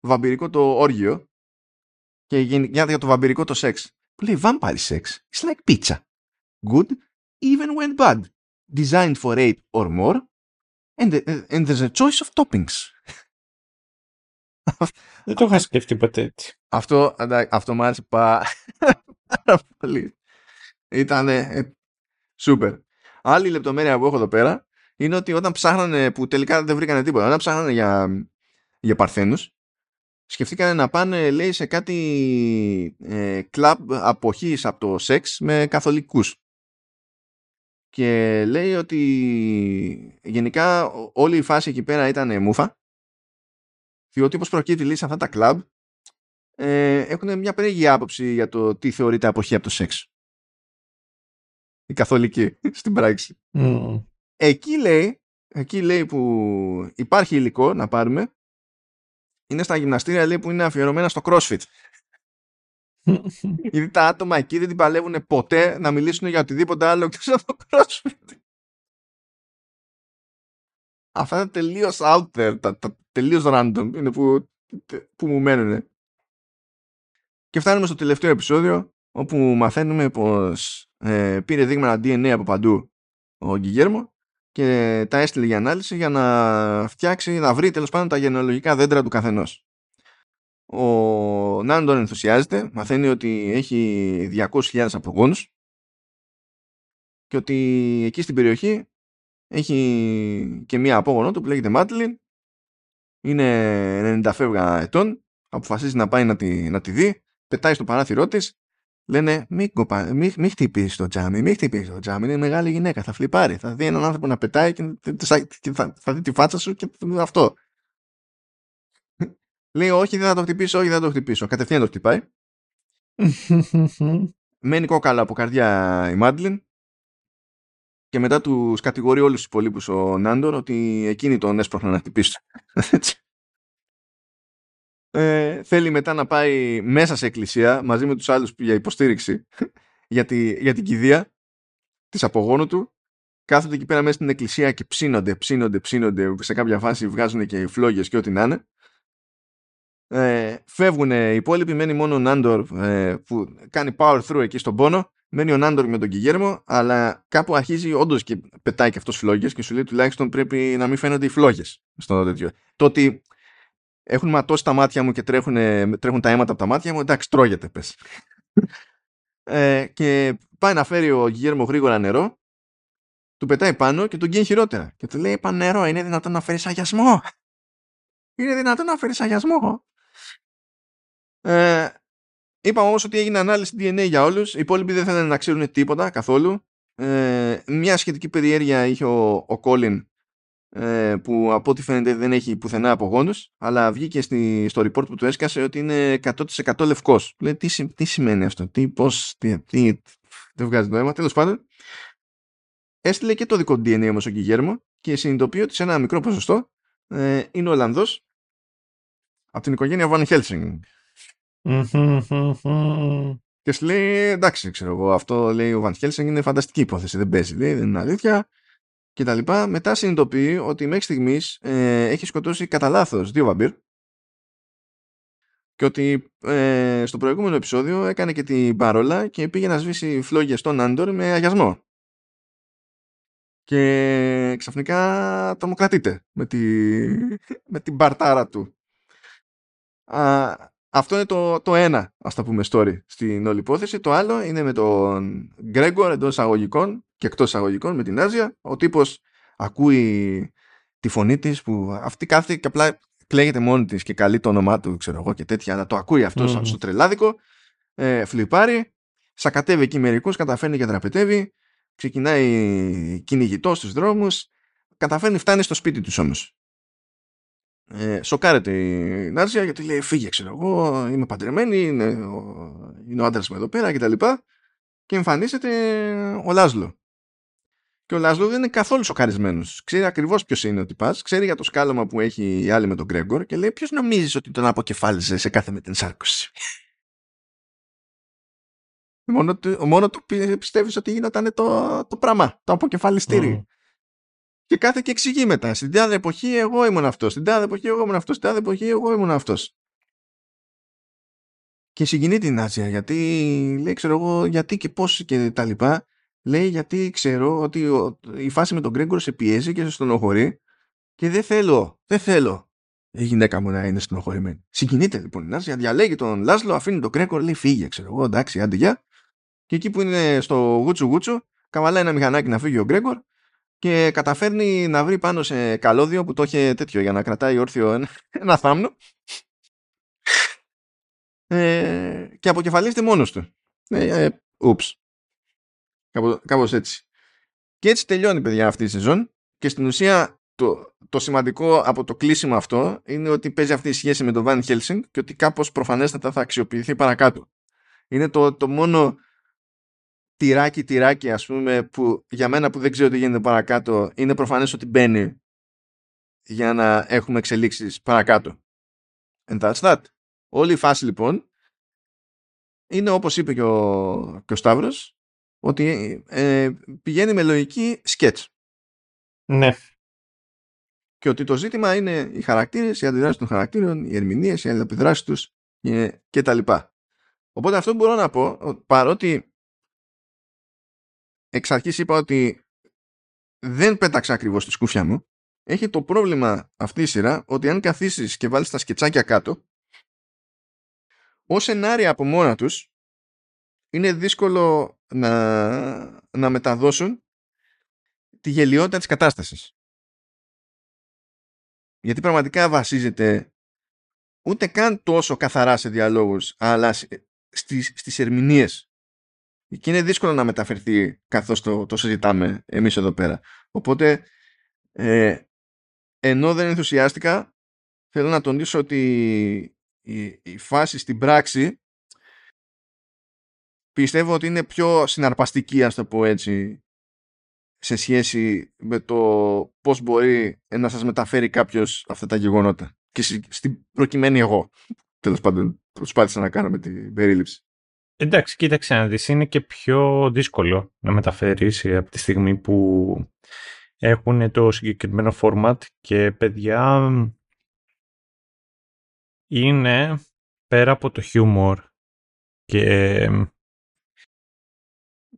βαμπυρικό το όργιο και για, για το βαμπυρικό το σεξ. Που λέει vampire sex is like pizza. Good even when bad. Designed for eight or more and, and there's a choice of toppings. Δεν το είχα σκεφτεί ποτέ έτσι. Αυτό, αυτό μου άρεσε πάρα πολύ. Ήταν σούπερ. Άλλη λεπτομέρεια που έχω εδώ πέρα είναι ότι όταν ψάχνανε, που τελικά δεν βρήκανε τίποτα, όταν ψάχνανε για, για παρθένους, σκεφτήκανε να πάνε, λέει, σε κάτι ε, κλαμπ αποχής από το σεξ με καθολικούς. Και λέει ότι γενικά όλη η φάση εκεί πέρα ήταν μούφα, διότι όπως προκύπτει λέει σε αυτά τα κλαμπ, ε, έχουν μια περίεργη άποψη για το τι θεωρείται αποχή από το σεξ. Η καθολική στην πράξη. Εκεί λέει, εκεί λέει που υπάρχει υλικό να πάρουμε, είναι στα γυμναστήρια λέει που είναι αφιερωμένα στο crossfit. Γιατί τα άτομα εκεί δεν την παλεύουν ποτέ να μιλήσουν για οτιδήποτε άλλο εκτός από το crossfit. Αυτά είναι τελείως out there, τα, τα τελείως random είναι που, που μου μένουν. Και φτάνουμε στο τελευταίο επεισόδιο όπου μαθαίνουμε πως ε, πήρε δείγματα DNA από παντού ο Γκυγέρμο και τα έστειλε για ανάλυση για να φτιάξει, να βρει τέλος πάντων τα γενεολογικά δέντρα του καθενός. Ο Νάντον ενθουσιάζεται, μαθαίνει ότι έχει 200.000 απογόνους και ότι εκεί στην περιοχή έχει και μία απόγονό του που λέγεται Μάτλιν είναι 90 φεύγα ετών αποφασίζει να πάει να τη, να τη δει πετάει στο παράθυρό της λένε μην, μη, μη χτυπήσεις το τζάμι, μην χτυπήσεις το τζάμι, είναι μεγάλη γυναίκα, θα φλιπάρει. Θα δει έναν άνθρωπο να πετάει και, θα, θα δει τη φάτσα σου και αυτό. Λέει όχι δεν θα το χτυπήσω, όχι δεν θα το χτυπήσω. Κατευθείαν το χτυπάει. Μένει κόκαλα από καρδιά η Μάντλιν και μετά τους κατηγορεί όλους τους υπολείπους ο Νάντορ ότι εκείνη τον έσπροχνε να χτυπήσει. ε, θέλει μετά να πάει μέσα σε εκκλησία μαζί με τους άλλους για υποστήριξη για, τη, για την κηδεία της απογόνου του κάθονται εκεί πέρα μέσα στην εκκλησία και ψήνονται, ψήνονται, ψήνονται σε κάποια φάση βγάζουν και φλόγες και ό,τι να είναι ε, φεύγουν οι υπόλοιποι μένει μόνο ο Νάντορ ε, που κάνει power through εκεί στον πόνο μένει ο Νάντορ με τον Κιγέρμο αλλά κάπου αρχίζει όντως και πετάει και αυτός φλόγες και σου λέει τουλάχιστον πρέπει να μην φαίνονται οι φλόγες στο τέτοιο. Το ότι έχουν ματώσει τα μάτια μου και τρέχουν, τρέχουν τα αίματα από τα μάτια μου, εντάξει, τρώγεται, πες. ε, και πάει να φέρει ο Γέρμο γρήγορα νερό, του πετάει πάνω και τον γίνει χειρότερα. Και του λέει, είπα νερό, είναι δυνατόν να φέρεις αγιασμό. Είναι δυνατόν να φέρεις αγιασμό. Ε, είπαμε όμως ότι έγινε ανάλυση DNA για όλους. Οι υπόλοιποι δεν θέλουν να ξέρουν τίποτα καθόλου. Ε, μια σχετική περιέργεια είχε ο, ο Colin ε, που από ό,τι φαίνεται δεν έχει πουθενά απογόνους αλλά βγήκε στη, στο report που του έσκασε ότι είναι 100% λευκός. Λέει τι, τι σημαίνει αυτό, τι, πώς, τι, τι, δεν βγάζει νόημα. Τέλος πάντων, έστειλε και το δικό DNA όμως ο Κιγέρμο και συνειδητοποιεί ότι σε ένα μικρό ποσοστό ε, είναι Ολλανδός από την οικογένεια Van Helsing. Και σου λέει εντάξει ξέρω εγώ αυτό λέει ο Van Helsing είναι φανταστική υπόθεση δεν παίζει λέει δεν είναι αλήθεια και τα λοιπά, μετά συνειδητοποιεί ότι μέχρι στιγμής ε, έχει σκοτώσει κατά λάθος δύο βαμπύρ και ότι ε, στο προηγούμενο επεισόδιο έκανε και την παρόλα και πήγε να σβήσει φλόγες στον Άντορ με αγιασμό. Και ξαφνικά τρομοκρατείται με, τη, με την παρτάρα του. Α, αυτό είναι το, το ένα, ας τα πούμε, story στην όλη υπόθεση. Το άλλο είναι με τον Γκρέγκορ εντός εισαγωγικών και εκτός εισαγωγικών με την Άζια. Ο τύπος ακούει τη φωνή της που αυτή κάθεται και απλά κλαίγεται μόνη της και καλεί το όνομά του, ξέρω εγώ και τέτοια, αλλά το ακούει αυτός mm. στο τρελάδικο, ε, φλιπάρει, σακατεύει εκεί μερικούς, καταφέρνει και δραπετεύει, ξεκινάει κυνηγητός στους δρόμους, καταφέρνει φτάνει στο σπίτι τους όμως ε, σοκάρεται η Νάρσια γιατί λέει φύγε ξέρω εγώ είμαι παντρεμένη είναι ο, είναι ο άντρας μου εδώ πέρα και τα λοιπά και εμφανίζεται ο Λάζλο και Και ο Λάσλο δεν είναι καθόλου σοκαρισμένος. Ξέρει ακριβώς ποιος είναι ο τυπάς, ξέρει για το σκάλωμα που έχει η άλλη με τον Γκρέγκορ και λέει: Ποιος νομίζεις ότι τον αποκεφάλιζε σε κάθε μετενσάρκωση; μόνο, του, μόνο του πιστεύεις ότι γινόταν το, το πράγμα, το αποκεφαλιστήρι. Και κάθε και εξηγεί μετά. Στην τάδε εποχή εγώ ήμουν αυτός. Στην τάδε εποχή εγώ ήμουν αυτός. Στην τάδε εποχή εγώ ήμουν αυτός. Και συγκινεί την Άζια γιατί λέει, ξέρω εγώ, γιατί και πώς και τα λοιπά. Λέει γιατί ξέρω ότι η φάση με τον Γκρέγκορ σε πιέζει και σε στενοχωρεί και δεν θέλω, δεν θέλω η γυναίκα μου να είναι στενοχωρημένη. Συγκινείται λοιπόν η Νάζια, διαλέγει τον Λάσλο, αφήνει τον Γκρέγκορ, λέει φύγε, ξέρω εγώ, εντάξει, άντε γεια. Και εκεί που είναι στο γούτσου γούτσου, καβαλάει ένα μηχανάκι να φύγει ο Γκρέγκορ και καταφέρνει να βρει πάνω σε καλώδιο που το είχε τέτοιο για να κρατάει όρθιο ένα, ένα θάμνο ε, και αποκεφαλίζεται μόνος του. Ε, ε, Κάπως, έτσι. Και έτσι τελειώνει παιδιά αυτή η σεζόν και στην ουσία το, το σημαντικό από το κλείσιμο αυτό είναι ότι παίζει αυτή η σχέση με τον Van Helsing και ότι κάπως προφανέστατα θα αξιοποιηθεί παρακάτω. Είναι το, το μόνο τυράκι τυράκι ας πούμε που για μένα που δεν ξέρω τι γίνεται παρακάτω είναι προφανές ότι μπαίνει για να έχουμε εξελίξεις παρακάτω. And that's that. Όλη η φάση λοιπόν είναι όπως είπε και ο, και ο Σταύρος ότι ε, πηγαίνει με λογική σκέτς. Ναι. Και ότι το ζήτημα είναι οι χαρακτήρες, οι αντιδράσεις των χαρακτήρων, οι ερμηνείες, οι αλληλεπιδράσεις τους και, τα λοιπά. Οπότε αυτό που μπορώ να πω, παρότι εξ αρχής είπα ότι δεν πέταξα ακριβώς τη σκούφια μου, έχει το πρόβλημα αυτή η σειρά ότι αν καθίσεις και βάλεις τα σκετσάκια κάτω, ως σενάρια από μόνα τους είναι δύσκολο να, να μεταδώσουν τη γελιότητα της κατάστασης. Γιατί πραγματικά βασίζεται ούτε καν τόσο καθαρά σε διαλόγους, αλλά στις, στις ερμηνείες. Και είναι δύσκολο να μεταφερθεί καθώς το, το συζητάμε εμείς εδώ πέρα. Οπότε, ε, ενώ δεν ενθουσιάστηκα, θέλω να τονίσω ότι η, η φάση στην πράξη πιστεύω ότι είναι πιο συναρπαστική, ας το πω έτσι, σε σχέση με το πώς μπορεί να σας μεταφέρει κάποιος αυτά τα γεγονότα. Και στην προκειμένη εγώ, τέλος πάντων, προσπάθησα να κάνω με την περίληψη. Εντάξει, κοίταξε να δεις, είναι και πιο δύσκολο να μεταφέρεις από τη στιγμή που έχουν το συγκεκριμένο format και παιδιά είναι πέρα από το χιούμορ και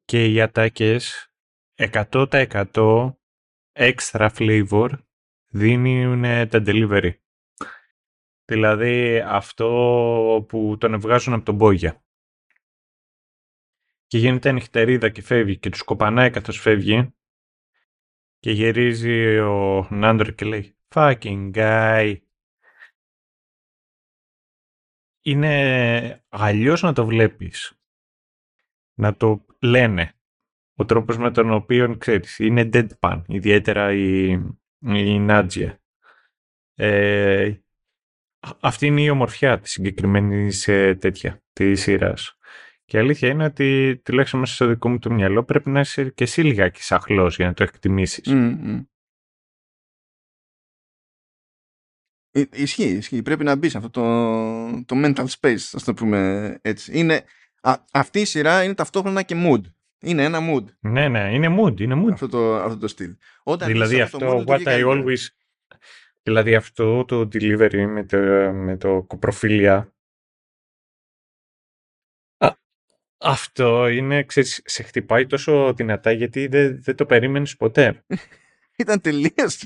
και οι ατάκες 100% extra flavor δίνουν τα delivery. Δηλαδή αυτό που τον βγάζουν από τον Μπόγια. Και γίνεται νυχτερίδα και φεύγει και του κοπανάει καθώς φεύγει και γυρίζει ο Νάντρο και λέει «Fucking guy». Είναι αλλιώς να το βλέπεις να το λένε. Ο τρόπος με τον οποίο, ξέρεις, είναι deadpan, ιδιαίτερα η, η Νάτζια. Ε, αυτή είναι η ομορφιά της συγκεκριμένης ε, τέτοια, της σειράς. Και η αλήθεια είναι ότι τουλάχιστον μέσα στο δικό μου το μυαλό πρέπει να είσαι και εσύ λιγάκι σαχλός για να το εκτιμήσεις. Mm, Ισχύει, ισχύει. Πρέπει να μπει σε αυτό το, το mental space, ας το πούμε έτσι. Είναι, Α, αυτή η σειρά είναι ταυτόχρονα και mood. Είναι ένα mood. Ναι, ναι, είναι mood. Είναι mood. Αυτό το, αυτό το στυλ. Όταν δηλαδή αυτό, what I always... Δηλαδή αυτό το delivery με το, με το κοπροφίλια αυτό είναι, ξέρεις, σε χτυπάει τόσο δυνατά γιατί δεν, δεν το περίμενες ποτέ. Ήταν τελείως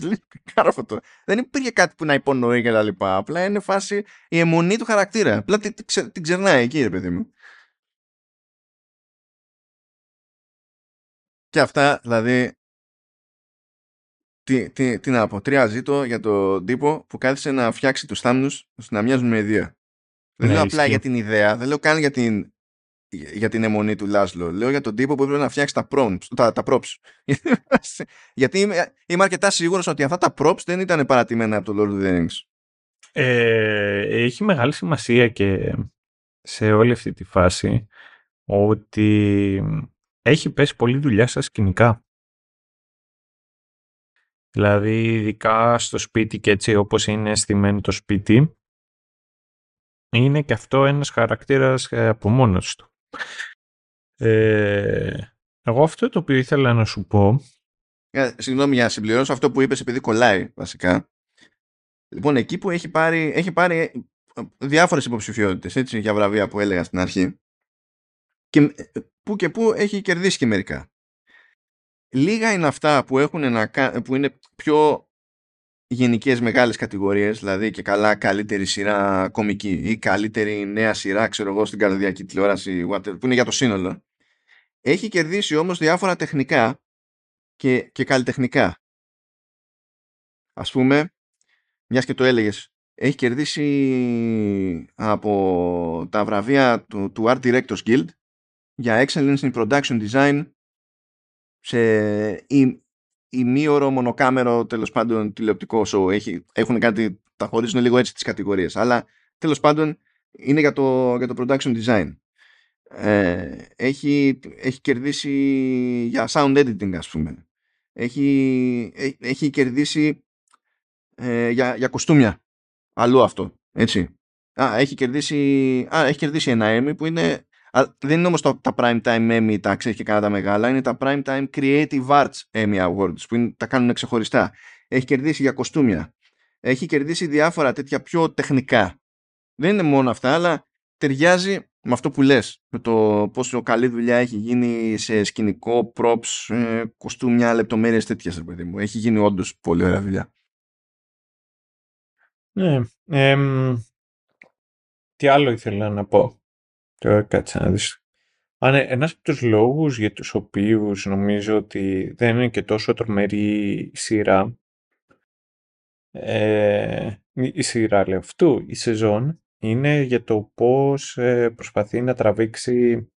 κάρφωτο. Δεν υπήρχε κάτι που να υπονοεί και τα λοιπά. Απλά είναι φάση η αιμονή του χαρακτήρα. Απλά την, την ξερνάει εκεί, ρε παιδί μου. Και αυτά, δηλαδή, τι, τι, τι να πω, τρία ζήτω για τον τύπο που κάθισε να φτιάξει τους θάμνους ώστε να μοιάζουν με ιδέα. Δεν ναι, λέω απλά για την ιδέα, δεν λέω καν για την, για την αιμονή του Λάσλο. Λέω για τον τύπο που έπρεπε να φτιάξει τα, props, τα, τα props. Γιατί είμαι, είμαι αρκετά σίγουρος ότι αυτά τα props δεν ήταν παρατημένα από το Lord of the Rings. Ε, έχει μεγάλη σημασία και σε όλη αυτή τη φάση ότι έχει πέσει πολλή δουλειά στα σκηνικά. Δηλαδή, ειδικά στο σπίτι και έτσι όπως είναι στημένο το σπίτι, είναι και αυτό ένας χαρακτήρας ε, από μόνος του. Ε, εγώ αυτό το οποίο ήθελα να σου πω... Ε, συγγνώμη για να συμπληρώσω αυτό που είπες επειδή κολλάει βασικά. Λοιπόν, εκεί που έχει πάρει, έχει πάρει ε, διάφορες υποψηφιότητες έτσι, για βραβεία που έλεγα στην αρχή και ε, που και που έχει κερδίσει και μερικά. Λίγα είναι αυτά που, έχουν να, που είναι πιο γενικές μεγάλες κατηγορίες, δηλαδή και καλά καλύτερη σειρά κομική ή καλύτερη νέα σειρά, ξέρω εγώ, στην καρδιακή τηλεόραση, που είναι για το σύνολο. Έχει κερδίσει όμως διάφορα τεχνικά και, και καλλιτεχνικά. Ας πούμε, μιας και το έλεγες, έχει κερδίσει από τα βραβεία του, του Art Directors Guild για Excellence in Production Design σε ημίωρο μονοκάμερο τέλος πάντων τηλεοπτικό show. Έχει, έχουν κάτι, τα χωρίζουν λίγο έτσι τις κατηγορίες. Αλλά τέλος πάντων είναι για το, για το production design. Ε, έχει, έχει κερδίσει για sound editing ας πούμε. Έχει, έχει κερδίσει ε, για, για κοστούμια. Αλλού αυτό. Έτσι. Α, έχει κερδίσει, α, έχει κερδίσει ένα Emmy που είναι δεν είναι όμως τα, τα Prime Time Emmy τα ξέρεις και κανένα τα μεγάλα, είναι τα Prime Time Creative Arts Emmy Awards που είναι, τα κάνουν ξεχωριστά. Έχει κερδίσει για κοστούμια. Έχει κερδίσει διάφορα τέτοια πιο τεχνικά. Δεν είναι μόνο αυτά, αλλά ταιριάζει με αυτό που λες, με το πόσο καλή δουλειά έχει γίνει σε σκηνικό, props, ε, κοστούμια, λεπτομέρειες τέτοιες, παιδί μου. Έχει γίνει όντως πολύ ωραία δουλειά. Ναι. τι άλλο ήθελα να πω. Τώρα κάτσε να δεις. Αν ένας από τους λόγους για τους οποίους νομίζω ότι δεν είναι και τόσο τρομερή η σειρά ε, η σειρά λέω αυτού, η σεζόν είναι για το πώς ε, προσπαθεί να τραβήξει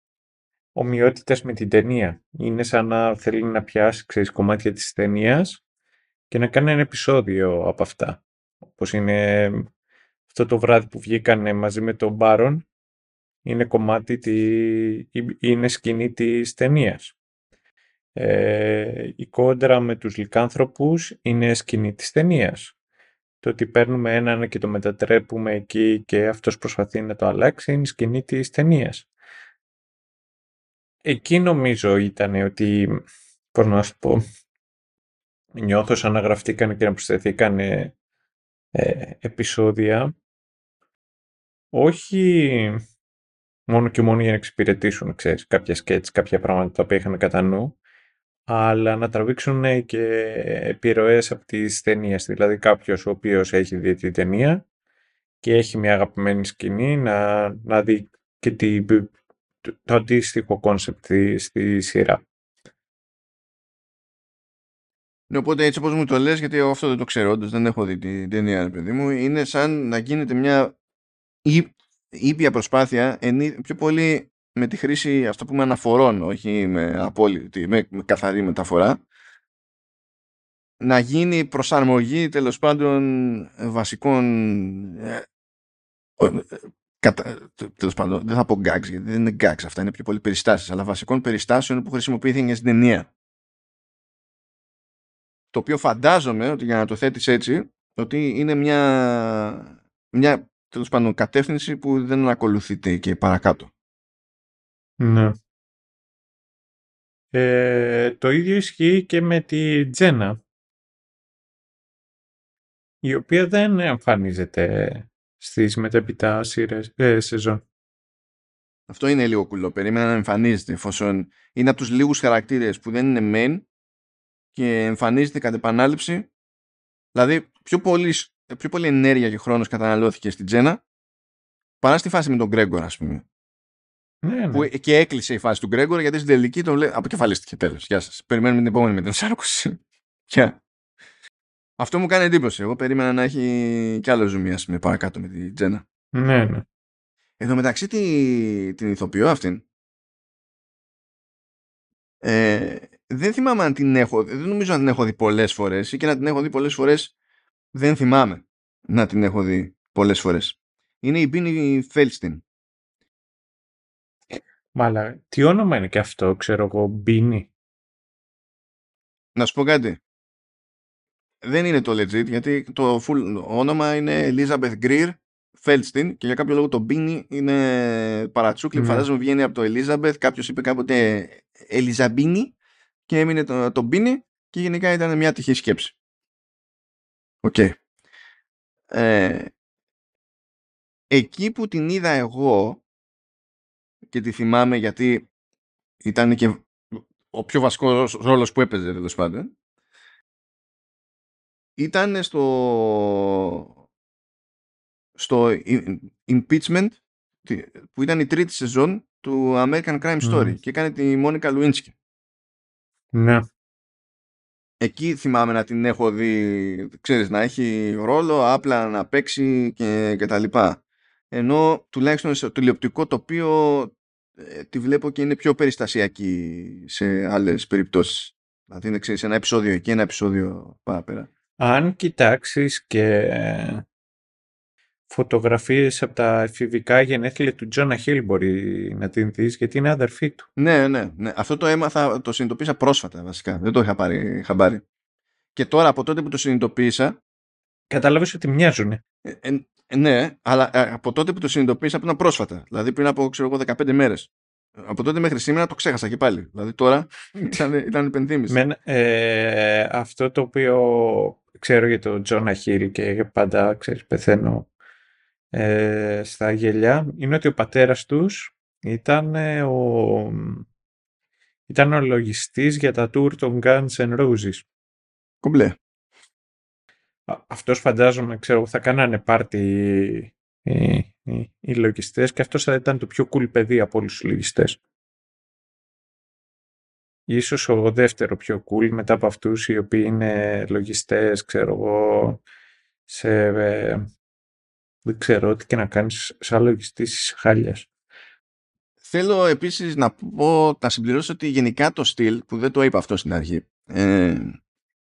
ομοιότητες με την ταινία. Είναι σαν να θέλει να πιάσει ξέρεις, κομμάτια της ταινίας και να κάνει ένα επεισόδιο από αυτά. Όπως είναι αυτό το βράδυ που βγήκαν μαζί με τον Μπάρον είναι κομμάτι, τη, είναι σκηνή της ταινίας. Ε, η κόντρα με τους λικάνθρωπους είναι σκηνή της ταινίας. Το ότι παίρνουμε έναν και το μετατρέπουμε εκεί και αυτός προσπαθεί να το αλλάξει είναι σκηνή της ταινίας. Εκεί νομίζω ήταν ότι, πώς να σου πω, νιώθω σαν να γραφτήκαν και να προσθεθήκαν ε, επεισόδια όχι μόνο και μόνο για να εξυπηρετήσουν, ξέρεις, κάποια σκέτς, κάποια πράγματα τα οποία είχαν κατά νου, αλλά να τραβήξουν και επιρροές από τις ταινίες. Δηλαδή κάποιος ο οποίος έχει δει την ταινία και έχει μια αγαπημένη σκηνή να, να δει και τη, το, αντίστοιχο κόνσεπτ στη, σειρά. Ναι, οπότε έτσι όπως μου το λες, γιατί εγώ αυτό δεν το ξέρω, όντως δεν έχω δει την ταινία, παιδί μου, είναι σαν να γίνεται μια ήπια προσπάθεια πιο πολύ με τη χρήση αυτό που πούμε αναφορών όχι με απόλυτη, με, με καθαρή μεταφορά. Να γίνει προσαρμογή τέλος πάντων βασικών ε, ε, κατα, τέλος πάντων, δεν θα πω gags γιατί δεν είναι gags αυτά είναι πιο πολύ περιστάσεις αλλά βασικών περιστάσεων που χρησιμοποιήθηκαν στην ταινία. Το οποίο φαντάζομαι ότι για να το θέτεις έτσι ότι είναι μια, μια τέλος πάντων κατεύθυνση που δεν ακολουθείται και παρακάτω. Ναι. Ε, το ίδιο ισχύει και με τη Τζένα η οποία δεν εμφανίζεται στις μεταπιτά σειρές, ε, σεζόν. Αυτό είναι λίγο κουλό. Περίμενα να εμφανίζεται εφόσον είναι από τους λίγους χαρακτήρες που δεν είναι main και εμφανίζεται κατ' επανάληψη. Δηλαδή πιο πολύ ε, πιο πολύ ενέργεια και χρόνος καταναλώθηκε στην Τζένα παρά στη φάση με τον Γκρέγκορ ας πούμε. Ναι, ναι. Που και έκλεισε η φάση του Γκρέγκορ γιατί στην τελική τον λέει αποκεφαλίστηκε τέλος. Γεια σας. Περιμένουμε την επόμενη με την σάρκωση. Αυτό μου κάνει εντύπωση. Εγώ περίμενα να έχει κι άλλο ζουμία με παρακάτω με την Τζένα. Ναι, ναι. Εδώ μεταξύ τη, την ηθοποιώ αυτήν ε, δεν θυμάμαι αν την έχω δεν νομίζω να την έχω δει πολλές φορές ή και να την έχω δει πολλές φορές δεν θυμάμαι να την έχω δει πολλές φορές. Είναι η Μπίνι Φέλστιν. Μάλα, τι όνομα είναι και αυτό, ξέρω εγώ, Μπίνι; Να σου πω κάτι. δεν είναι το legit γιατί το full όνομα είναι Elizabeth Greer Feldstein και για κάποιο λόγο το Beanie είναι παρατσούκλι. Μμ. Φαντάζομαι βγαίνει από το Elizabeth. Κάποιος είπε κάποτε Ελιζαμπίνι και έμεινε το, το Beanie και γενικά ήταν μια τυχαία σκέψη. OK. Okay. Ε, εκεί που την είδα εγώ και τη θυμάμαι γιατί ήταν και ο πιο βασικός ρόλος που έπαιζε τέλος πάντων ήταν στο στο Impeachment που ήταν η τρίτη σεζόν του American Crime Story και έκανε τη Μόνικα Λουίνσκι. Ναι. Εκεί θυμάμαι να την έχω δει, ξέρεις, να έχει ρόλο, απλά να παίξει και, και τα λοιπά. Ενώ τουλάχιστον στο τηλεοπτικό τοπίο ε, τη βλέπω και είναι πιο περιστασιακή σε άλλες περιπτώσεις. Δηλαδή είναι, ξέρεις, ένα επεισόδιο εκεί, ένα επεισόδιο παραπέρα. Αν κοιτάξεις και φωτογραφίες από τα εφηβικά γενέθλια του Τζόνα Χίλ μπορεί να την δεις γιατί είναι αδερφή του. Ναι, ναι, ναι. Αυτό το έμαθα, το συνειδητοποίησα πρόσφατα βασικά. Δεν το είχα πάρει χαμπάρι. Και τώρα από τότε που το συνειδητοποίησα... Κατάλαβες ότι μοιάζουν. Ε, ε, ναι, αλλά ε, από τότε που το συνειδητοποίησα πριν πρόσφατα. Δηλαδή πριν από ξέρω εγώ 15 μέρες. Από τότε μέχρι σήμερα το ξέχασα και πάλι. Δηλαδή τώρα ήταν, ήταν υπενθύμηση. ε, αυτό το οποίο ξέρω για τον Τζόνα Χίλ και πάντα ξέρεις, πεθαίνω ε, στα γελιά είναι ότι ο πατέρας τους ήταν ο, ήταν ο λογιστής για τα tour των Guns N' Roses. Κομπλέ. Αυτός φαντάζομαι, ξέρω, θα κάνανε πάρτι οι, οι, οι λογιστές και αυτός θα ήταν το πιο cool παιδί από όλους τους λογιστές. Ίσως ο δεύτερο πιο cool μετά από αυτούς οι οποίοι είναι λογιστές, ξέρω εγώ, σε ε, δεν ξέρω τι και να κάνεις σαν λογιστής χάλιας. Θέλω επίσης να πω, να συμπληρώσω ότι γενικά το στυλ, που δεν το είπα αυτό στην αρχή, ε,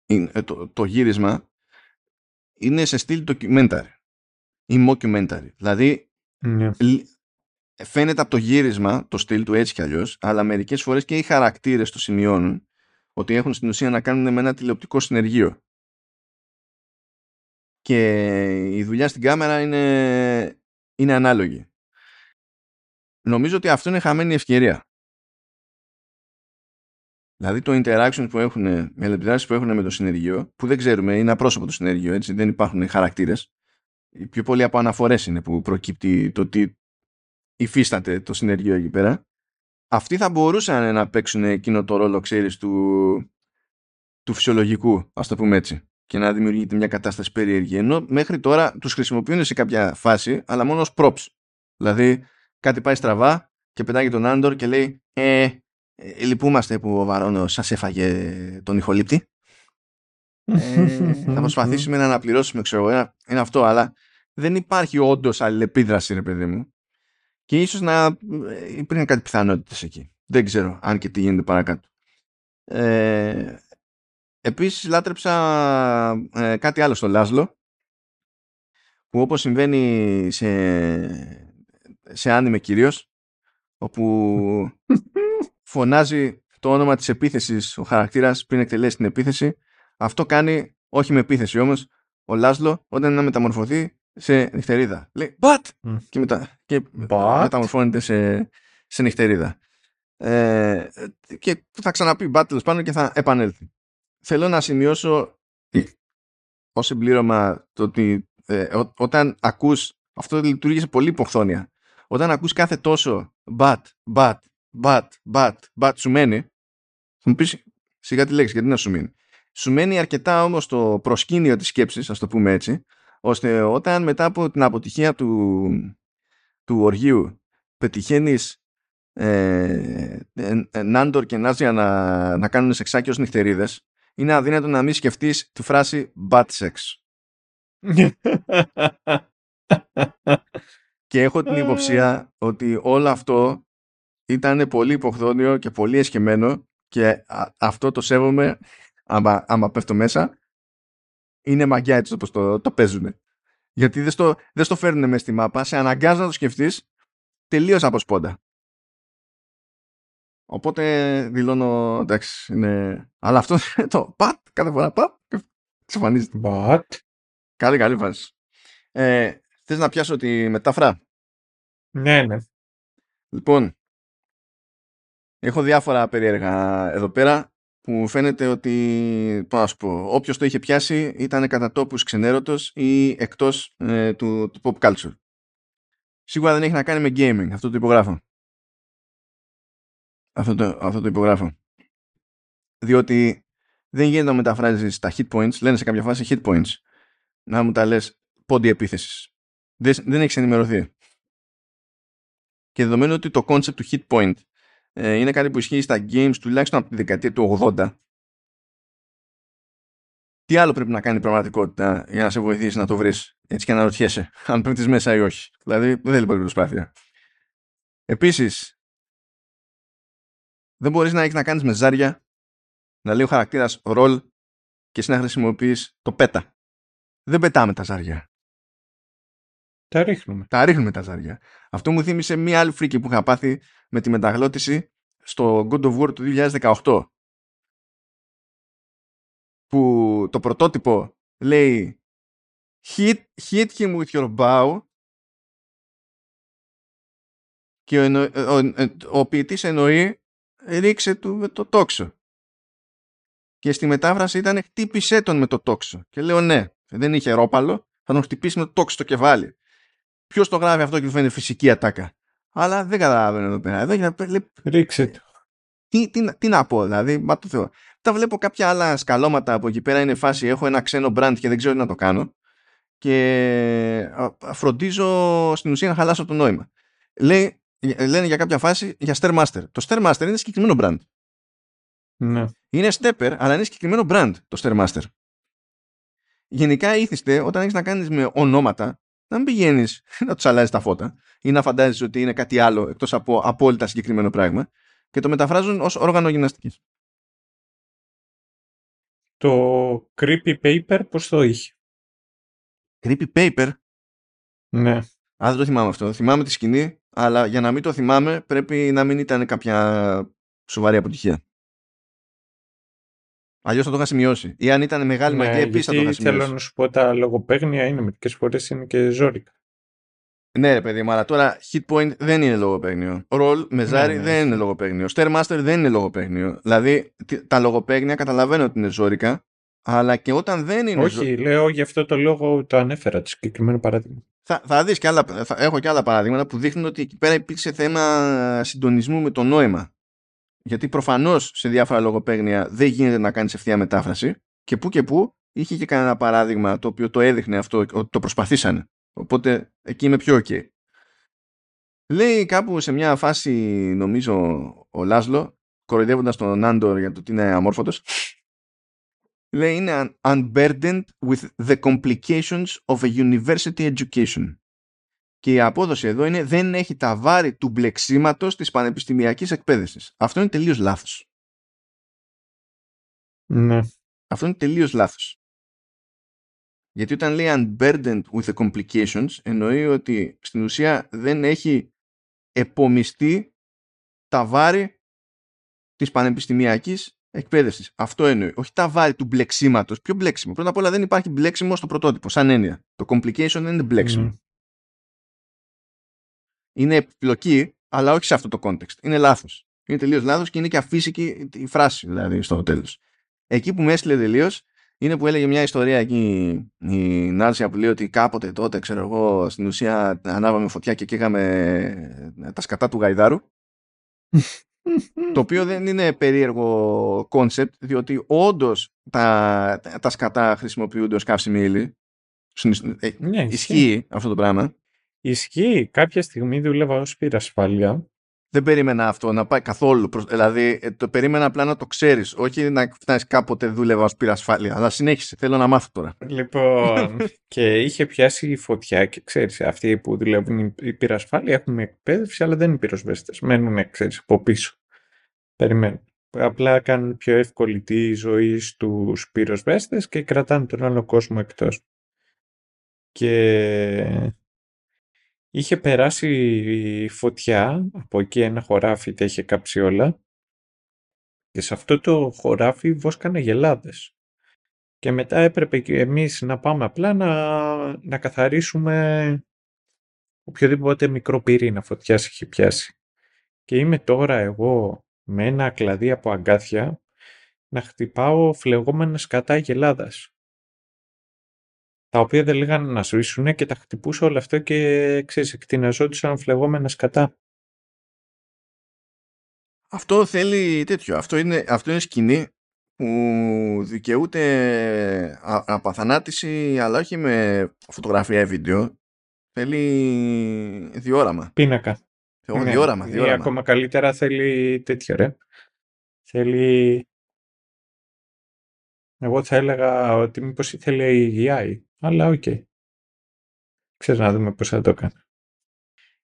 ε το, το γύρισμα είναι σε στυλ documentary ή mockumentary. Δηλαδή, ναι. φαίνεται από το γύρισμα το στυλ του έτσι κι αλλιώς, αλλά μερικές φορές και οι χαρακτήρες το σημειώνουν ότι έχουν στην ουσία να κάνουν με ένα τηλεοπτικό συνεργείο και η δουλειά στην κάμερα είναι, είναι ανάλογη. Νομίζω ότι αυτό είναι χαμένη ευκαιρία. Δηλαδή το interaction που έχουν, οι αλληλεπιδράσεις που έχουν με το συνεργείο, που δεν ξέρουμε, είναι απρόσωπο το συνεργείο, έτσι, δεν υπάρχουν χαρακτήρες. Οι πιο πολλοί από αναφορές είναι που προκύπτει το τι υφίσταται το συνεργείο εκεί πέρα. Αυτοί θα μπορούσαν να παίξουν εκείνο το ρόλο, ξέρεις, του, του φυσιολογικού, ας το πούμε έτσι και να δημιουργείται μια κατάσταση περίεργη. Ενώ μέχρι τώρα τους χρησιμοποιούν σε κάποια φάση, αλλά μόνο ως props. Δηλαδή κάτι πάει στραβά και πετάγει τον Άντορ και λέει «Ε, ε λυπούμαστε που ο Βαρόνος σας έφαγε τον ηχολήπτη. Ε, θα προσπαθήσουμε να αναπληρώσουμε, ξέρω εγώ, είναι αυτό, αλλά δεν υπάρχει όντως αλληλεπίδραση, ρε παιδί μου. Και ίσως να ε, υπήρχαν κάτι πιθανότητες εκεί. Δεν ξέρω αν και τι γίνεται παρακάτω. Ε, Επίσης λάτρεψα ε, κάτι άλλο στο Λάσλο που όπως συμβαίνει σε, σε άνιμε κυρίως όπου φωνάζει το όνομα της επίθεσης ο χαρακτήρας πριν εκτελέσει την επίθεση. Αυτό κάνει όχι με επίθεση όμως ο Λάσλο όταν να μεταμορφωθεί σε νυχτερίδα. Λέει «But!» και, μετα, και μεταμορφώνεται σε, σε νυχτερίδα. Ε, και θα ξαναπεί «But» τέλος πάνω και θα επανέλθει θέλω να σημειώσω ως συμπλήρωμα το ότι ε, όταν ακούς αυτό λειτουργήσε πολύ υποχθόνια όταν ακούς κάθε τόσο but, but, but, but, but σου μένει θα μου πεις σιγά τη λέξη γιατί να σου μείνει. Σου μένει αρκετά όμως το προσκήνιο της σκέψης ας το πούμε έτσι ώστε όταν μετά από την αποτυχία του, του οργείου πετυχαίνεις ε, ε, ε Νάντορ και Νάζια να, να κάνουν σεξάκι ως νυχτερίδες είναι αδύνατο να μην σκεφτείς τη φράση bad sex. και έχω την υποψία ότι όλο αυτό ήταν πολύ υποχθόνιο και πολύ εσκεμμένο και αυτό το σέβομαι άμα, άμα πέφτω μέσα είναι μαγιά έτσι όπως το, το παίζουν. Γιατί δεν στο, δεν στο φέρνουν μέσα στη μάπα, σε αναγκάζουν να το σκεφτείς τελείως από σπόντα. Οπότε δηλώνω, εντάξει, είναι... Αλλά αυτό το πατ, κάθε φορά πατ, Ξαφανίζεται. But... Καλή, καλή βάση. Ε, θες να πιάσω τη μετάφρα; Ναι, ναι. Λοιπόν, έχω διάφορα περίεργα εδώ πέρα που φαίνεται ότι, πώς να σου πω, όποιος το είχε πιάσει ήταν κατά τόπους ξενέρωτος ή εκτός ε, του, του pop culture. Σίγουρα δεν έχει να κάνει με gaming, αυτό το υπογράφω. Αυτό το, αυτό το υπογράφω. Διότι δεν γίνεται να μεταφράζεις τα hit points, λένε σε κάποια φάση hit points, να μου τα λες πόντι επίθεσης. Δεν, δεν έχεις ενημερωθεί. Και δεδομένου ότι το concept του hit point ε, είναι κάτι που ισχύει στα games τουλάχιστον από τη δεκαετία του 80, τι άλλο πρέπει να κάνει η πραγματικότητα για να σε βοηθήσει να το βρεις έτσι και να ρωτιέσαι αν πρέπει μέσα ή όχι. Δηλαδή δεν θέλει πολύ προσπάθεια. Επίσης, δεν μπορείς να έχεις να κάνεις με ζάρια, να λέει ο χαρακτήρας ρολ και εσύ να χρησιμοποιείς το πέτα. Δεν πετάμε τα ζάρια. Τα ρίχνουμε. Τα ρίχνουμε τα ζάρια. Αυτό μου θύμισε μία άλλη φρίκη που είχα πάθει με τη μεταγλώτηση στο God of War του 2018 που το πρωτότυπο λέει hit, hit him with your bow και ο, εννο, ο, ο, ο ποιητής εννοεί ρίξε του με το τόξο και στη μετάφραση ήταν χτύπησέ τον με το τόξο και λέω ναι, δεν είχε ρόπαλο θα τον χτυπήσει με το τόξο στο κεφάλι Ποιος το γράφει αυτό και του φαίνεται φυσική ατάκα. Αλλά δεν καταλαβαίνω εδώ πέρα. Εδώ για να... Ρίξε το. Τι, τι, τι, να πω, δηλαδή, μα το Θεό. Τα βλέπω κάποια άλλα σκαλώματα από εκεί πέρα είναι φάση. Έχω ένα ξένο brand και δεν ξέρω τι να το κάνω. Και φροντίζω στην ουσία να χαλάσω το νόημα. Λέει, λένε για κάποια φάση για Stairmaster. Το Stairmaster είναι συγκεκριμένο brand. Ναι. Είναι stepper, αλλά είναι συγκεκριμένο brand το Stairmaster. Γενικά ήθιστε όταν έχεις να κάνεις με ονόματα να μην πηγαίνεις να τους αλλάζεις τα φώτα ή να φαντάζεσαι ότι είναι κάτι άλλο εκτός από απόλυτα συγκεκριμένο πράγμα και το μεταφράζουν ως όργανο γυμναστικής. Το creepy paper πώς το είχε; Creepy paper; Ναι. Α, δεν το θυμάμαι αυτό. Θυμάμαι τη σκηνή, αλλά για να μην το θυμάμαι πρέπει να μην ήταν κάποια σοβαρή αποτυχία. Αλλιώς θα το είχα σημειώσει. Ή αν ήταν μεγάλη ναι, μαγεία, επίσης θα το είχα σημειώσει. Θέλω να σου πω τα λογοπαίγνια είναι μερικές φορές είναι και ζώρικα. Ναι, ρε παιδί μου, αλλά τώρα hit point δεν είναι λογοπαίγνιο. Roll με ζάρι ναι, ναι. δεν είναι λογοπαίγνιο. Stairmaster δεν είναι λογοπαίγνιο. Δηλαδή τα λογοπαίγνια καταλαβαίνω ότι είναι ζώρικα, αλλά και όταν δεν είναι. Όχι, ζω... λέω γι' αυτό το λόγο το ανέφερα, το συγκεκριμένο παράδειγμα. Θα, θα δεις και άλλα, θα, έχω και άλλα παραδείγματα που δείχνουν ότι εκεί πέρα υπήρξε θέμα συντονισμού με το νόημα. Γιατί προφανώς σε διάφορα λογοπαίγνια δεν γίνεται να κάνεις ευθεία μετάφραση και που και που είχε και κανένα παράδειγμα το οποίο το έδειχνε αυτό ότι το προσπαθήσανε. Οπότε εκεί είμαι πιο ok. Λέει κάπου σε μια φάση νομίζω ο Λάσλο κοροϊδεύοντας τον Άντορ για το ότι είναι αμόρφωτος λέει είναι unburdened with the complications of a university education και η απόδοση εδώ είναι δεν έχει τα βάρη του μπλεξίματος της πανεπιστημιακής εκπαίδευσης. Αυτό είναι τελείως λάθος. Ναι. Αυτό είναι τελείως λάθος. Γιατί όταν λέει unburdened with the complications εννοεί ότι στην ουσία δεν έχει επομιστεί τα βάρη της πανεπιστημιακής εκπαίδευσης. Αυτό εννοεί. Όχι τα βάρη του μπλεξίματος. Ποιο μπλέξιμο; Πρώτα απ' όλα δεν υπάρχει μπλέξιμο στο πρωτότυπο, σαν έννοια. Το complication δεν είναι μπλέξιμο. Mm είναι επιπλοκή, αλλά όχι σε αυτό το context. Είναι λάθος. Είναι τελείως λάθος και είναι και αφύσικη η φράση, δηλαδή, στο τέλος. Εκεί που με έστειλε τελείως είναι που έλεγε μια ιστορία εκεί η Νάρσια που λέει ότι κάποτε τότε, ξέρω εγώ, στην ουσία ανάβαμε φωτιά και καίγαμε τα σκατά του Γαϊδάρου. το οποίο δεν είναι περίεργο κόνσεπτ, διότι όντως τα, τα σκατά χρησιμοποιούνται ως καύσιμη ύλη. Ε, ναι, ισχύει αυτό το πράγμα. Ισχύει. Κάποια στιγμή δούλευα ως πυρασφάλεια. Δεν περίμενα αυτό να πάει καθόλου. Δηλαδή, ε, το περίμενα απλά να το ξέρεις. Όχι να φτάσει κάποτε δούλευα ως πυρασφάλεια. Αλλά συνέχισε. Θέλω να μάθω τώρα. Λοιπόν, και είχε πιάσει η φωτιά και ξέρεις, αυτοί που δουλεύουν η πυρασφάλεια έχουν εκπαίδευση, αλλά δεν είναι πυροσβέστες. Μένουν, ξέρεις, από πίσω. Περιμένουν. Απλά κάνουν πιο εύκολη τη ζωή στους πυροσβέστες και κρατάνε τον άλλο κόσμο εκτός. Και είχε περάσει φωτιά, από εκεί ένα χωράφι τα είχε κάψει όλα και σε αυτό το χωράφι βόσκανε γελάδες. Και μετά έπρεπε και εμείς να πάμε απλά να, να καθαρίσουμε οποιοδήποτε μικρό πυρήνα φωτιάς έχει πιάσει. Και είμαι τώρα εγώ με ένα κλαδί από αγκάθια να χτυπάω φλεγόμενα σκατά γελάδας τα οποία δεν λέγανε να σβήσουν και τα χτυπούσα όλο αυτό και ξέρεις, εκτιναζόντουσαν φλεγόμενα σκατά. Αυτό θέλει τέτοιο. Αυτό είναι, αυτό είναι σκηνή που δικαιούται απαθανάτηση αλλά όχι με φωτογραφία ή βίντεο. Θέλει διόραμα. Πίνακα. Θέλω ναι. διόραμα, διόραμα. Ή ακόμα καλύτερα θέλει τέτοιο ρε. Θέλει... Εγώ θα έλεγα ότι μήπως ήθελε η AI. Αλλά OK. Okay. Ξέρω να δούμε πώς θα το κάνει.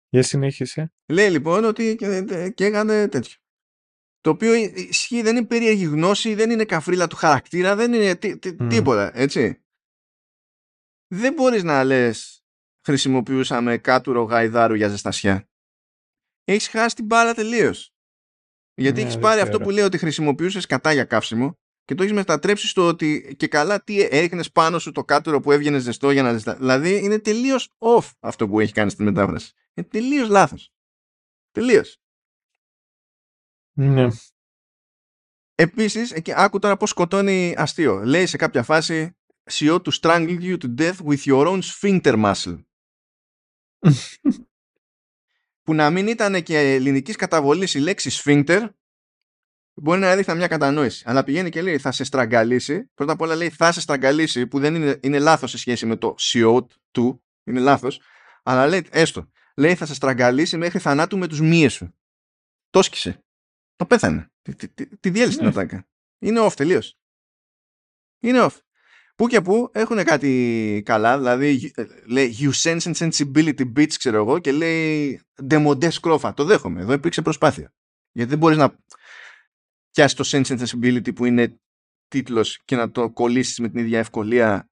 Για συνέχισε. Λέει λοιπόν ότι και, και έκανε τέτοιο. Το οποίο ισχύει, δεν είναι περίεργη γνώση, δεν είναι καφρίλα του χαρακτήρα, δεν είναι τίποτα, έτσι. Δεν μπορείς να λες χρησιμοποιούσαμε κάτουρο γαϊδάρου για ζεστασιά. Έχεις χάσει την μπάλα τελείως. Γιατί ναι, έχεις πάρει αυτό που λέει ότι χρησιμοποιούσες κατά για καύσιμο και το έχεις μετατρέψει στο ότι και καλά τι έριχνες πάνω σου το κάτουρο που έβγαινε ζεστό για να ζεστά. Δηλαδή είναι τελείως off αυτό που έχει κάνει στη μετάφραση. Είναι τελείως λάθος. Τελείως. Ναι. Επίσης, άκου τώρα πώς σκοτώνει αστείο. Λέει σε κάποια φάση She ought to strangle you to death with your own sphincter muscle. που να μην ήταν και ελληνικής καταβολής η λέξη sphincter, μπορεί να έδειχνα μια κατανόηση. Αλλά πηγαίνει και λέει θα σε στραγγαλίσει. Πρώτα απ' όλα λέει θα σε στραγγαλίσει, που δεν είναι, είναι λάθος σε σχέση με το siot του. Είναι λάθος. Αλλά λέει έστω. Λέει θα σε στραγγαλίσει μέχρι θανάτου με τους μύες σου. Το σκησε. Το πέθανε. Τη, τη, τη διέλυσε την ναι. ατάκα. Είναι off τελείως. Είναι off. Πού και πού έχουν κάτι καλά, δηλαδή ε, λέει You sense and sensibility bits, ξέρω εγώ, και λέει Demodé σκρόφα. Το δέχομαι. Εδώ υπήρξε προσπάθεια. Γιατί δεν μπορείς να πιάσει το sense and sensibility που είναι τίτλος και να το κολλήσεις με την ίδια ευκολία,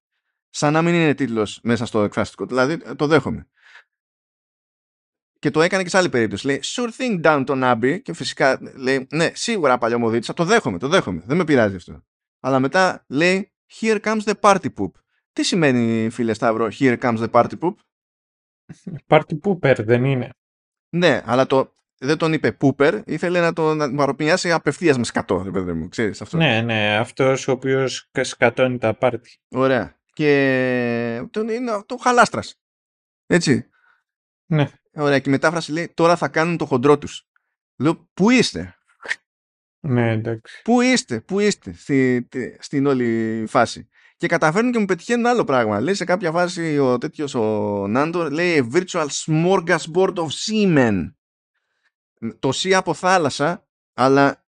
σαν να μην είναι τίτλος μέσα στο εκφραστικό. Δηλαδή το δέχομαι. Και το έκανε και σε άλλη περίπτωση. Λέει Sure thing down τον Abbey και φυσικά λέει Ναι, σίγουρα παλιωμοδίτησα. Το δέχομαι, το δέχομαι. Δεν με πειράζει αυτό. Αλλά μετά λέει Here comes the party poop. Τι σημαίνει, φίλε Σταύρο, Here comes the party poop? Party pooper δεν είναι. Ναι, αλλά το, δεν τον είπε pooper, ήθελε να τον παροπιάσει απευθείας με σκατό, δεν παιδί μου, ξέρεις αυτό. Ναι, ναι, αυτός ο οποίος σκατώνει τα πάρτι. Ωραία. Και τον είναι το χαλάστρας. Έτσι. Ναι. Ωραία, και η μετάφραση λέει τώρα θα κάνουν το χοντρό τους. Λέω, πού είστε, ναι, εντάξει. Πού είστε, πού είστε στη, στην όλη φάση; Και καταφέρνουν και μου πετυχαίνουν άλλο πράγμα. Λέει σε κάποια φάση ο τέτοιος ο Νάντο, λέει a virtual smorgasbord of seamen. Το C από θάλασσα, αλλά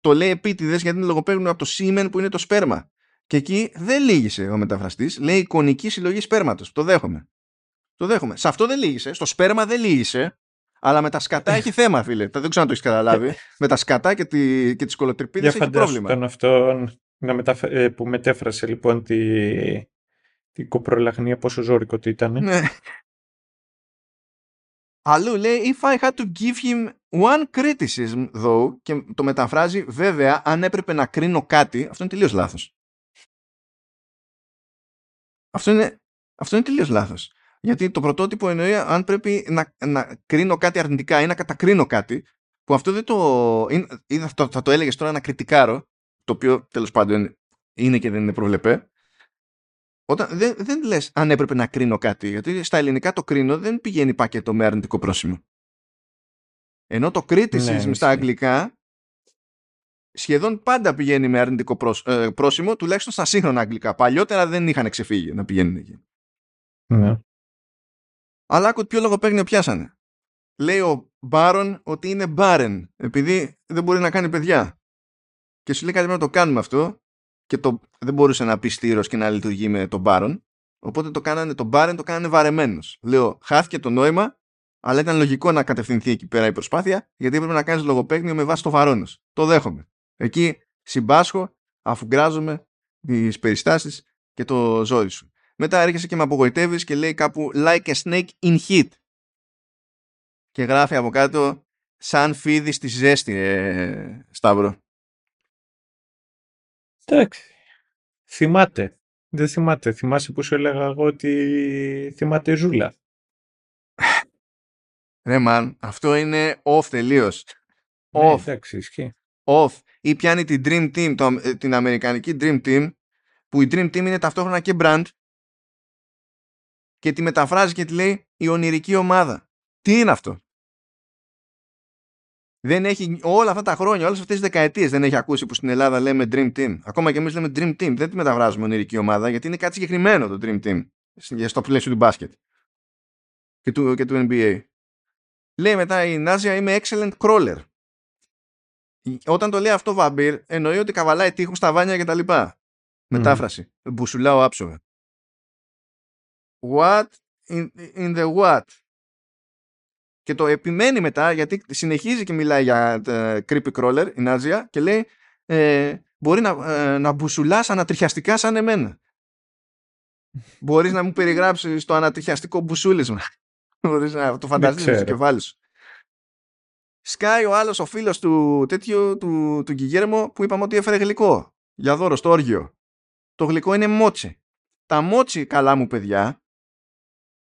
το λέει επίτηδες γιατί είναι λογοπαίγνιο από το semen που είναι το σπέρμα. Και εκεί δεν λύγησε ο μεταφραστής, λέει εικονική συλλογή σπέρματος. Το δέχομαι. Το δέχομαι. Σε αυτό δεν λύγησε. Στο σπέρμα δεν λύγησε. Αλλά με τα σκατά έχει θέμα, φίλε. Δεν ξέρω αν το έχεις καταλάβει. με τα σκατά και, τη, και τις κολοτρυπίδε έχει πρόβλημα. Τον αυτό να μεταφ... Ε, που μετέφρασε λοιπόν τη, την κοπρολαγνία πόσο ζώρικο το ήταν. Ναι. Αλλού λέει if I had to give him one criticism though και το μεταφράζει βέβαια αν έπρεπε να κρίνω κάτι αυτό είναι τελείως λάθος. Αυτό είναι, αυτό είναι τελείως λάθος. Γιατί το πρωτότυπο εννοεί αν πρέπει να, να κρίνω κάτι αρνητικά ή να κατακρίνω κάτι, που αυτό δεν το. ή θα, θα το έλεγες τώρα να κριτικάρω, το οποίο τέλος πάντων είναι και δεν είναι προβλεπέ. Όταν, δεν, δεν λες αν έπρεπε να κρίνω κάτι, γιατί στα ελληνικά το κρίνω δεν πηγαίνει πακέτο με αρνητικό πρόσημο. Ενώ το criticism ναι, στα αγγλικά σχεδόν πάντα πηγαίνει με αρνητικό ε, πρόσημο, τουλάχιστον στα σύγχρονα αγγλικά. Παλιότερα δεν είχαν ξεφύγει να πηγαίνουν εκεί. Ναι. Αλλά άκου ποιο λογοπαίγνιο πιάσανε. Λέει ο Μπάρον ότι είναι μπάρεν, επειδή δεν μπορεί να κάνει παιδιά. Και σου λέει κάτι να το κάνουμε αυτό, και το, δεν μπορούσε να πει στήρος και να λειτουργεί με τον Μπάρον. Οπότε το κάνανε, τον Μπάρεν το κάνανε βαρεμένος. Λέω, χάθηκε το νόημα, αλλά ήταν λογικό να κατευθυνθεί εκεί πέρα η προσπάθεια, γιατί έπρεπε να κάνεις λογοπαίγνιο με βάση το βαρόνος. Το δέχομαι. Εκεί συμπάσχω, αφού γκράζομαι τις περιστάσεις και το ζόρι σου. Μετά έρχεσαι και με απογοητεύεις και λέει κάπου like a snake in heat. Και γράφει από κάτω σαν φίδι στη ζέστη, ε, Σταύρο. Εντάξει. θυμάται. Δεν θυμάται. Θυμάσαι που σου έλεγα εγώ ότι θυμάται Ζούλα. Ρε man, αυτό είναι off τελείως. Ναι, Off. εντάξει, ισχύει. off ή πιάνει την Dream Team, το, ε, την αμερικανική Dream Team που η Dream Team είναι ταυτόχρονα και brand και τη μεταφράζει και τη λέει η ονειρική ομάδα. Τι είναι αυτό; Δεν έχει όλα αυτά τα χρόνια, όλες αυτές τις δεκαετίες δεν έχει ακούσει που στην Ελλάδα λέμε Dream Team. Ακόμα και εμείς λέμε Dream Team, δεν τη μεταφράζουμε ονειρική ομάδα γιατί είναι κάτι συγκεκριμένο το Dream Team στο πλαίσιο του μπάσκετ και του, και του NBA. Λέει μετά η Νάζια είμαι excellent crawler. Όταν το λέει αυτό Βαμπύρ, εννοεί ότι καβαλάει τείχους στα βάνια και τα λοιπά. Μετάφραση. Μπουσουλάω άψογα. What in, in the what. Και το επιμένει μετά γιατί συνεχίζει και μιλάει για uh, creepy crawler η Νάζια και λέει ε, μπορεί να, ε, να μπουσουλάς ανατριχιαστικά σαν εμένα. Μπορείς να μου περιγράψεις το ανατριχιαστικό μπουσούλισμα. Μπορείς να το φανταστείς στο κεφάλι σου. Σκάει ο άλλος ο φίλος του τέτοιου του, του Γκυγέρμο που είπαμε ότι έφερε γλυκό για δώρο στο όργιο. Το γλυκό είναι μότσι. Τα μότσι καλά μου παιδιά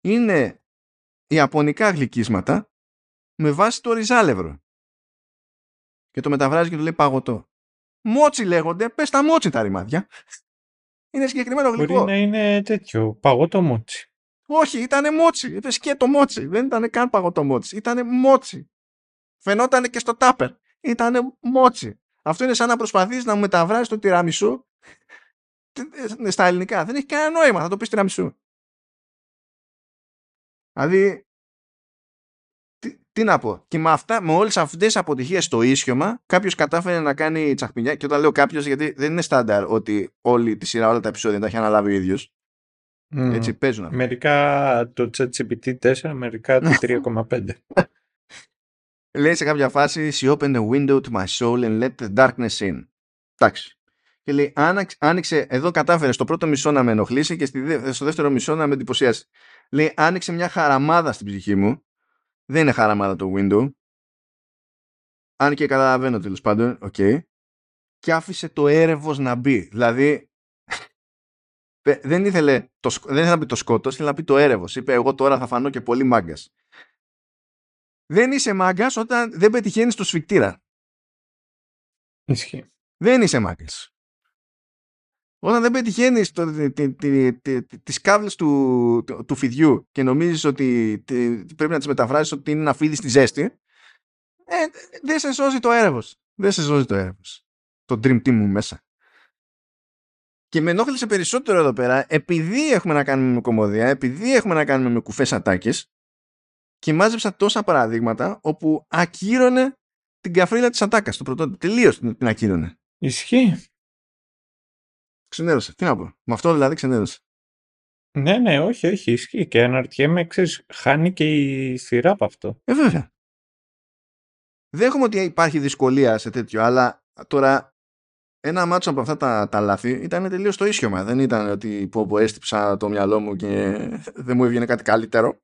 είναι ιαπωνικά γλυκίσματα με βάση το ριζάλευρο. Και το μεταφράζει και του λέει παγωτό. Μότσι λέγονται, πες τα μότσι τα ρημάδια. Είναι συγκεκριμένο γλυκό. Μπορεί να είναι τέτοιο, παγωτό μότσι. Όχι, ήταν μότσι. Είπε και το μότσι. Δεν ήταν καν παγωτό μότσι. Ήταν μότσι. Φαινόταν και στο τάπερ. Ήταν μότσι. Αυτό είναι σαν να προσπαθείς να μου μεταβράσει το τυραμισού στα ελληνικά. Δεν έχει κανένα νόημα. Θα το πεις τυραμισού. Δηλαδή, τι, τι, να πω. Και με, αυτά, με όλες αυτές τις αποτυχίες στο ίσιωμα, κάποιος κατάφερε να κάνει τσαχπινιά. Και όταν λέω κάποιος, γιατί δεν είναι στάνταρ ότι όλη τη σειρά, όλα τα επεισόδια τα έχει αναλάβει ο ίδιος. Mm. Έτσι παίζουν. Μερικά το ChatGPT 4, μερικά το 3,5. Λέει σε κάποια φάση She opened a window to my soul and let the darkness in. Εντάξει. Και λέει άνοιξε, εδώ κατάφερες στο πρώτο μισό να με ενοχλήσει και στο δεύτερο μισό να με εντυπωσιάσει. Λέει άνοιξε μια χαραμάδα στην ψυχή μου. Δεν είναι χαραμάδα το window. Αν και καταλαβαίνω τέλος πάντων. OK. Okay. Και άφησε το έρεβος να μπει. Δηλαδή δεν ήθελε, το, δεν ήθελε να πει το σκότος, ήθελε να πει το έρευος. Είπε εγώ τώρα θα φανώ και πολύ μάγκας δεν είσαι μάγκας όταν δεν πετυχαίνεις το σφιχτήρα. Ισχύει. Δεν είσαι μάγκας. Όταν δεν πετυχαίνεις τις κάβλε του, του, του, φιδιού και νομίζεις ότι πρέπει να τις μεταφράσεις ότι είναι ένα φίδι στη ζέστη, ε, δεν σε σώζει το έρευος. Δεν σε σώζει το έρευος. Το dream team μου μέσα. Και με ενόχλησε περισσότερο εδώ πέρα, επειδή έχουμε να κάνουμε με κομμωδία, επειδή έχουμε να κάνουμε με κουφές ατάκες, και μάζεψα τόσα παραδείγματα όπου ακύρωνε την καφρίλα της ατάκας. Το πρωτό τελείως την ακύρωνε. Ισχύει. Ξενέρωσε. Τι να πω. Με αυτό δηλαδή ξενέρωσε. Ναι, ναι, όχι, όχι, ισχύει. Και αναρωτιέμαι, ξέρεις, χάνει και η σειρά από αυτό. Ε, βέβαια. Δέχομαι ότι υπάρχει δυσκολία σε τέτοιο, αλλά τώρα ένα μάτσο από αυτά τα, τα λάθη ήταν τελείως το ίσιομα. Δεν ήταν ότι πω, πω έστυψα το μυαλό μου και δεν μου έβγαινε κάτι καλύτερο.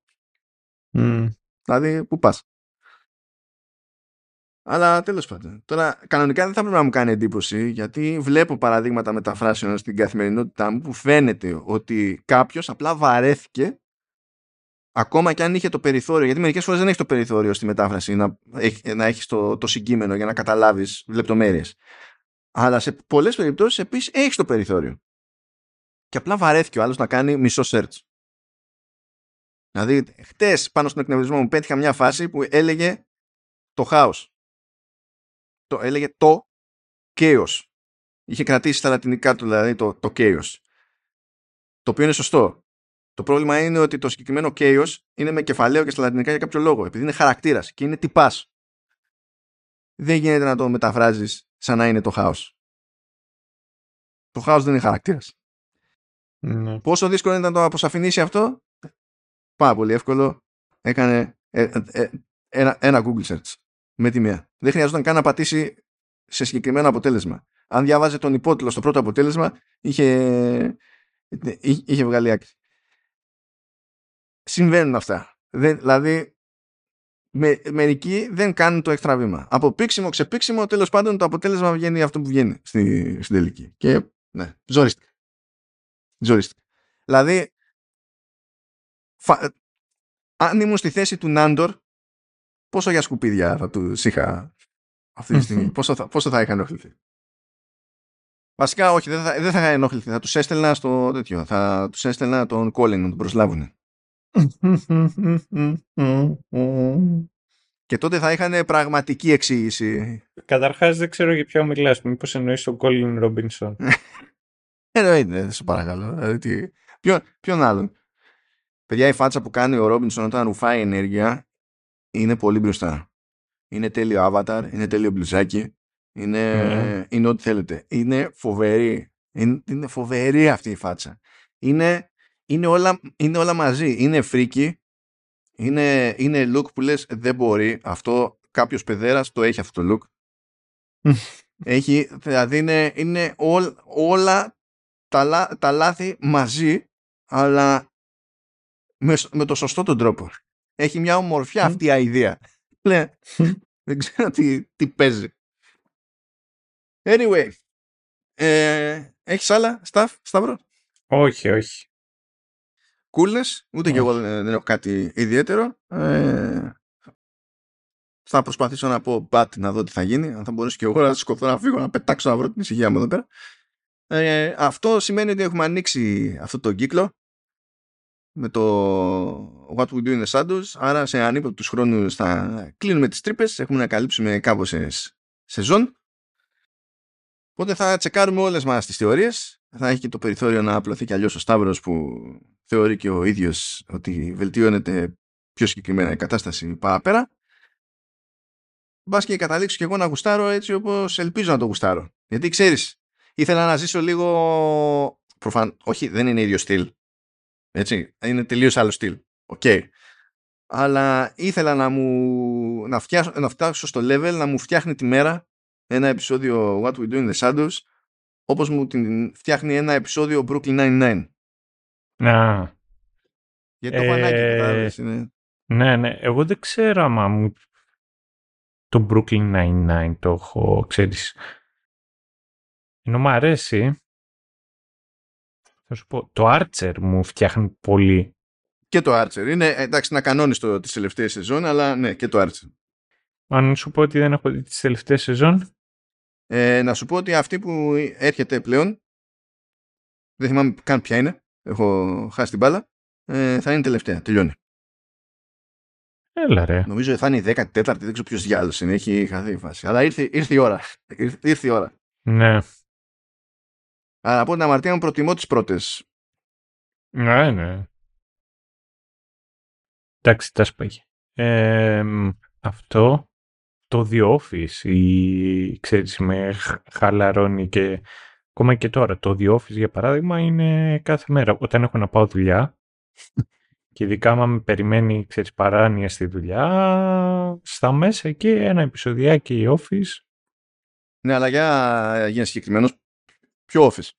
Mm. Δηλαδή, πού πας. Αλλά τέλος πάντων. Τώρα, κανονικά δεν θα πρέπει να μου κάνει εντύπωση, γιατί βλέπω παραδείγματα μεταφράσεων στην καθημερινότητά μου που φαίνεται ότι κάποιος απλά βαρέθηκε ακόμα και αν είχε το περιθώριο, γιατί μερικές φορές δεν έχεις το περιθώριο στη μετάφραση να έχει, να έχεις το, το συγκείμενο για να καταλάβεις λεπτομέρειες. Αλλά σε πολλές περιπτώσεις επίσης έχεις το περιθώριο. Και απλά βαρέθηκε ο άλλος να κάνει μισό search. Δηλαδή, χτες πάνω στον εκνευρισμό μου πέτυχα μια φάση που έλεγε το χάος. Το έλεγε το chaos. Είχε κρατήσει στα λατινικά του δηλαδή το, το chaos. Το οποίο είναι σωστό. Το πρόβλημα είναι ότι το συγκεκριμένο chaos είναι με κεφαλαίο και στα λατινικά για κάποιο λόγο. Επειδή είναι χαρακτήρας και είναι τυπάς. Δεν γίνεται να το μεταφράζεις σαν να είναι το χάος. Το χάος δεν είναι χαρακτήρας. Ναι. Πόσο δύσκολο είναι να το αποσαφηνίσει αυτό, πάρα πολύ εύκολο. Έκανε ε, ε, ε, ένα, ένα Google search με τη μία. Δεν χρειαζόταν καν να πατήσει σε συγκεκριμένο αποτέλεσμα. Αν διάβαζε τον υπότιτλο στο πρώτο αποτέλεσμα, είχε, είχε βγάλει άκρη. Συμβαίνουν αυτά. Δεν, δηλαδή, με, μερικοί δεν κάνουν το έξτρα βήμα. Από πίξιμο, ξεπίξιμο, τέλος πάντων το αποτέλεσμα βγαίνει αυτό που βγαίνει στη, στην τελική. Και ναι, ζόριστηκα. Ζοριστικά. Δηλαδή, φα... αν ήμουν στη θέση του Νάντορ, πόσο για σκουπίδια θα του είχα αυτή τη στιγμή, πόσο θα, πόσο θα είχα ενοχληθεί; Βασικά, όχι, δεν θα, δεν θα είχα ενοχληθεί. Θα τους έστελνα στο τέτοιο. Θα τους έστελνα τον Κόλλιν να τον προσλάβουν. Και τότε θα είχαν πραγματική εξήγηση. Καταρχάς δεν ξέρω για ποιο μιλά. Μήπως εννοείς τον Κόλλιν Ρόμπινσον. Εννοείται, σε παρακαλώ. Δηλαδή, ποιον, ποιον άλλον; Παιδιά, η φάτσα που κάνει ο Ρόμπινσον όταν ρουφάει ενέργεια είναι πολύ μπροστά. Είναι τέλειο avatar, είναι τέλειο μπλουζάκι, είναι, mm. είναι ό,τι θέλετε. Είναι φοβερή. Είναι, είναι φοβερή αυτή η φάτσα. Είναι, είναι, όλα, είναι όλα μαζί. Είναι φρίκι, είναι, είναι look που λες δεν μπορεί. Αυτό κάποιος παιδέρας το έχει αυτό το look. έχει, δηλαδή είναι, είναι όλα τα, τα λάθη μαζί, αλλά με, με το σωστό τον τρόπο. Έχει μια ομορφιά αυτή η ιδέα. Ναι, δεν ξέρω τι, τι παίζει. Anyway, ε, έχεις άλλα stuff, Σταύρο; Όχι, όχι. Κούλες, ούτε και εγώ δεν, έχω κάτι ιδιαίτερο. Ε, θα προσπαθήσω να πω μπατ να δω τι θα γίνει. Αν θα μπορέσω και εγώ να σκοφτώ να φύγω, να πετάξω να βρω την ησυχία μου εδώ πέρα. Ε, αυτό σημαίνει ότι έχουμε ανοίξει αυτό το κύκλο με το What We Do in the Shadows. Άρα σε ανύποπτους χρόνους θα κλείνουμε τις τρύπες. Έχουμε να καλύψουμε σε σεζόν οπότε θα τσεκάρουμε όλες μας τις θεωρίες. Θα έχει και το περιθώριο να απλωθεί και αλλιώς ο Σταύρος που θεωρεί και ο ίδιος ότι βελτιώνεται πιο συγκεκριμένα η κατάσταση παραπέρα. Μπας και καταλήξω και εγώ να γουστάρω έτσι όπως ελπίζω να το γουστάρω. Γιατί ξέρεις ήθελα να ζήσω λίγο. Προφαν... Όχι, δεν είναι ίδιο στυλ. Έτσι. Είναι τελείως άλλο στυλ. OK. Okay. Αλλά ήθελα να μου να, φτιάσω, να φτάσω στο level να μου φτιάχνει τη μέρα ένα επεισόδιο What We Do in the Shadows όπως μου την φτιάχνει ένα επεισόδιο Brooklyn Nine-Nine. Να. Γιατί το έχω ανάγκη, είναι... Ναι, ναι. Εγώ δεν ξέρω άμα μου το Brooklyn Nine-Nine το έχω, ξέρεις, ενώ μου αρέσει, θα σου πω, το Archer μου φτιάχνει πολύ. Και το Archer. Είναι, εντάξει, να κανόνιστο τις τελευταίες σεζόν, αλλά ναι, και το Archer. Αν σου πω ότι δεν έχω δει τις τελευταίες σεζόν. Ε, να σου πω ότι αυτή που έρχεται πλέον, δεν θυμάμαι καν ποια είναι, έχω χάσει την μπάλα, ε, θα είναι τελευταία, τελειώνει. Έλα ρε. Νομίζω θα είναι η 14η, δεν ξέρω ποιος διάλογος είναι, έχει χαθεί η φάση. Αλλά ήρθε, ήρθε η ώρα. Ήρθε, ήρθε η ώρα. Ναι. Αλλά από την αμαρτία μου προτιμώ τις πρώτες. Ναι, ναι. Εντάξει, τα σπάγει. Ε, αυτό το The Office, η, ξέρεις, με χαλαρώνει και ακόμα και τώρα. Το The Office, για παράδειγμα, είναι κάθε μέρα. Όταν έχω να πάω δουλειά και ειδικά άμα με περιμένει, ξέρεις, παράνοια στη δουλειά, στα μέσα εκεί ένα επεισοδιάκι Office. Ναι, αλλά για, για συγκεκριμένος, Ποιο office?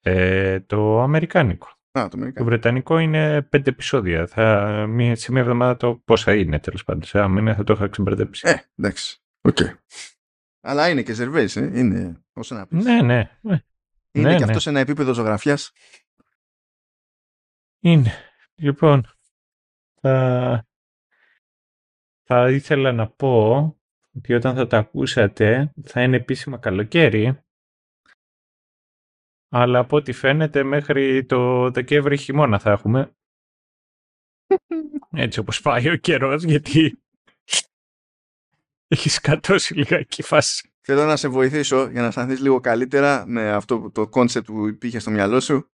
Ε, το αμερικάνικο. Α, το, το βρετανικό είναι πέντε επεισόδια. Θα, μία, σε μία εβδομάδα το πόσα είναι τέλος πάντων. Σε ένα θα το είχα ξεμπερδέψει. Ε, εντάξει. Okay. Αλλά είναι και ζερβέ, ε. Είναι. Όσο να πεις. Ναι, ναι. Ε, είναι ναι, και ναι. αυτός σε ένα επίπεδο ζωγραφιάς. Είναι. Λοιπόν, θα, θα ήθελα να πω ότι όταν θα τα ακούσατε θα είναι επίσημα καλοκαίρι αλλά από ό,τι φαίνεται μέχρι το Δεκέμβρη χειμώνα θα έχουμε. Έτσι όπως πάει ο καιρός γιατί έχει σκατώσει λιγάκι η φάση. Θέλω να σε βοηθήσω για να αισθανθείς λίγο καλύτερα με αυτό το concept που υπήρχε στο μυαλό σου.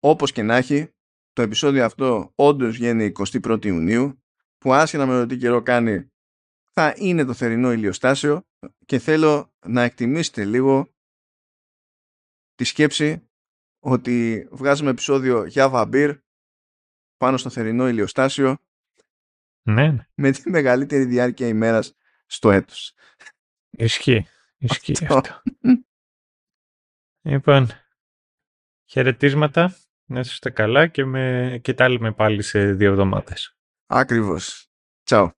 Όπως και να έχει, το επεισόδιο αυτό όντως βγαίνει 21η Ιουνίου που άσχετα με το τι καιρό κάνει θα είναι το θερινό ηλιοστάσιο και θέλω να εκτιμήσετε λίγο τη σκέψη ότι βγάζουμε επεισόδιο για βαμπίρ πάνω στο θερινό ηλιοστάσιο ναι, ναι. με τη μεγαλύτερη διάρκεια ημέρας στο έτος. Ισχύει. Ισχύει αυτό. λοιπόν, χαιρετίσματα. Να είστε καλά και, με... και τα λέμε πάλι σε δύο εβδομάδες. Ακριβώς. Τσάου.